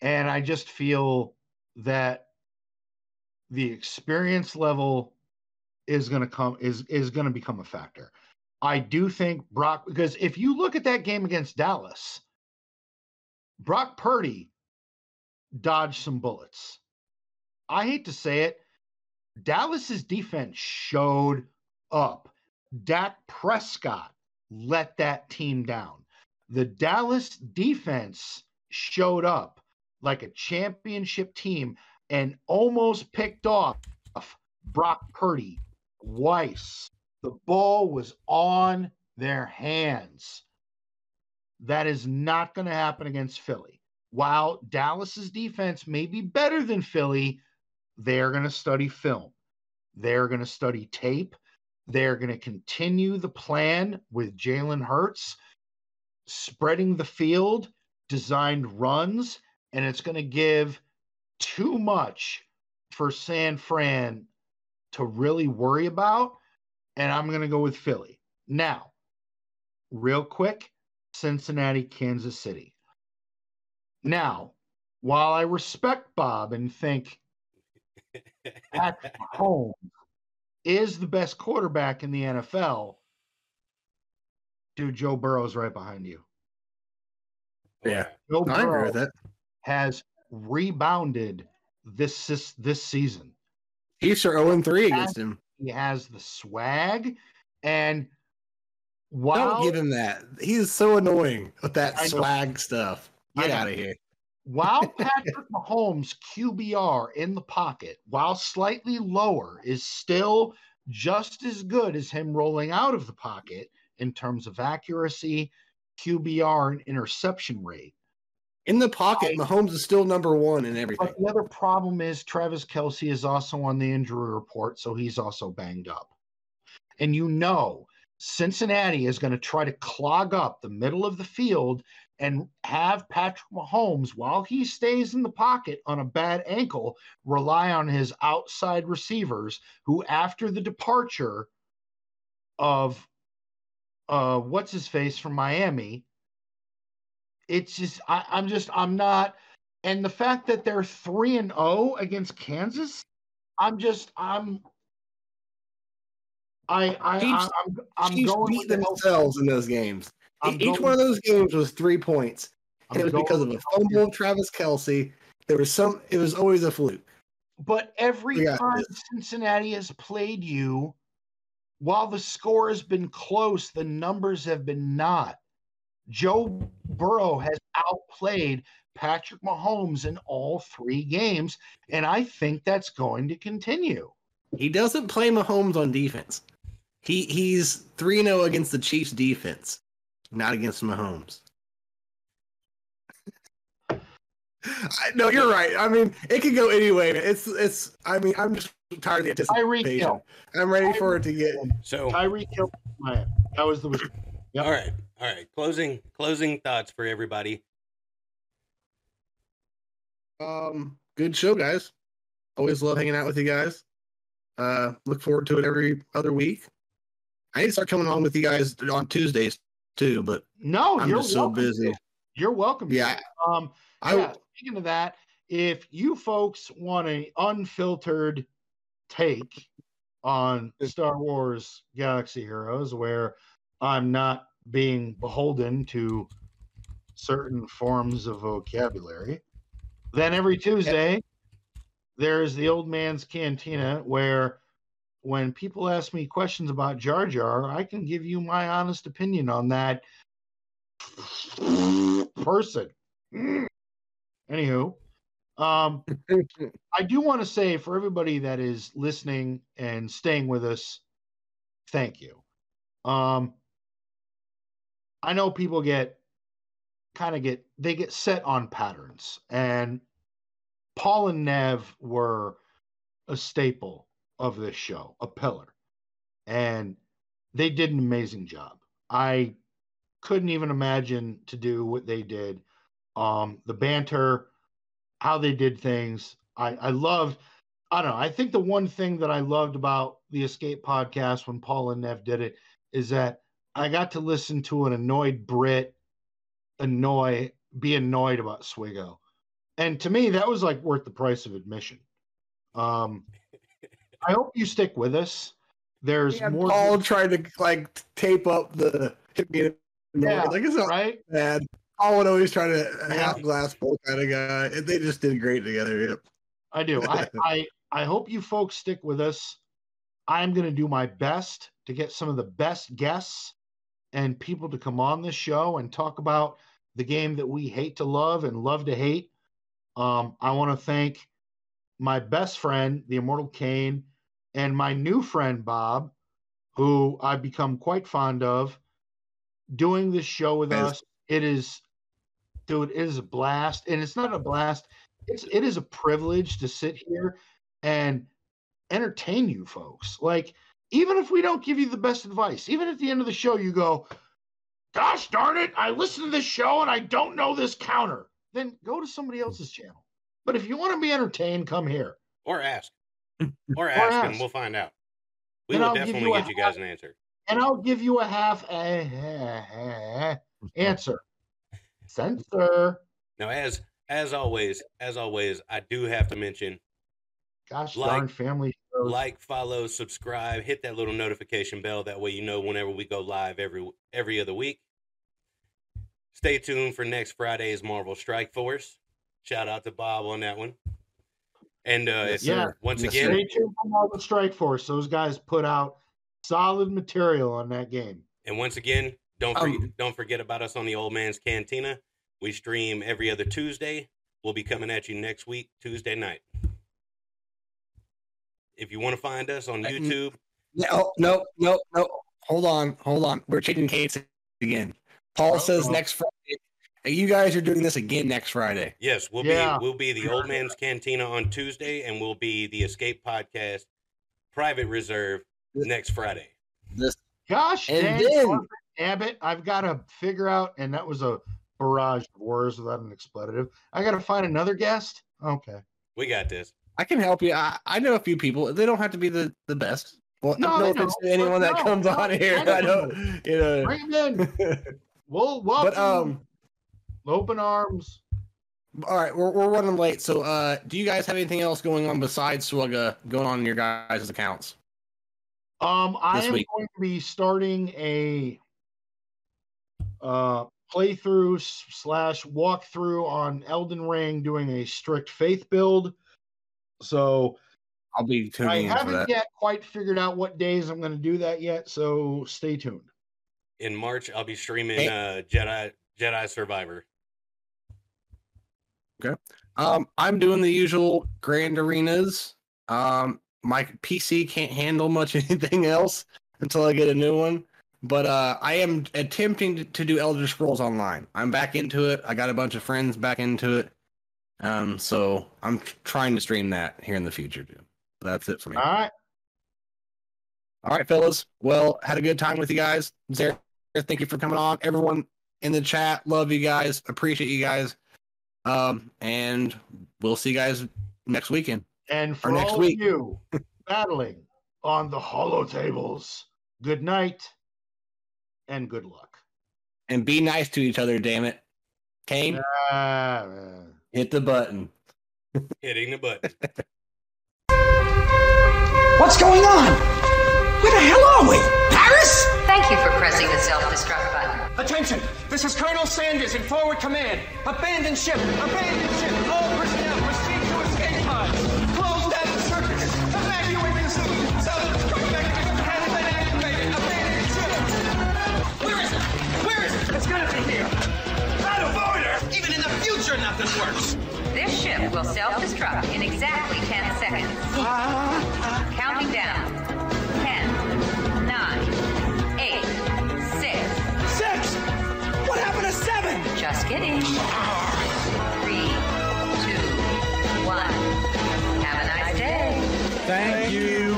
And I just feel that the experience level is going to come is is going to become a factor. I do think Brock because if you look at that game against Dallas, Brock Purdy dodged some bullets. I hate to say it, Dallas's defense showed up. Dak Prescott let that team down. The Dallas defense showed up like a championship team and almost picked off Brock Purdy twice. The ball was on their hands. That is not going to happen against Philly. While Dallas's defense may be better than Philly, they're going to study film. They're going to study tape. They're going to continue the plan with Jalen Hurts, spreading the field, designed runs, and it's going to give too much for San Fran to really worry about. And I'm going to go with Philly. Now, real quick Cincinnati, Kansas City. Now, while I respect Bob and think Patrick Mahomes is the best quarterback in the NFL, dude, Joe Burrow's right behind you. Yeah. Joe I agree Burrow with it. has rebounded this this, this season. Chiefs are 0 3 against him. He has the swag, and while Don't give him that. He's so annoying with that I know. swag stuff. Get out of here. While Patrick Mahomes' QBR in the pocket, while slightly lower, is still just as good as him rolling out of the pocket in terms of accuracy, QBR, and interception rate. In the pocket, Mahomes is still number one in everything. But the other problem is Travis Kelce is also on the injury report, so he's also banged up. And you know, Cincinnati is going to try to clog up the middle of the field and have Patrick Mahomes, while he stays in the pocket on a bad ankle, rely on his outside receivers, who, after the departure of uh, what's his face from Miami, it's just I, I'm just I'm not, and the fact that they're three and zero against Kansas, I'm just I'm. I I Chiefs- I'm I'm Chiefs going beat themselves in those games. I'm Each one of those games was three points. It was because of a fumble of Travis Kelce. There was some. It was always a fluke. But every got time Cincinnati has played you, while the score has been close, the numbers have been not. Joe Burrow has outplayed Patrick Mahomes in all three games, and I think that's going to continue. He doesn't play Mahomes on defense. He he's three zero oh against the Chiefs defense, not against Mahomes. I, no, you're right. I mean, it could go anyway. It's it's. I mean, I'm just tired of the Tyreek anticipation. Hill. I'm ready for it to get. So Tyreek Hill, Miami. that was the. all right, all right. Closing closing thoughts for everybody. Um, good show, guys. Always love hanging out with you guys. Uh, look forward to it every other week. I need to start coming on with you guys on Tuesdays too, but No, I'm you're so busy. to. You're welcome. to. Yeah, Um, I- yeah, speaking of that, if you folks want an unfiltered take on Star Wars Galaxy Heroes, where I'm not being beholden to certain forms of vocabulary, then every Tuesday there's the old man's cantina where when people ask me questions about Jar Jar, I can give you my honest opinion on that person. Anywho, um, I do want to say for everybody that is listening and staying with us, thank you. Um, I know people get kind of get they get set on patterns, and Paul and Nev were a staple of this show, a pillar, and they did an amazing job. I couldn't even imagine to do what they did. Um, the banter, how they did things. I, I loved, I don't know. I think the one thing that I loved about the Escape podcast when Paul and Nev did it is that I got to listen to an annoyed Brit annoy, be annoyed about SWGoH. And to me, that was like worth the price of admission. Um, I hope you stick with us. There's Yeah, more. Paul trying to like tape up the yeah, like it's not right. bad. Paul would always try to half glass full kind of guy, and they just did great together. Yep. I do. I, I I hope you folks stick with us. I'm going to do my best to get some of the best guests and people to come on this show and talk about the game that we hate to love and love to hate. Um, I want to thank my best friend, the Immortal Kane, and my new friend Bob, who I've become quite fond of, doing this show with us. It is, dude, it is a blast, and it's not a blast. It's it is a privilege to sit here and entertain you folks. Like, even if we don't give you the best advice, even at the end of the show, you go, "Gosh darn it, I listened to this show and I don't know this counter." Then go to somebody hmm. else's channel. But if you want to be entertained, come here. Or ask. Or ask, and we'll find out. We And will I'll definitely you get you guys an answer. and I'll give you a half uh, answer. Censor. Now, as as always, as always, I do have to mention Gosh Like- darn family shows. like, follow, subscribe, hit that little notification bell. That way, you know whenever we go live every every other week. Stay tuned for next Friday's Marvel Strike Force. Shout out to Bob on that one. And uh, if- yeah. once Stay again, tuned for Marvel Strike Force. Those guys put out solid material on that game. And once again, don't Um, forget, don't forget about us on the Old Man's Cantina. We stream every other Tuesday. We'll be coming at you next week, Tuesday night. If you want to find us on YouTube, No, no, no, no. Hold on, hold on. We're changing case again. Paul says next Friday. You guys are doing this again next Friday. yes, we'll Yeah. be we'll be the Old Man's Cantina on Tuesday, and we'll be the Escape Podcast Private Reserve next Friday. This Gosh And dang, then- Abbott, I've got to figure out, and that was a barrage of words without an expletive. I got to find another guest. Okay. We got this. I can help you. I, I know a few people. They don't have to be the, the best. Well, No, no, offense to anyone that no, comes no, on here. I I don't. don't, you know. Bring them in. We'll welcome But um, open arms. all right, we're, we're running late. So, uh, do you guys have anything else going on besides Swugga going on in your guys' accounts? Um, I am week. going to be starting a uh playthrough slash walkthrough on Elden Ring, doing a strict faith build. So I'll be I tuning in haven't that. yet quite figured out what days I'm going to do that yet. So stay tuned. In March, I'll be streaming Hey. uh, Jedi Jedi Survivor. Okay. Um, I'm doing the usual grand arenas. Um, my PC can't handle much anything else until I get a new one. But uh, I am attempting to, to do Elder Scrolls Online. I'm back into it. I got a bunch of friends back into it. Um, so I'm trying to stream that here in the future too. That's it for me. All right. All right, fellas. Well, had a good time with you guys. Zara, thank you for coming on. Everyone in the chat, love you guys. Appreciate you guys. Um, and we'll see you guys next weekend. And for next all week. of you battling on the holotables, good night and good luck. And be nice to each other, damn it. Kane, Ah, hit the button. Hitting the button. What's going on? Where the hell are we? Thank you for pressing the self-destruct button. Attention! This is Colonel Sandurz in forward command. Abandon ship! Abandon ship! All personnel proceed to escape pods! Close down the circuits! Evacuate the activated! Abandon ship! Where is? Where is? It's gonna be here! Even in the future, nothing works! This ship will self-destruct in exactly 10 seconds. Uh, uh, Counting down. Just kidding. Three, two, one. Have a nice day. Thank you.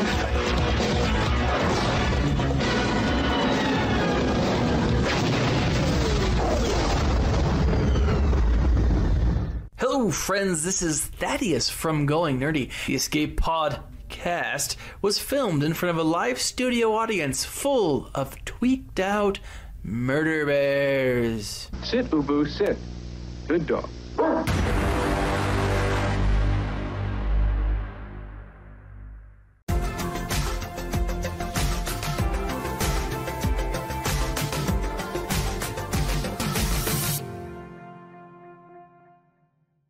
Hello, friends. This is Thaddeus from Going Nerdy. The Escape Podcast was filmed in front of a live studio audience full of tweaked out murder bears. Sit, Boo Boo, sit. Good dog.